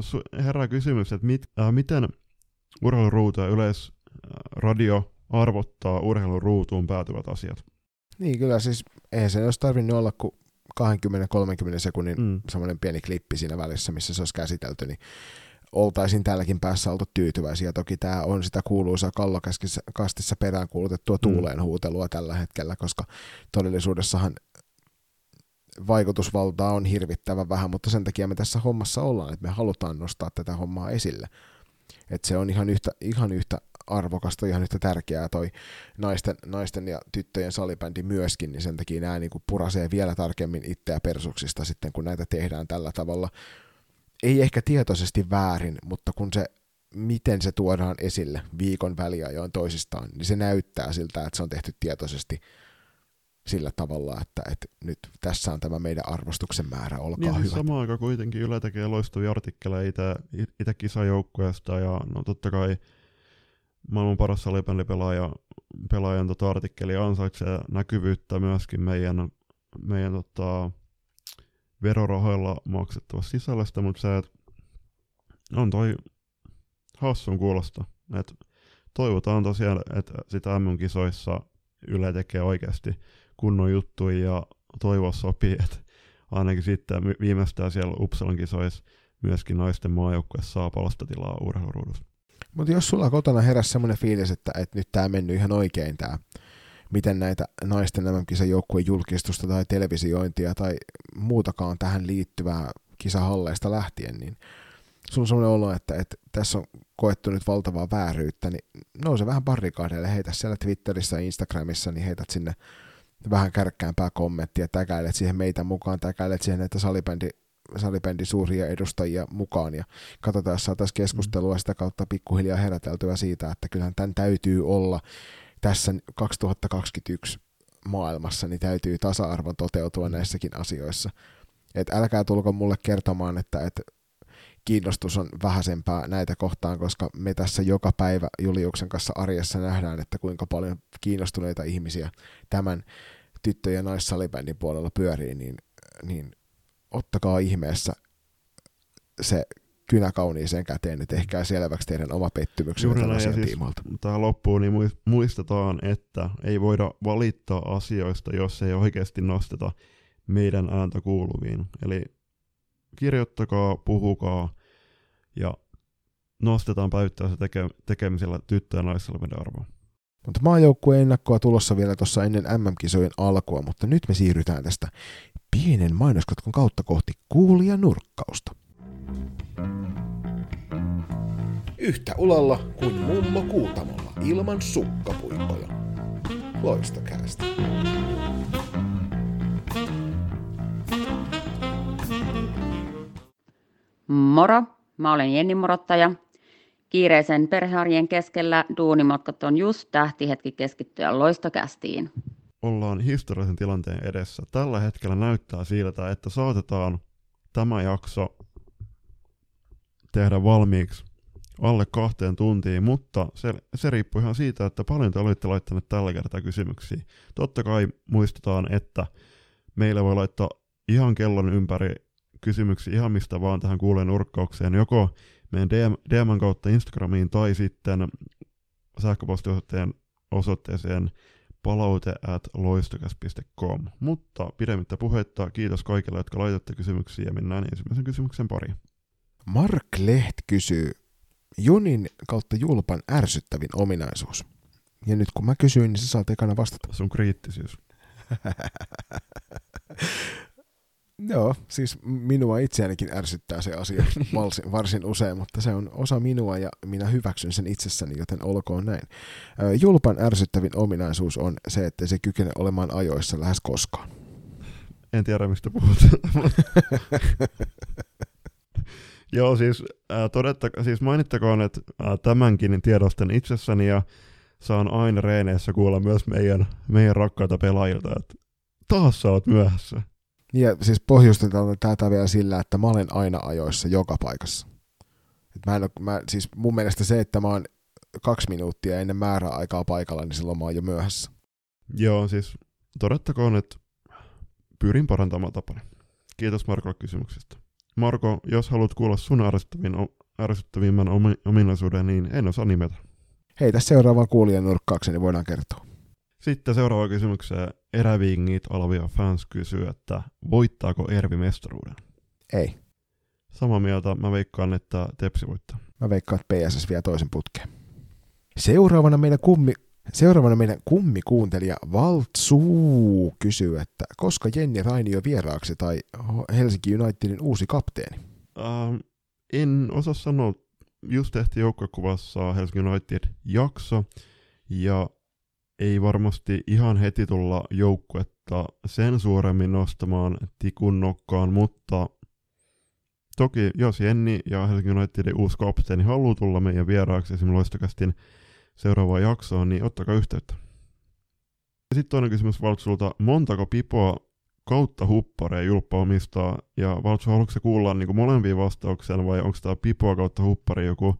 su- herää kysymys, että mit, äh, miten urheiluruutu ja yleisradio arvottaa urheiluruutuun päätyvät asiat. Niin kyllä siis, eihän se olisi tarvinnut olla kuin 20-30 sekunnin Mm. semmoinen pieni klippi siinä välissä, missä se olisi käsitelty, niin oltaisiin tälläkin päässä oltu tyytyväisiä. Toki tämä on sitä kuuluisaa kallokastissa perään kuulutettua tuuleen huutelua tällä hetkellä, koska todellisuudessahan vaikutusvaltaa on hirvittävän vähän, mutta sen takia me tässä hommassa ollaan, että me halutaan nostaa tätä hommaa esille. Että se on ihan yhtä, ihan yhtä arvokasta, ihan yhtä tärkeää toi naisten, naisten ja tyttöjen salibändi myöskin, niin sen takia nämä niin purasee vielä tarkemmin itseä persuksista sitten, kun näitä tehdään tällä tavalla. Ei ehkä tietoisesti väärin, mutta kun se, miten se tuodaan esille viikon väliajoin toisistaan, niin se näyttää siltä, että se on tehty tietoisesti sillä tavalla, että, että nyt tässä on tämä meidän arvostuksen määrä, olkaa Niin, siis hyvät. samaan aikaan kuitenkin Yle tekee loistavia artikkeleja itä, kisajoukkueesta ja no totta kai maailman paras salibändipelaaja pelaajan tota artikkeli ansaitsee näkyvyyttä myöskin meidän, meidän tota, verorahoilla maksettavasta sisällöstä, mutta se, että on toi hassun kuulosta. Et toivotaan tosiaan, että sitä MM-kisoissa Yle tekee oikeasti kunnon juttuja ja toivoa sopii, että ainakin sitten vi- viimeistään siellä Uppsalan kisoissa myöskin naisten maajoukkue saa palstatilaa urheiluruudussa. Mutta jos sulla kotona heräsi semmoinen fiilis, että, että nyt tämä mennyt ihan oikein tämä, miten näitä naisten MM-kisan joukkueen julkistusta tai televisiointia tai muutakaan tähän liittyvää kisahalleista lähtien, niin sulla on semmoinen olo, että, että tässä on koettu nyt valtavaa vääryyttä, niin nouse vähän barrikaadeille, heitä siellä Twitterissä ja Instagramissa, niin heität sinne vähän kärkkäämpää kommenttia, täkäilet siihen meitä mukaan, täkäilet siihen näitä salibändi, salibändin suuria edustajia mukaan. Ja katsotaan, jos saataisiin keskustelua sitä kautta pikkuhiljaa heräteltyä siitä, että kyllähän tämän täytyy olla tässä 2021 maailmassa, niin täytyy tasa-arvon toteutua näissäkin asioissa. Et älkää tulko mulle kertomaan, että, että kiinnostus on vähäisempää näitä kohtaan, koska me tässä joka päivä Juliuksen kanssa arjessa nähdään, että kuinka paljon kiinnostuneita ihmisiä tämän tyttö- ja naissalibändin puolella pyörii, niin, niin ottakaa ihmeessä se kynä kauniiseen käteen, että tehkää selväksi teidän oma pettymyksenne Juuri tämän asian siis tiimoilta. tähän loppuun niin muis- muistetaan, että ei voida valittaa asioista, jos ei oikeasti nosteta meidän ääntä kuuluviin. Eli kirjoittakaa, puhukaa ja nostetaan päivittäisellä teke- tekemisellä tyttö- ja naissalmeden arvoa. Mutta maajoukkueen ennakkoa tulossa vielä tuossa ennen MM-kisojen alkua, mutta nyt me siirrytään tästä pienen mainoskatkon kautta kohti kuulia nurkkausta. Yhtä ulalla kuin mummo kuutamolla ilman sukkapuikkoja. Loistokäästä. Moro, mä olen Jenni Morottaja. Kiireisen perhearjen keskellä duunimatkat on just tähtihetki keskittyä loistokästiin. Ollaan historiallisen tilanteen edessä. Tällä hetkellä näyttää siltä, että saatetaan tämä jakso tehdä valmiiksi alle kahteen tuntiin, mutta se, se riippuu ihan siitä, että paljon te olette laittaneet tällä kertaa kysymyksiä. Totta kai muistutaan, että meille voi laittaa ihan kellon ympäri kysymyksiä ihan mistä vaan tähän kuuleen urkkaukseen, joko meidän DM, DMn kautta Instagramiin tai sitten sähköpostiosoitteen osoitteeseen palaute at loistokas.com. Mutta pidemmittä puhetta, kiitos kaikille, jotka laitatte kysymyksiä ja mennään ensimmäisen kysymyksen pariin. Mark Leht kysyy, Junin kautta julpan ärsyttävin ominaisuus. Ja nyt kun mä kysyin, niin sä saat ekana vastata. Sun kriittisyys. Joo, siis minua itseänikin ärsyttää se asia varsin, varsin usein, mutta se on osa minua ja minä hyväksyn sen itsessäni, joten olkoon näin. Julpan ärsyttävin ominaisuus on se, että se kykenee olemaan ajoissa lähes koskaan. En tiedä, mistä puhut. Joo, siis, äh, todetta, siis mainittakoon, että äh, tämänkin tiedostan itsessäni ja saan aina reeneissä kuulla myös meidän, meidän rakkaita pelaajilta, että taas sä oot myöhässä. Ja siis pohjustetaan tätä vielä sillä, että mä olen aina ajoissa joka paikassa. Et mä en ole, mä, siis mun mielestä se, että mä oon kaksi minuuttia ennen määräaikaa paikalla, niin silloin mä oon jo myöhässä. Joo, siis todettakoon, että pyrin parantamaan tapani. Kiitos Markolle kysymyksestä. Marko, jos haluat kuulla sun ärsyttävimmän ominaisuuden, niin en osaa nimetä. Heitä seuraavaan kuulijan nurkkaakseni niin voidaan kertoa. Sitten seuraava kysymykseen. Erävingit Alvia fans kysyy, että voittaako Ervi mestaruuden? Ei. Sama mieltä, mä veikkaan, että Tepsi voittaa. Mä veikkaan, että PSS vie toisen putkeen. Seuraavana meidän kummi, Seuraavana meidän kummikuuntelija Valtsuu kysyy, että koska Jenni Rainio vieraaksi tai Helsinki Unitedin uusi kapteeni? Uh, en osaa sanoa. Just tehtiin joukkokuvassa Helsinki United jakso ja ei varmasti ihan heti tulla joukkuetta sen suuremmin nostamaan tikun nokkaan, mutta toki jos Jenni ja Helsinki Unitedin uusi kapteeni haluaa tulla meidän vieraaksi esimerkiksi Loistokästin seuraavaan jaksoon, niin ottakaa yhteyttä. Sitten toinen kysymys Valtsulta, montako pipoa kautta huppareja Julppa omistaa, ja Valtsu, haluatko kuulla niin kuin molempia vastauksia, vai onko tämä pipoa kautta huppari joku...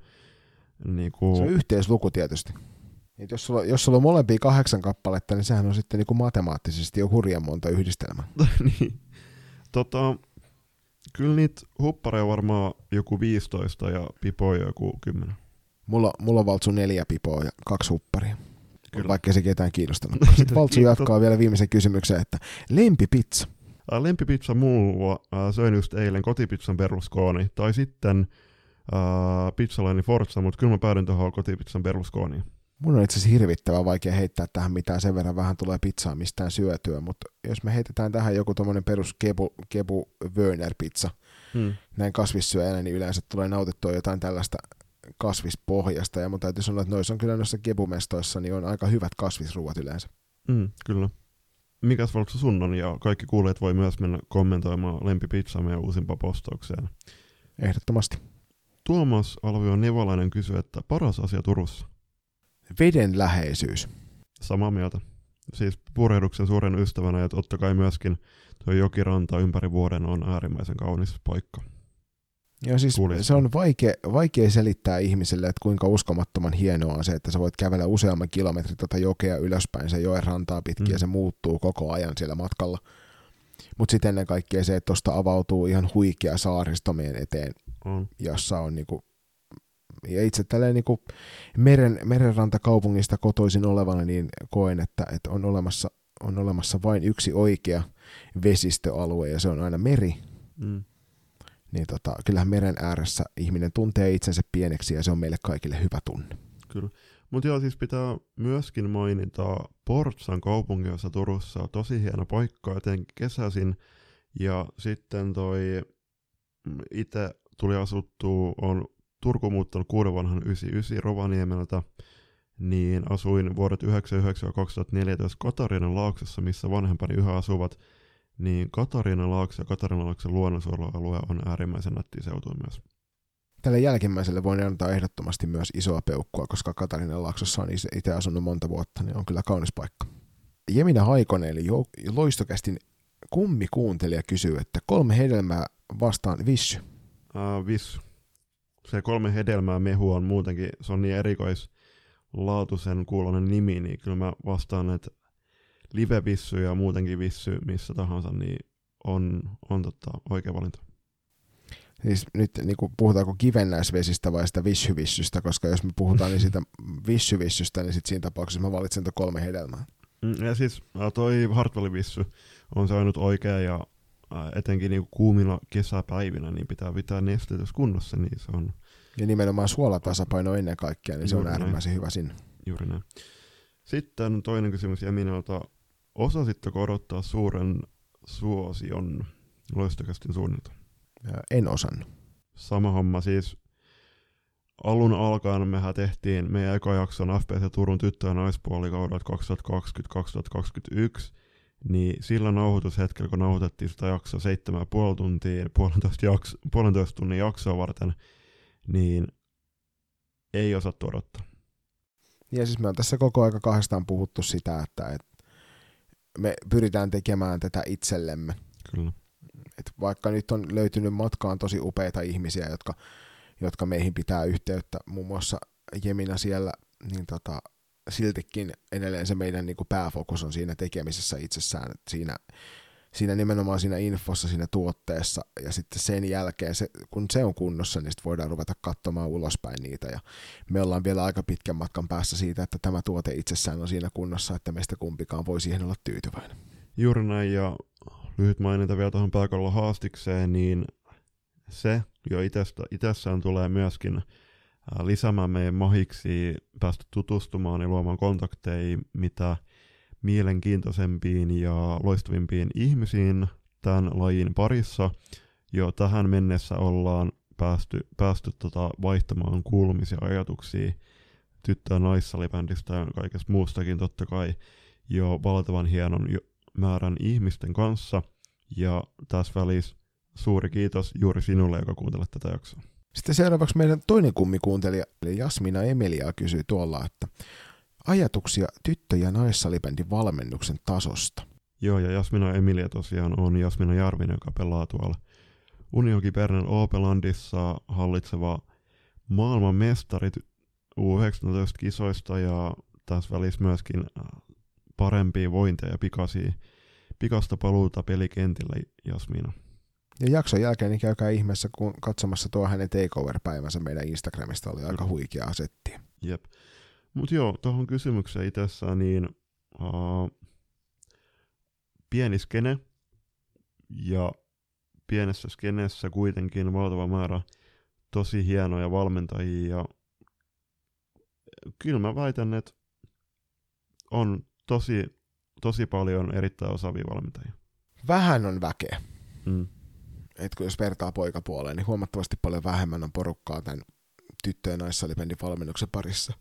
Niin kuin... Se on yhteisluku tietysti. Et jos, sulla, jos sulla on molempia kahdeksan kappaletta, niin sehän on sitten niin kuin matemaattisesti jo hurjan monta yhdistelmää. niin. Tota, kyllä niitä huppareja varmaan joku 15 ja pipoja joku 10. Mulla, mulla on Valtsu neljä pipoa ja kaksi hupparia. Kyllä. Vaikka se ketään kiinnostanut. Sitten Valtsu jatkaa vielä viimeisen kysymyksen, että lempipizza. Äh, lempipizza mulla äh, söin just eilen kotipizzan Berlusconi, tai sitten äh, pizzalaini Forza, mutta kyllä mä päädyin tuohon kotipizzan Berlusconiin. Mun on itse asiassa hirvittävän vaikea heittää tähän mitään, sen verran vähän tulee pizzaa mistään syötyä, mutta jos me heitetään tähän joku tommonen perus kebu, kebu Wörner pizza, hmm. näin kasvissyöjänä, niin yleensä tulee nautittua jotain tällaista kasvispohjasta, ja mun täytyy sanoa, että noissa on kyllä noissa kebumestoissa, niin on aika hyvät kasvisruuat yleensä. Mm, kyllä. Mikäs valksa sun on, ja kaikki kuulijat voi myös mennä kommentoimaan lempipizzaa meidän uusimpaan postaukseen. Ehdottomasti. Tuomas Alvio Nevalainen kysyy, että paras asia Turussa? Veden läheisyys. Samaa mieltä. Siis purjehduksen suuren ystävänä ja totta kai myöskin tuo jokiranta ympäri vuoden on äärimmäisen kaunis paikka. Joo, siis se on vaikea, vaikea selittää ihmiselle, että kuinka uskomattoman hienoa on se, että sä voit kävellä useamman kilometrin tuota jokea ylöspäin, se joen rantaa pitkin mm. ja se muuttuu koko ajan siellä matkalla. Mutta sitten ennen kaikkea se, että tuosta avautuu ihan huikea saaristo meidän eteen, mm. jossa on niinku, ja itse tälleen niinku meren, merenrantakaupungista kotoisin olevana, niin koen, että, että on, olemassa, on olemassa vain yksi oikea vesistöalue, ja se on aina meri. Mm niin tota, kyllähän meren ääressä ihminen tuntee itsensä pieneksi ja se on meille kaikille hyvä tunne. Kyllä. Mutta joo, siis pitää myöskin mainita Portsan kaupungissa Turussa. Tosi hieno paikka, joten kesäisin Ja sitten toi mm, itse tuli asuttua, on Turku muuttanut kuuden vanhan 99 Rovaniemeltä, niin asuin vuodet 1999-2014 Katarinan laaksossa, missä vanhempani yhä asuvat, niin Katarinan laakso ja Katarinan laakson luonnonsuojelualue on äärimmäisen nätti seutu myös. Tälle jälkimmäiselle voin antaa ehdottomasti myös isoa peukkua, koska Katarinan laaksossa on itse asunut monta vuotta, niin on kyllä kaunis paikka. Jemina Haikonen, eli loistokästin kummikuuntelija kysyy, että kolme hedelmää vastaan vissy. Uh, vissy. Se kolme hedelmää mehu on muutenkin, se on niin erikoislaatuisen kuulonen nimi, niin kyllä mä vastaan, että live-vissy ja muutenkin vissy missä tahansa, niin on, on totta, oikea valinta. Siis nyt niin kuin, puhutaanko kivennäisvesistä vai sitä vissyvissystä, koska jos me puhutaan niin siitä vissyvissystä, niin sit siinä tapauksessa mä valitsen kolme hedelmää. Mm, ja siis toi Hartwell-vissy on se ainut oikea ja etenkin niin kuumina kesäpäivinä niin pitää pitää nestetys kunnossa, niin se on... Ja nimenomaan suolatasapaino ennen kaikkea, niin se on äärimmäisen hyvä sinne. Juuri näin. Sitten toinen kysymys Eminalta. Osasitteko odottaa suuren suosion loistokästin suunnilta? En osannut. Sama homma siis. Alun alkaen mehän tehtiin meidän eka jakson FPC Turun tyttö- ja naispuolikaudet 2020-2021, niin sillä nauhoitushetkellä, kun nauhoitettiin sitä jaksoa 7,5 tuntia, puolentoista, jakso, puolentoista tunnin jaksoa varten, niin ei osattu odottaa. Ja siis me on tässä koko aika kahdestaan puhuttu sitä, että, että me pyritään tekemään tätä itsellemme. Kyllä. Et vaikka nyt on löytynyt matkaan tosi upeita ihmisiä, jotka, jotka meihin pitää yhteyttä, muun muassa Jemina siellä, niin tota, siltikin edelleen se meidän niin kuin pääfokus on siinä tekemisessä itsessään, siinä, siinä nimenomaan siinä infossa, siinä tuotteessa, ja sitten sen jälkeen, se, kun se on kunnossa, niin sitten voidaan ruveta katsomaan ulospäin niitä, ja me ollaan vielä aika pitkän matkan päässä siitä, että tämä tuote itsessään on siinä kunnossa, että meistä kumpikaan voi siihen olla tyytyväinen. Juuri näin, ja lyhyt maininta vielä tuohon pääkalloon haastikseen, niin se jo itestä, itsessään tulee myöskin lisäämään meidän mahiksi päästä tutustumaan ja luomaan kontakteja mitä mielenkiintoisempiin ja loistavimpiin ihmisiin tämän lajin parissa. Jo tähän mennessä ollaan päästy, päästy tota vaihtamaan kuulumisia ajatuksia tyttö- ja naissalibändistä ja kaikesta muustakin totta kai jo valtavan hienon määrän ihmisten kanssa. Ja tässä välissä suuri kiitos juuri sinulle, joka kuuntelet tätä jaksoa. Sitten seuraavaksi meidän toinen kummikuuntelija, eli Jasmina Emilia, kysyy tuolla, että ajatuksia tyttö- ja naissalibändin valmennuksen tasosta. Joo, ja Jasmina Emilia tosiaan on Jasmina Jarvinen, joka pelaa tuolla Unioki Pernen Opelandissa hallitseva maailman mestari U19-kisoista ja tässä välissä myöskin äh, parempia vointeja ja pikaisia, pikasta paluuta pelikentillä Jasmina. Ja jakson jälkeen niin käykää ihmeessä, kun katsomassa tuo hänen takeover-päivänsä meidän Instagramista oli aika huikea asetti. Jep. Mutta joo, tuohon kysymykseen itsessään, niin uh, pieni skene ja pienessä skenessä kuitenkin valtava määrä tosi hienoja valmentajia ja kyllä mä väitän, että on tosi, tosi paljon erittäin osaavia valmentajia. Vähän on väkeä. Mm että jos vertaa poikapuoleen, niin huomattavasti paljon vähemmän on porukkaa tämän tyttö- ja naissalibändin valmennuksen parissa.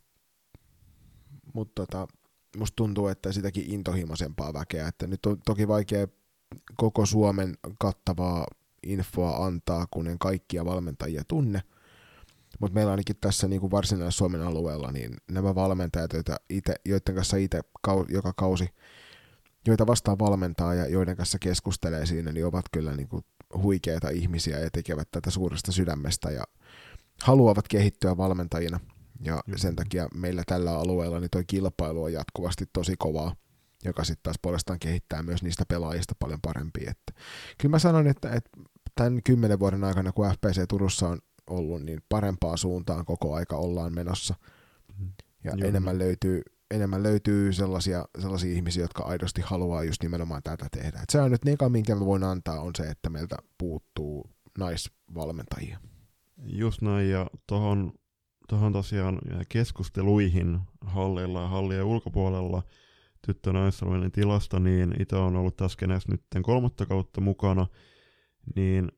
Mutta tota, musta tuntuu, että sitäkin intohimoisempaa väkeä, että nyt on toki vaikea koko Suomen kattavaa infoa antaa, kun en kaikkia valmentajia tunne, mutta meillä ainakin tässä niin kuin Varsinais-Suomen alueella, niin nämä valmentajat, joita ite, joiden kanssa itse kau, joka kausi, joita vastaan valmentaa ja joiden kanssa keskustelee siinä, niin ovat kyllä niin kuin huikeita ihmisiä ja tekevät tätä suuresta sydämestä ja haluavat kehittyä valmentajina. Ja mm. sen takia meillä tällä alueella niin toi kilpailu on jatkuvasti tosi kovaa, joka sitten taas puolestaan kehittää myös niistä pelaajista paljon parempia. Että, kyllä mä sanon, että, että tämän kymmenen vuoden aikana, kun FPC Turussa on ollut, niin parempaa suuntaan koko aika ollaan menossa. Mm. Ja Joo. enemmän löytyy enemmän löytyy sellaisia, sellaisia ihmisiä, jotka aidosti haluaa just nimenomaan tätä tehdä. Et se on nyt eka, minkä mä voin antaa, on se, että meiltä puuttuu naisvalmentajia. Just näin, ja tuohon tohon tosiaan keskusteluihin hallilla ja hallien ulkopuolella tyttö naissalminen tilasta, niin itse on ollut tässä kenessä nyt kolmatta kautta mukana, niin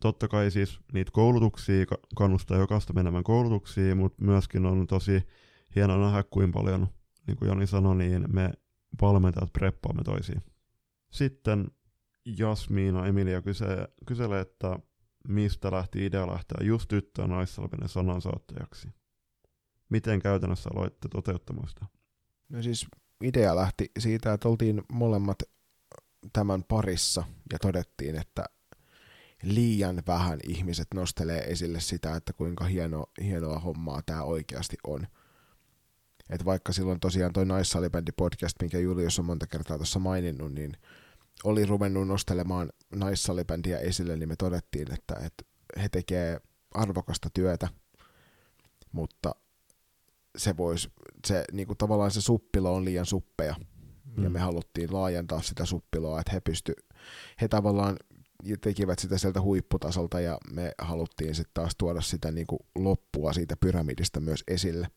totta kai siis niitä koulutuksia kannustaa jokaista menemään koulutuksiin, mutta myöskin on tosi hieno nähdä, kuinka paljon, niin kuin Joni sanoi, niin me valmentajat preppaamme toisiin. Sitten Jasmiina Emilia kyse, kyselee, että mistä lähti idea lähteä just tyttöä naissalminen sanansaattajaksi. Miten käytännössä aloitte toteuttamaan sitä? No siis idea lähti siitä, että oltiin molemmat tämän parissa ja todettiin, että liian vähän ihmiset nostelee esille sitä, että kuinka hieno, hienoa hommaa tämä oikeasti on. Et vaikka silloin tosiaan toi naissalibändi podcast, minkä Julius on monta kertaa tuossa maininnut, niin oli ruvennut nostelemaan naissalibändiä esille, niin me todettiin, että, että he tekee arvokasta työtä, mutta se vois, se niinku tavallaan se suppilo on liian suppea, mm. ja me haluttiin laajentaa sitä suppiloa, että he pysty, he tavallaan tekivät sitä sieltä huipputasolta, ja me haluttiin sitten taas tuoda sitä niinku loppua siitä pyramidista myös esille.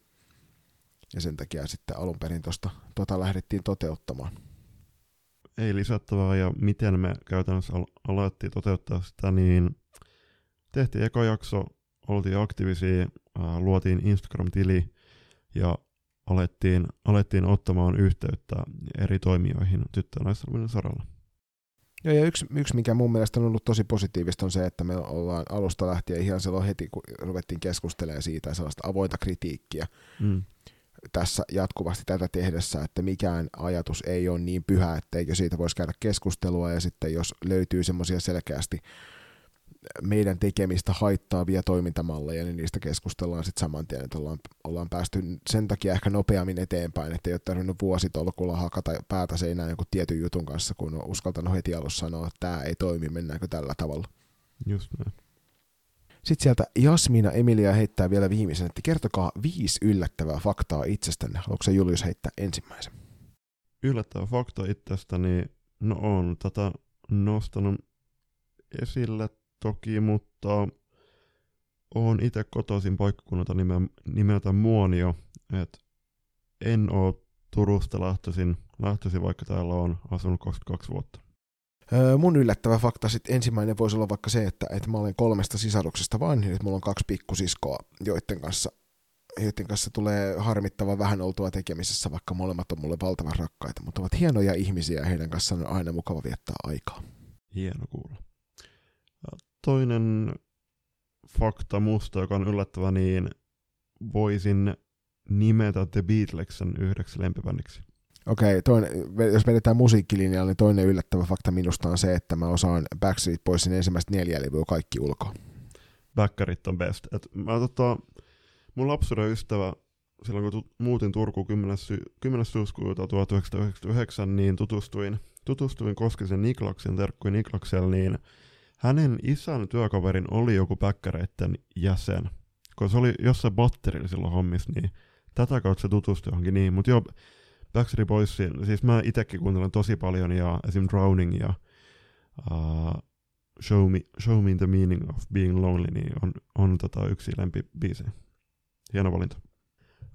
Ja sen takia sitten alun perin tuosta tota lähdettiin toteuttamaan. Ei lisättävää, ja miten me käytännössä al- alettiin toteuttaa sitä, niin tehtiin eka jakso, oltiin aktiivisia, ää, luotiin Instagram-tili, ja alettiin, alettiin ottamaan yhteyttä eri toimijoihin tyttö- ja saralla. Joo, ja yksi, yksi, mikä mun mielestä on ollut tosi positiivista, on se, että me ollaan alusta lähtien ihan silloin heti, kun ruvettiin keskustelemaan siitä sellaista avointa kritiikkiä mm. Tässä jatkuvasti tätä tehdessä, että mikään ajatus ei ole niin pyhä, etteikö siitä voisi käydä keskustelua, ja sitten jos löytyy semmoisia selkeästi meidän tekemistä haittaavia toimintamalleja, niin niistä keskustellaan sitten saman tien, että ollaan, ollaan päästy sen takia ehkä nopeammin eteenpäin, että ei ole tarvinnut vuositolkulla hakata päätä seinään jonkun tietyn jutun kanssa, kun on uskaltanut heti alussa sanoa, että tämä ei toimi, mennäänkö tällä tavalla. Just näin. Sitten sieltä Jasmina Emilia heittää vielä viimeisen, että kertokaa viisi yllättävää faktaa itsestänne. Haluatko se Julius heittää ensimmäisen? Yllättävä fakta itsestäni, no on tätä nostanut esille toki, mutta olen itse kotoisin paikkakunnalta nimeltä Muonio, että en ole Turusta lähtöisin, lähtöisin, vaikka täällä on asunut 22 vuotta. Mun yllättävä fakta sitten ensimmäinen voisi olla vaikka se, että, että mä olen kolmesta sisaruksesta vanhin, että mulla on kaksi pikkusiskoa, joiden kanssa, joiden kanssa tulee harmittavan vähän oltua tekemisessä, vaikka molemmat on mulle valtavan rakkaita, mutta ovat hienoja ihmisiä ja heidän kanssaan on aina mukava viettää aikaa. Hieno kuulla toinen fakta musta, joka on yllättävä, niin voisin nimetä The Beatlesen yhdeksi lempibändiksi. Okei, okay, jos vedetään musiikkilinjalla, niin toinen yllättävä fakta minusta on se, että mä osaan Backstreet Boysin ensimmäistä neljä levyä kaikki ulkoa. Backerit on best. Et mä, tota, mun lapsuuden ystävä, silloin kun muutin Turkuun 10. Sy- 10. syyskuuta 1999, niin tutustuin, tutustuin Koskisen Niklaksen, terkkuin Niklaksella, niin hänen isän työkaverin oli joku päkkäreitten jäsen, kun se oli jossain batterilla silloin hommissa, niin tätä kautta se tutustui johonkin niin, mutta joo, Backstreet Boysin, siis mä itekin kuuntelen tosi paljon ja esim. Drowning ja uh, Show, me, Show Me the Meaning of Being Lonely niin on, on tota yksi lempibiisejä. Hieno valinta.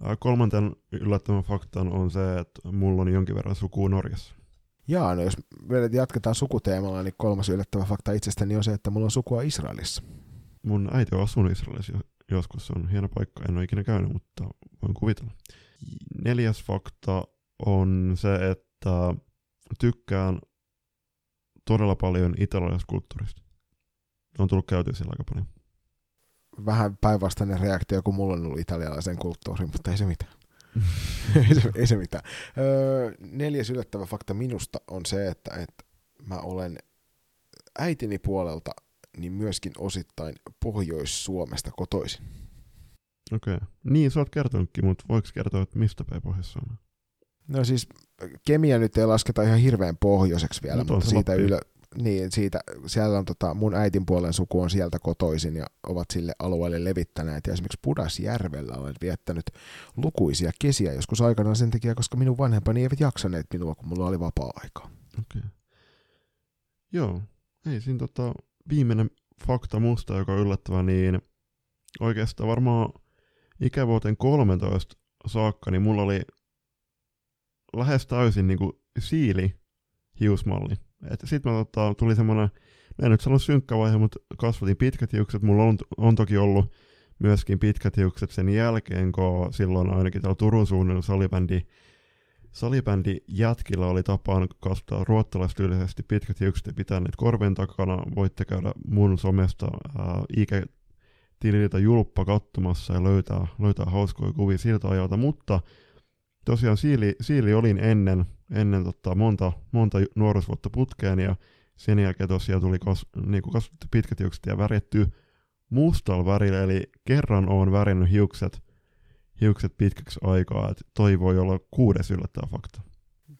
Uh, kolmanten yllättävän faktan on se, että mulla on jonkin verran sukua Norjassa. Jaa, no jos jatketaan sukuteemalla, niin kolmas yllättävä fakta itsestäni on se, että mulla on sukua Israelissa. Mun äiti on asunut Israelissa joskus, se on hieno paikka, en ole ikinä käynyt, mutta voin kuvitella. Neljäs fakta on se, että tykkään todella paljon italialaisesta kulttuurista. On tullut käyty siellä aika paljon. Vähän päinvastainen reaktio kuin mulla on ollut italialaisen kulttuuriin, mutta ei se mitään. ei, se, ei se mitään. Öö, neljäs yllättävä fakta minusta on se, että, että mä olen äitini puolelta niin myöskin osittain Pohjois-Suomesta kotoisin. Okei. Okay. Niin, sä oot kertonutkin, mutta voiko kertoa, että mistä päin pohjois No siis kemia nyt ei lasketa ihan hirveän pohjoiseksi vielä, no, mutta siitä, ylö, niin, siitä, siellä on tota, mun äitin puolen suku on sieltä kotoisin ja ovat sille alueelle levittäneet. Ja esimerkiksi Pudasjärvellä olen viettänyt lukuisia kesiä joskus aikanaan sen takia, koska minun vanhempani eivät jaksaneet minua, kun mulla oli vapaa-aikaa. Okei. Okay. Joo, ei siinä tota, viimeinen fakta musta, joka on yllättävä, niin oikeastaan varmaan ikävuoteen 13 saakka, niin mulla oli lähes täysin niinku siili hiusmalli. Sitten tota, tuli semmoinen, en nyt sano synkkä vaihe, mutta kasvatin pitkät hiukset. Mulla on, on toki ollut myöskin pitkät hiukset sen jälkeen, kun silloin ainakin täällä Turun suunnilla salibändi, salibändi jätkillä oli tapaan kasvattaa ruottalaistyylisesti pitkät hiukset ja pitää niitä korven takana. Voitte käydä mun somesta ää, ikä tililtä julppa katsomassa ja löytää, löytää hauskoja kuvia siltä ajalta, mutta tosiaan siili, siili olin ennen, ennen tota monta, monta nuoruusvuotta putkeen ja sen jälkeen tosiaan tuli kas, niin kasvattu pitkät hiukset ja värjetty mustalla värillä, eli kerran on värinnyt hiukset, hiukset pitkäksi aikaa, että toi voi olla kuudes yllättävä fakta.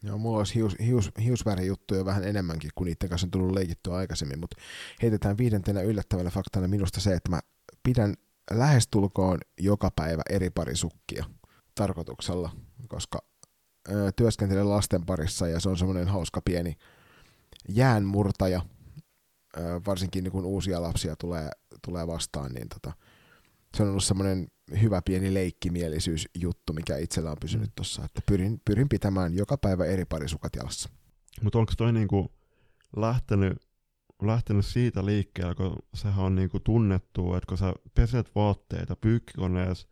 Joo, mulla olisi hius, hius, hiusvärijuttuja vähän enemmänkin, kuin niiden kanssa on tullut leikittyä aikaisemmin, mutta heitetään viidentenä yllättävällä faktana minusta se, että mä pidän lähestulkoon joka päivä eri parisukkia tarkoituksella, koska ö, työskentelen lasten parissa ja se on semmoinen hauska pieni jäänmurtaja, ö, varsinkin niin kun uusia lapsia tulee, tulee vastaan, niin tota, se on ollut semmoinen hyvä pieni leikkimielisyysjuttu, mikä itsellä on pysynyt tuossa, että pyrin, pyrin pitämään joka päivä eri parisukat jalassa. Mutta onko toi niinku lähtenyt, lähtenyt siitä liikkeelle, kun sehän on niinku tunnettu, että kun sä peset vaatteita pyykkikoneessa,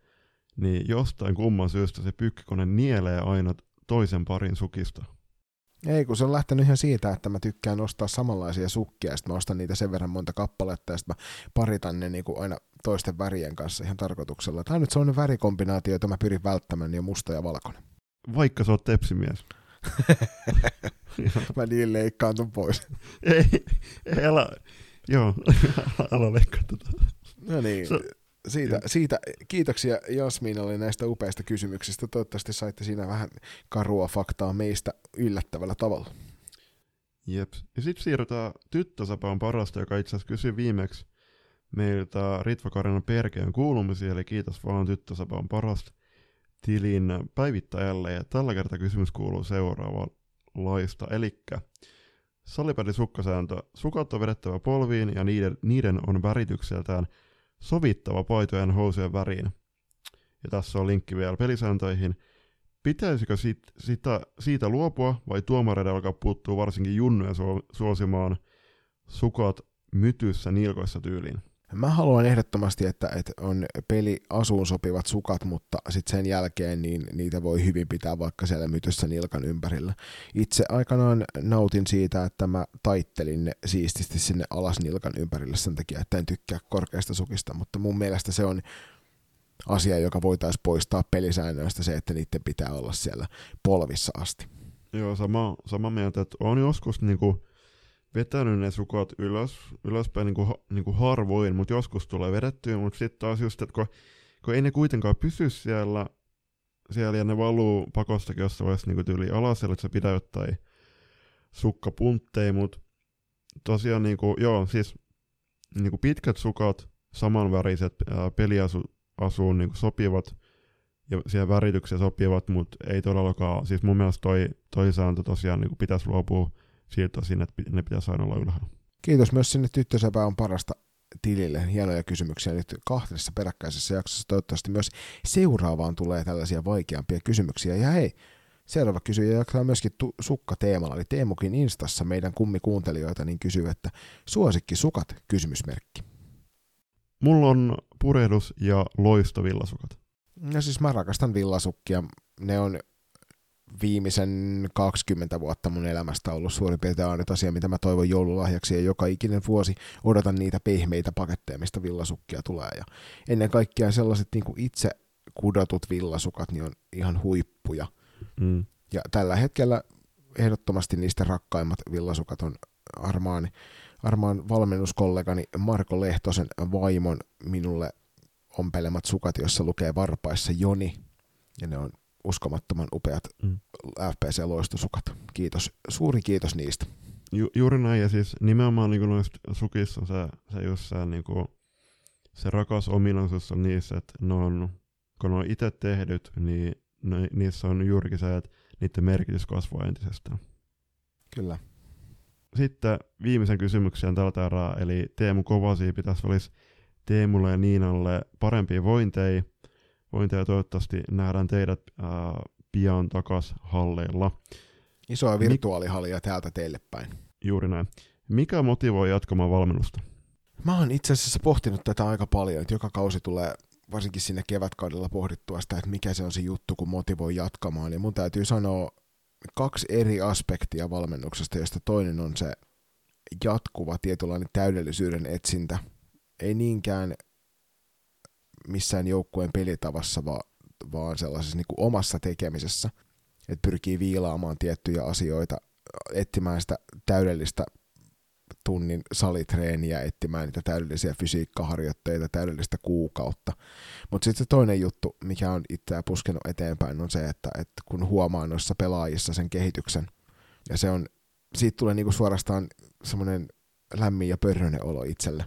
niin jostain kumman syystä se pyykkikone nielee aina toisen parin sukista. Ei, kun se on lähtenyt ihan siitä, että mä tykkään ostaa samanlaisia sukkia, ja sitten mä ostan niitä sen verran monta kappaletta, ja sitten mä paritan ne niinku aina toisten värien kanssa ihan tarkoituksella. Tämä on nyt sellainen värikombinaatio, jota mä pyrin välttämään, niin on musta ja valkoinen. Vaikka sä oot tepsimies. mä niin leikkaantun pois. ei, ei älä, joo, älä leikkaa tätä. No niin, so, siitä, siitä kiitoksia Jasminalle näistä upeista kysymyksistä. Toivottavasti saitte siinä vähän karua faktaa meistä yllättävällä tavalla. Jep. Ja sitten siirrytään tyttösapaan parasta, joka itse asiassa kysyi viimeksi meiltä Ritva Karinan perkeen kuulumisia, eli kiitos vaan tyttösapa on parasta tilin päivittäjälle. Ja tällä kertaa kysymys kuuluu seuraavanlaista, eli salipädi sukkasääntö. Sukat on vedettävä polviin ja niiden, niiden on väritykseltään sovittava paitojen housujen väriin. Ja tässä on linkki vielä pelisääntöihin. Pitäisikö sit, sitä, siitä luopua vai tuomareiden alkaa puuttuu varsinkin junnuja suosimaan sukat mytyssä nilkoissa tyyliin? Mä haluan ehdottomasti, että, että on peli asuun sopivat sukat, mutta sitten sen jälkeen niin niitä voi hyvin pitää vaikka siellä mytyssä nilkan ympärillä. Itse aikanaan nautin siitä, että mä taittelin ne siististi sinne alas nilkan ympärille sen takia, että en tykkää korkeasta sukista, mutta mun mielestä se on asia, joka voitaisiin poistaa pelisäännöistä se, että niiden pitää olla siellä polvissa asti. Joo, sama, sama mieltä, että on joskus niinku vetänyt ne sukot ylös, ylöspäin niin kuin, niin kuin harvoin, mutta joskus tulee vedettyä, mutta sitten taas just, että kun, kun ei ne kuitenkaan pysy siellä, siellä ja ne valuu pakostakin jossain vaiheessa niin tyyli alas, että sä pidä jotain sukkapuntteja, mutta tosiaan niin kuin, joo, siis niin kuin pitkät sukat, samanväriset peliasuun niin sopivat ja siihen väritykseen sopivat, mutta ei todellakaan, siis mun mielestä toi, toi sääntö tosiaan niin kuin pitäisi luopua siltä osin, että ne pitäisi aina olla ylhäällä. Kiitos myös sinne Tyttösäpä on parasta tilille. Hienoja kysymyksiä nyt kahdessa peräkkäisessä jaksossa. Toivottavasti myös seuraavaan tulee tällaisia vaikeampia kysymyksiä. Ja hei, seuraava kysyjä jaksaa myöskin tu- sukka-teemalla. Eli Teemukin Instassa meidän kummikuuntelijoita niin kysyy, että suosikki sukat? Kysymysmerkki. Mulla on purehdus ja loisto villasukat. No siis mä rakastan villasukkia. Ne on viimeisen 20 vuotta mun elämästä ollut suurin piirtein ainut asia, mitä mä toivon joululahjaksi, ja joka ikinen vuosi odotan niitä pehmeitä paketteja, mistä villasukkia tulee. Ja ennen kaikkea sellaiset niin kuin itse kudotut villasukat niin on ihan huippuja. Mm. Ja tällä hetkellä ehdottomasti niistä rakkaimmat villasukat on Armaan, Armaan valmennuskollegani Marko Lehtosen vaimon minulle ompelemat sukat, jossa lukee varpaissa Joni. Ja ne on uskomattoman upeat mm. FPC-loistosukat. Kiitos, suuri kiitos niistä. Ju, juuri näin, ja siis nimenomaan niin noista sukissa se, se just se, niin kuin, se rakas ominaisuus on niissä, että ne on, kun ne on itse tehdyt, niin ne, niissä on juurikin se, että niiden merkitys kasvaa entisestään. Kyllä. Sitten viimeisen kysymyksen tältä erää, eli Teemu Kovasi pitäisi olisi Teemulle ja Niinalle parempia vointeja, vointeja toivottavasti nähdään teidät ää, pian takas halleilla. Isoa virtuaalihallia täältä teille päin. Juuri näin. Mikä motivoi jatkamaan valmennusta? Mä oon itse asiassa pohtinut tätä aika paljon, että joka kausi tulee varsinkin sinne kevätkaudella pohdittua sitä, että mikä se on se juttu, kun motivoi jatkamaan. Ja mun täytyy sanoa kaksi eri aspektia valmennuksesta, josta toinen on se jatkuva tietynlainen täydellisyyden etsintä. Ei niinkään missään joukkueen pelitavassa, vaan, sellaisessa niin kuin omassa tekemisessä, että pyrkii viilaamaan tiettyjä asioita, etsimään sitä täydellistä tunnin salitreeniä, etsimään niitä täydellisiä fysiikkaharjoitteita, täydellistä kuukautta. Mutta sitten se toinen juttu, mikä on itseä puskenut eteenpäin, on se, että, että kun huomaa noissa pelaajissa sen kehityksen, ja se on, siitä tulee niinku suorastaan semmoinen lämmin ja pörröinen olo itselle.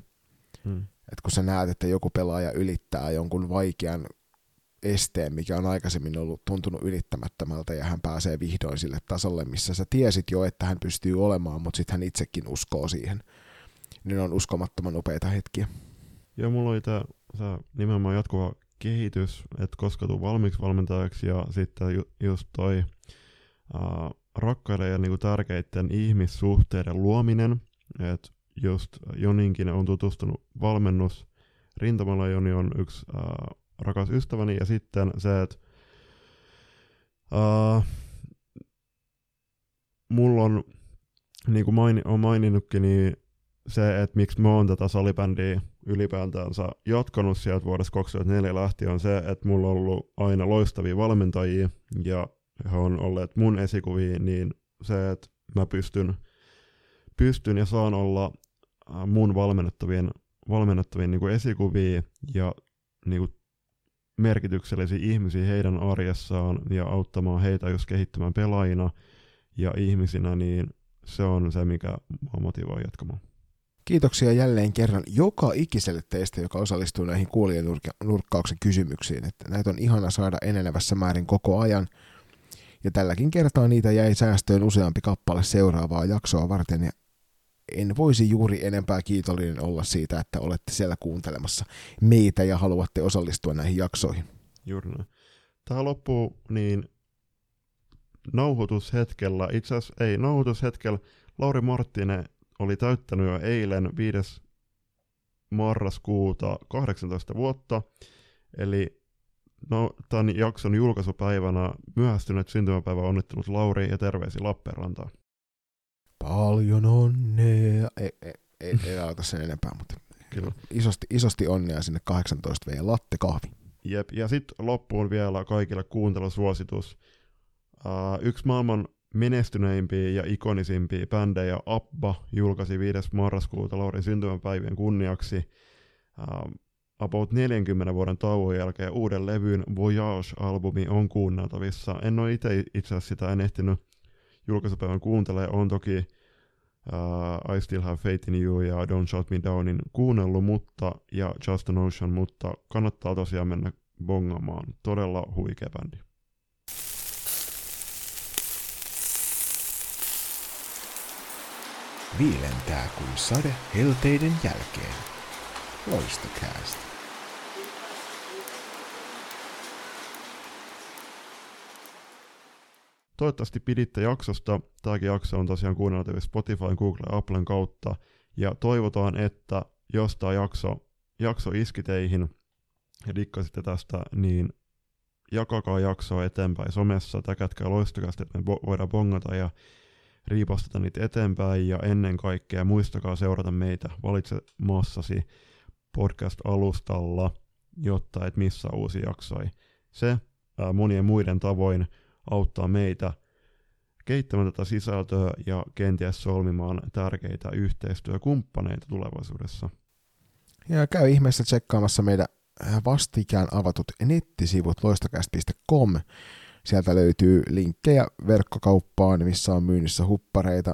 Hmm. Et kun sä näet, että joku pelaaja ylittää jonkun vaikean esteen, mikä on aikaisemmin ollut tuntunut ylittämättömältä, ja hän pääsee vihdoin sille tasolle, missä sä tiesit jo, että hän pystyy olemaan, mutta sitten hän itsekin uskoo siihen. Niin on uskomattoman upeita hetkiä. Joo, mulla oli tämä nimenomaan jatkuva kehitys, että koska tuu valmiiksi valmentajaksi ja sitten ju, just toi uh, rakkaiden ja niinku tärkeiden ihmissuhteiden luominen, että just Joninkin on tutustunut valmennus, Rintamalla Joni on yksi uh, rakas ystäväni, ja sitten se, että uh, mulla on, niin kuin maini, on maininnutkin, niin se, että miksi mä oon tätä salibändiä ylipäätänsä jatkanut sieltä vuodesta 2004 lähtien, on se, että mulla on ollut aina loistavia valmentajia, ja he on olleet mun esikuvia, niin se, että mä pystyn, pystyn ja saan olla mun valmennettavien, valmennettavien niin kuin esikuvia ja niin kuin merkityksellisiä ihmisiä heidän arjessaan ja auttamaan heitä just kehittymään pelaajina ja ihmisinä, niin se on se, mikä mua motivoi jatkamaan. Kiitoksia jälleen kerran joka ikiselle teistä, joka osallistuu näihin kuulijanurkkauksen kysymyksiin. Että näitä on ihana saada enenevässä määrin koko ajan. Ja tälläkin kertaa niitä jäi säästöön useampi kappale seuraavaa jaksoa varten. Ja en voisi juuri enempää kiitollinen olla siitä, että olette siellä kuuntelemassa meitä ja haluatte osallistua näihin jaksoihin. Juuri näin. Tähän loppuu niin nauhoitushetkellä, itse asiassa ei, nauhoitushetkellä Lauri Marttinen oli täyttänyt jo eilen 5. marraskuuta 18 vuotta, eli no, tämän jakson julkaisupäivänä myöhästyneet syntymäpäivä onnittelut Lauri ja terveisi Lappeenrantaan. Paljon onnea. Ei, ei, ei, ei auta sen enempää, mutta Kyllä. Isosti, isosti onnea sinne 18 V latte kahvi. Jep, ja sitten loppuun vielä kaikille kuuntelusuositus. Uh, yksi maailman menestyneimpiä ja ikonisimpia bändejä Abba julkaisi 5. marraskuuta Laurin syntymäpäivien kunniaksi uh, about 40 vuoden tauon jälkeen uuden levyn Voyage-albumi on kuunneltavissa. En ole itse itse asiassa sitä en ehtinyt julkaisupäivän kuuntelee, on toki uh, I Still Have Faith in You ja Don't Shut Me Downin kuunnellut, mutta, ja Just an Ocean, mutta kannattaa tosiaan mennä bongamaan. Todella huikea bändi. Viilentää kuin sade helteiden jälkeen. Loistokäästä. Toivottavasti piditte jaksosta. Tämäkin jakso on tosiaan kuunneltavissa Spotify, Google ja Applen kautta. Ja toivotaan, että jos tämä jakso, jakso iski teihin ja dikkasitte tästä, niin jakakaa jaksoa eteenpäin somessa, täkätkää loistakasti, että me voidaan bongata ja riipasteta niitä eteenpäin ja ennen kaikkea muistakaa seurata meitä valitse maassasi podcast-alustalla, jotta et missaa uusia jaksoja. Se ää, monien muiden tavoin auttaa meitä kehittämään tätä sisältöä ja kenties solmimaan tärkeitä yhteistyökumppaneita tulevaisuudessa. Ja käy ihmeessä tsekkaamassa meidän vastikään avatut nettisivut loistakäst.com. Sieltä löytyy linkkejä verkkokauppaan, missä on myynnissä huppareita,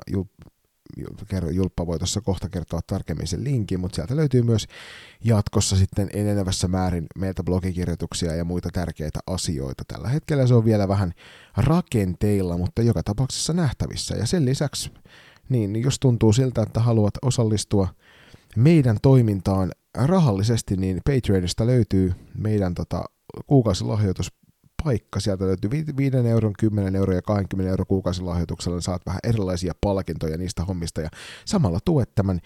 Julppa voi tuossa kohta kertoa tarkemmin sen linkin, mutta sieltä löytyy myös jatkossa sitten enenevässä määrin meiltä blogikirjoituksia ja muita tärkeitä asioita. Tällä hetkellä se on vielä vähän rakenteilla, mutta joka tapauksessa nähtävissä. Ja sen lisäksi, niin jos tuntuu siltä, että haluat osallistua meidän toimintaan rahallisesti, niin Patreonista löytyy meidän tota, kuukausilahjoitus paikka. Sieltä löytyy 5 euron, 10 euron ja 20 euron kuukausilahjoituksella. Niin saat vähän erilaisia palkintoja niistä hommista ja samalla tuet tämän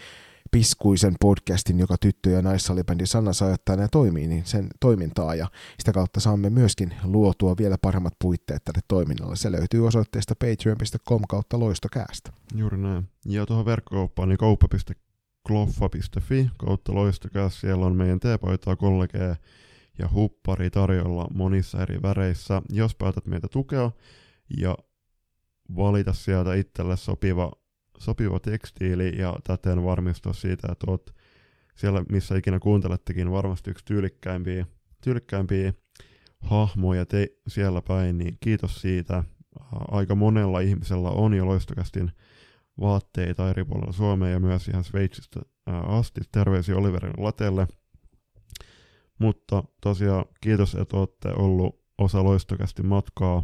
piskuisen podcastin, joka tyttö- ja naissalibändi Sanna Sajattajana toimii, niin sen toimintaa ja sitä kautta saamme myöskin luotua vielä paremmat puitteet tälle toiminnalle. Se löytyy osoitteesta patreon.com kautta loistokäästä. Juuri näin. Ja tuohon verkkokauppaan niin kauppa.kloffa.fi kautta loistokäästä. Siellä on meidän teepaitaa, kollegeja ja huppari tarjolla monissa eri väreissä. Jos päätät meitä tukea ja valita sieltä itselle sopiva sopiva tekstiili ja täten varmistua siitä, että oot siellä, missä ikinä kuuntelettekin, varmasti yksi tyylikkäimpiä, tyylikkäimpiä hahmoja te siellä päin, niin kiitos siitä. Aika monella ihmisellä on jo loistokästin vaatteita eri puolilla Suomea ja myös ihan Sveitsistä asti. Terveisiä Oliverin latelle. Mutta tosiaan kiitos, että olette ollut osa loistokästin matkaa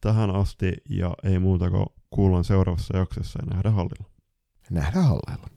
tähän asti ja ei muuta kuin kuullaan seuraavassa jaksossa ja nähdään hallilla. Nähdään hallilla.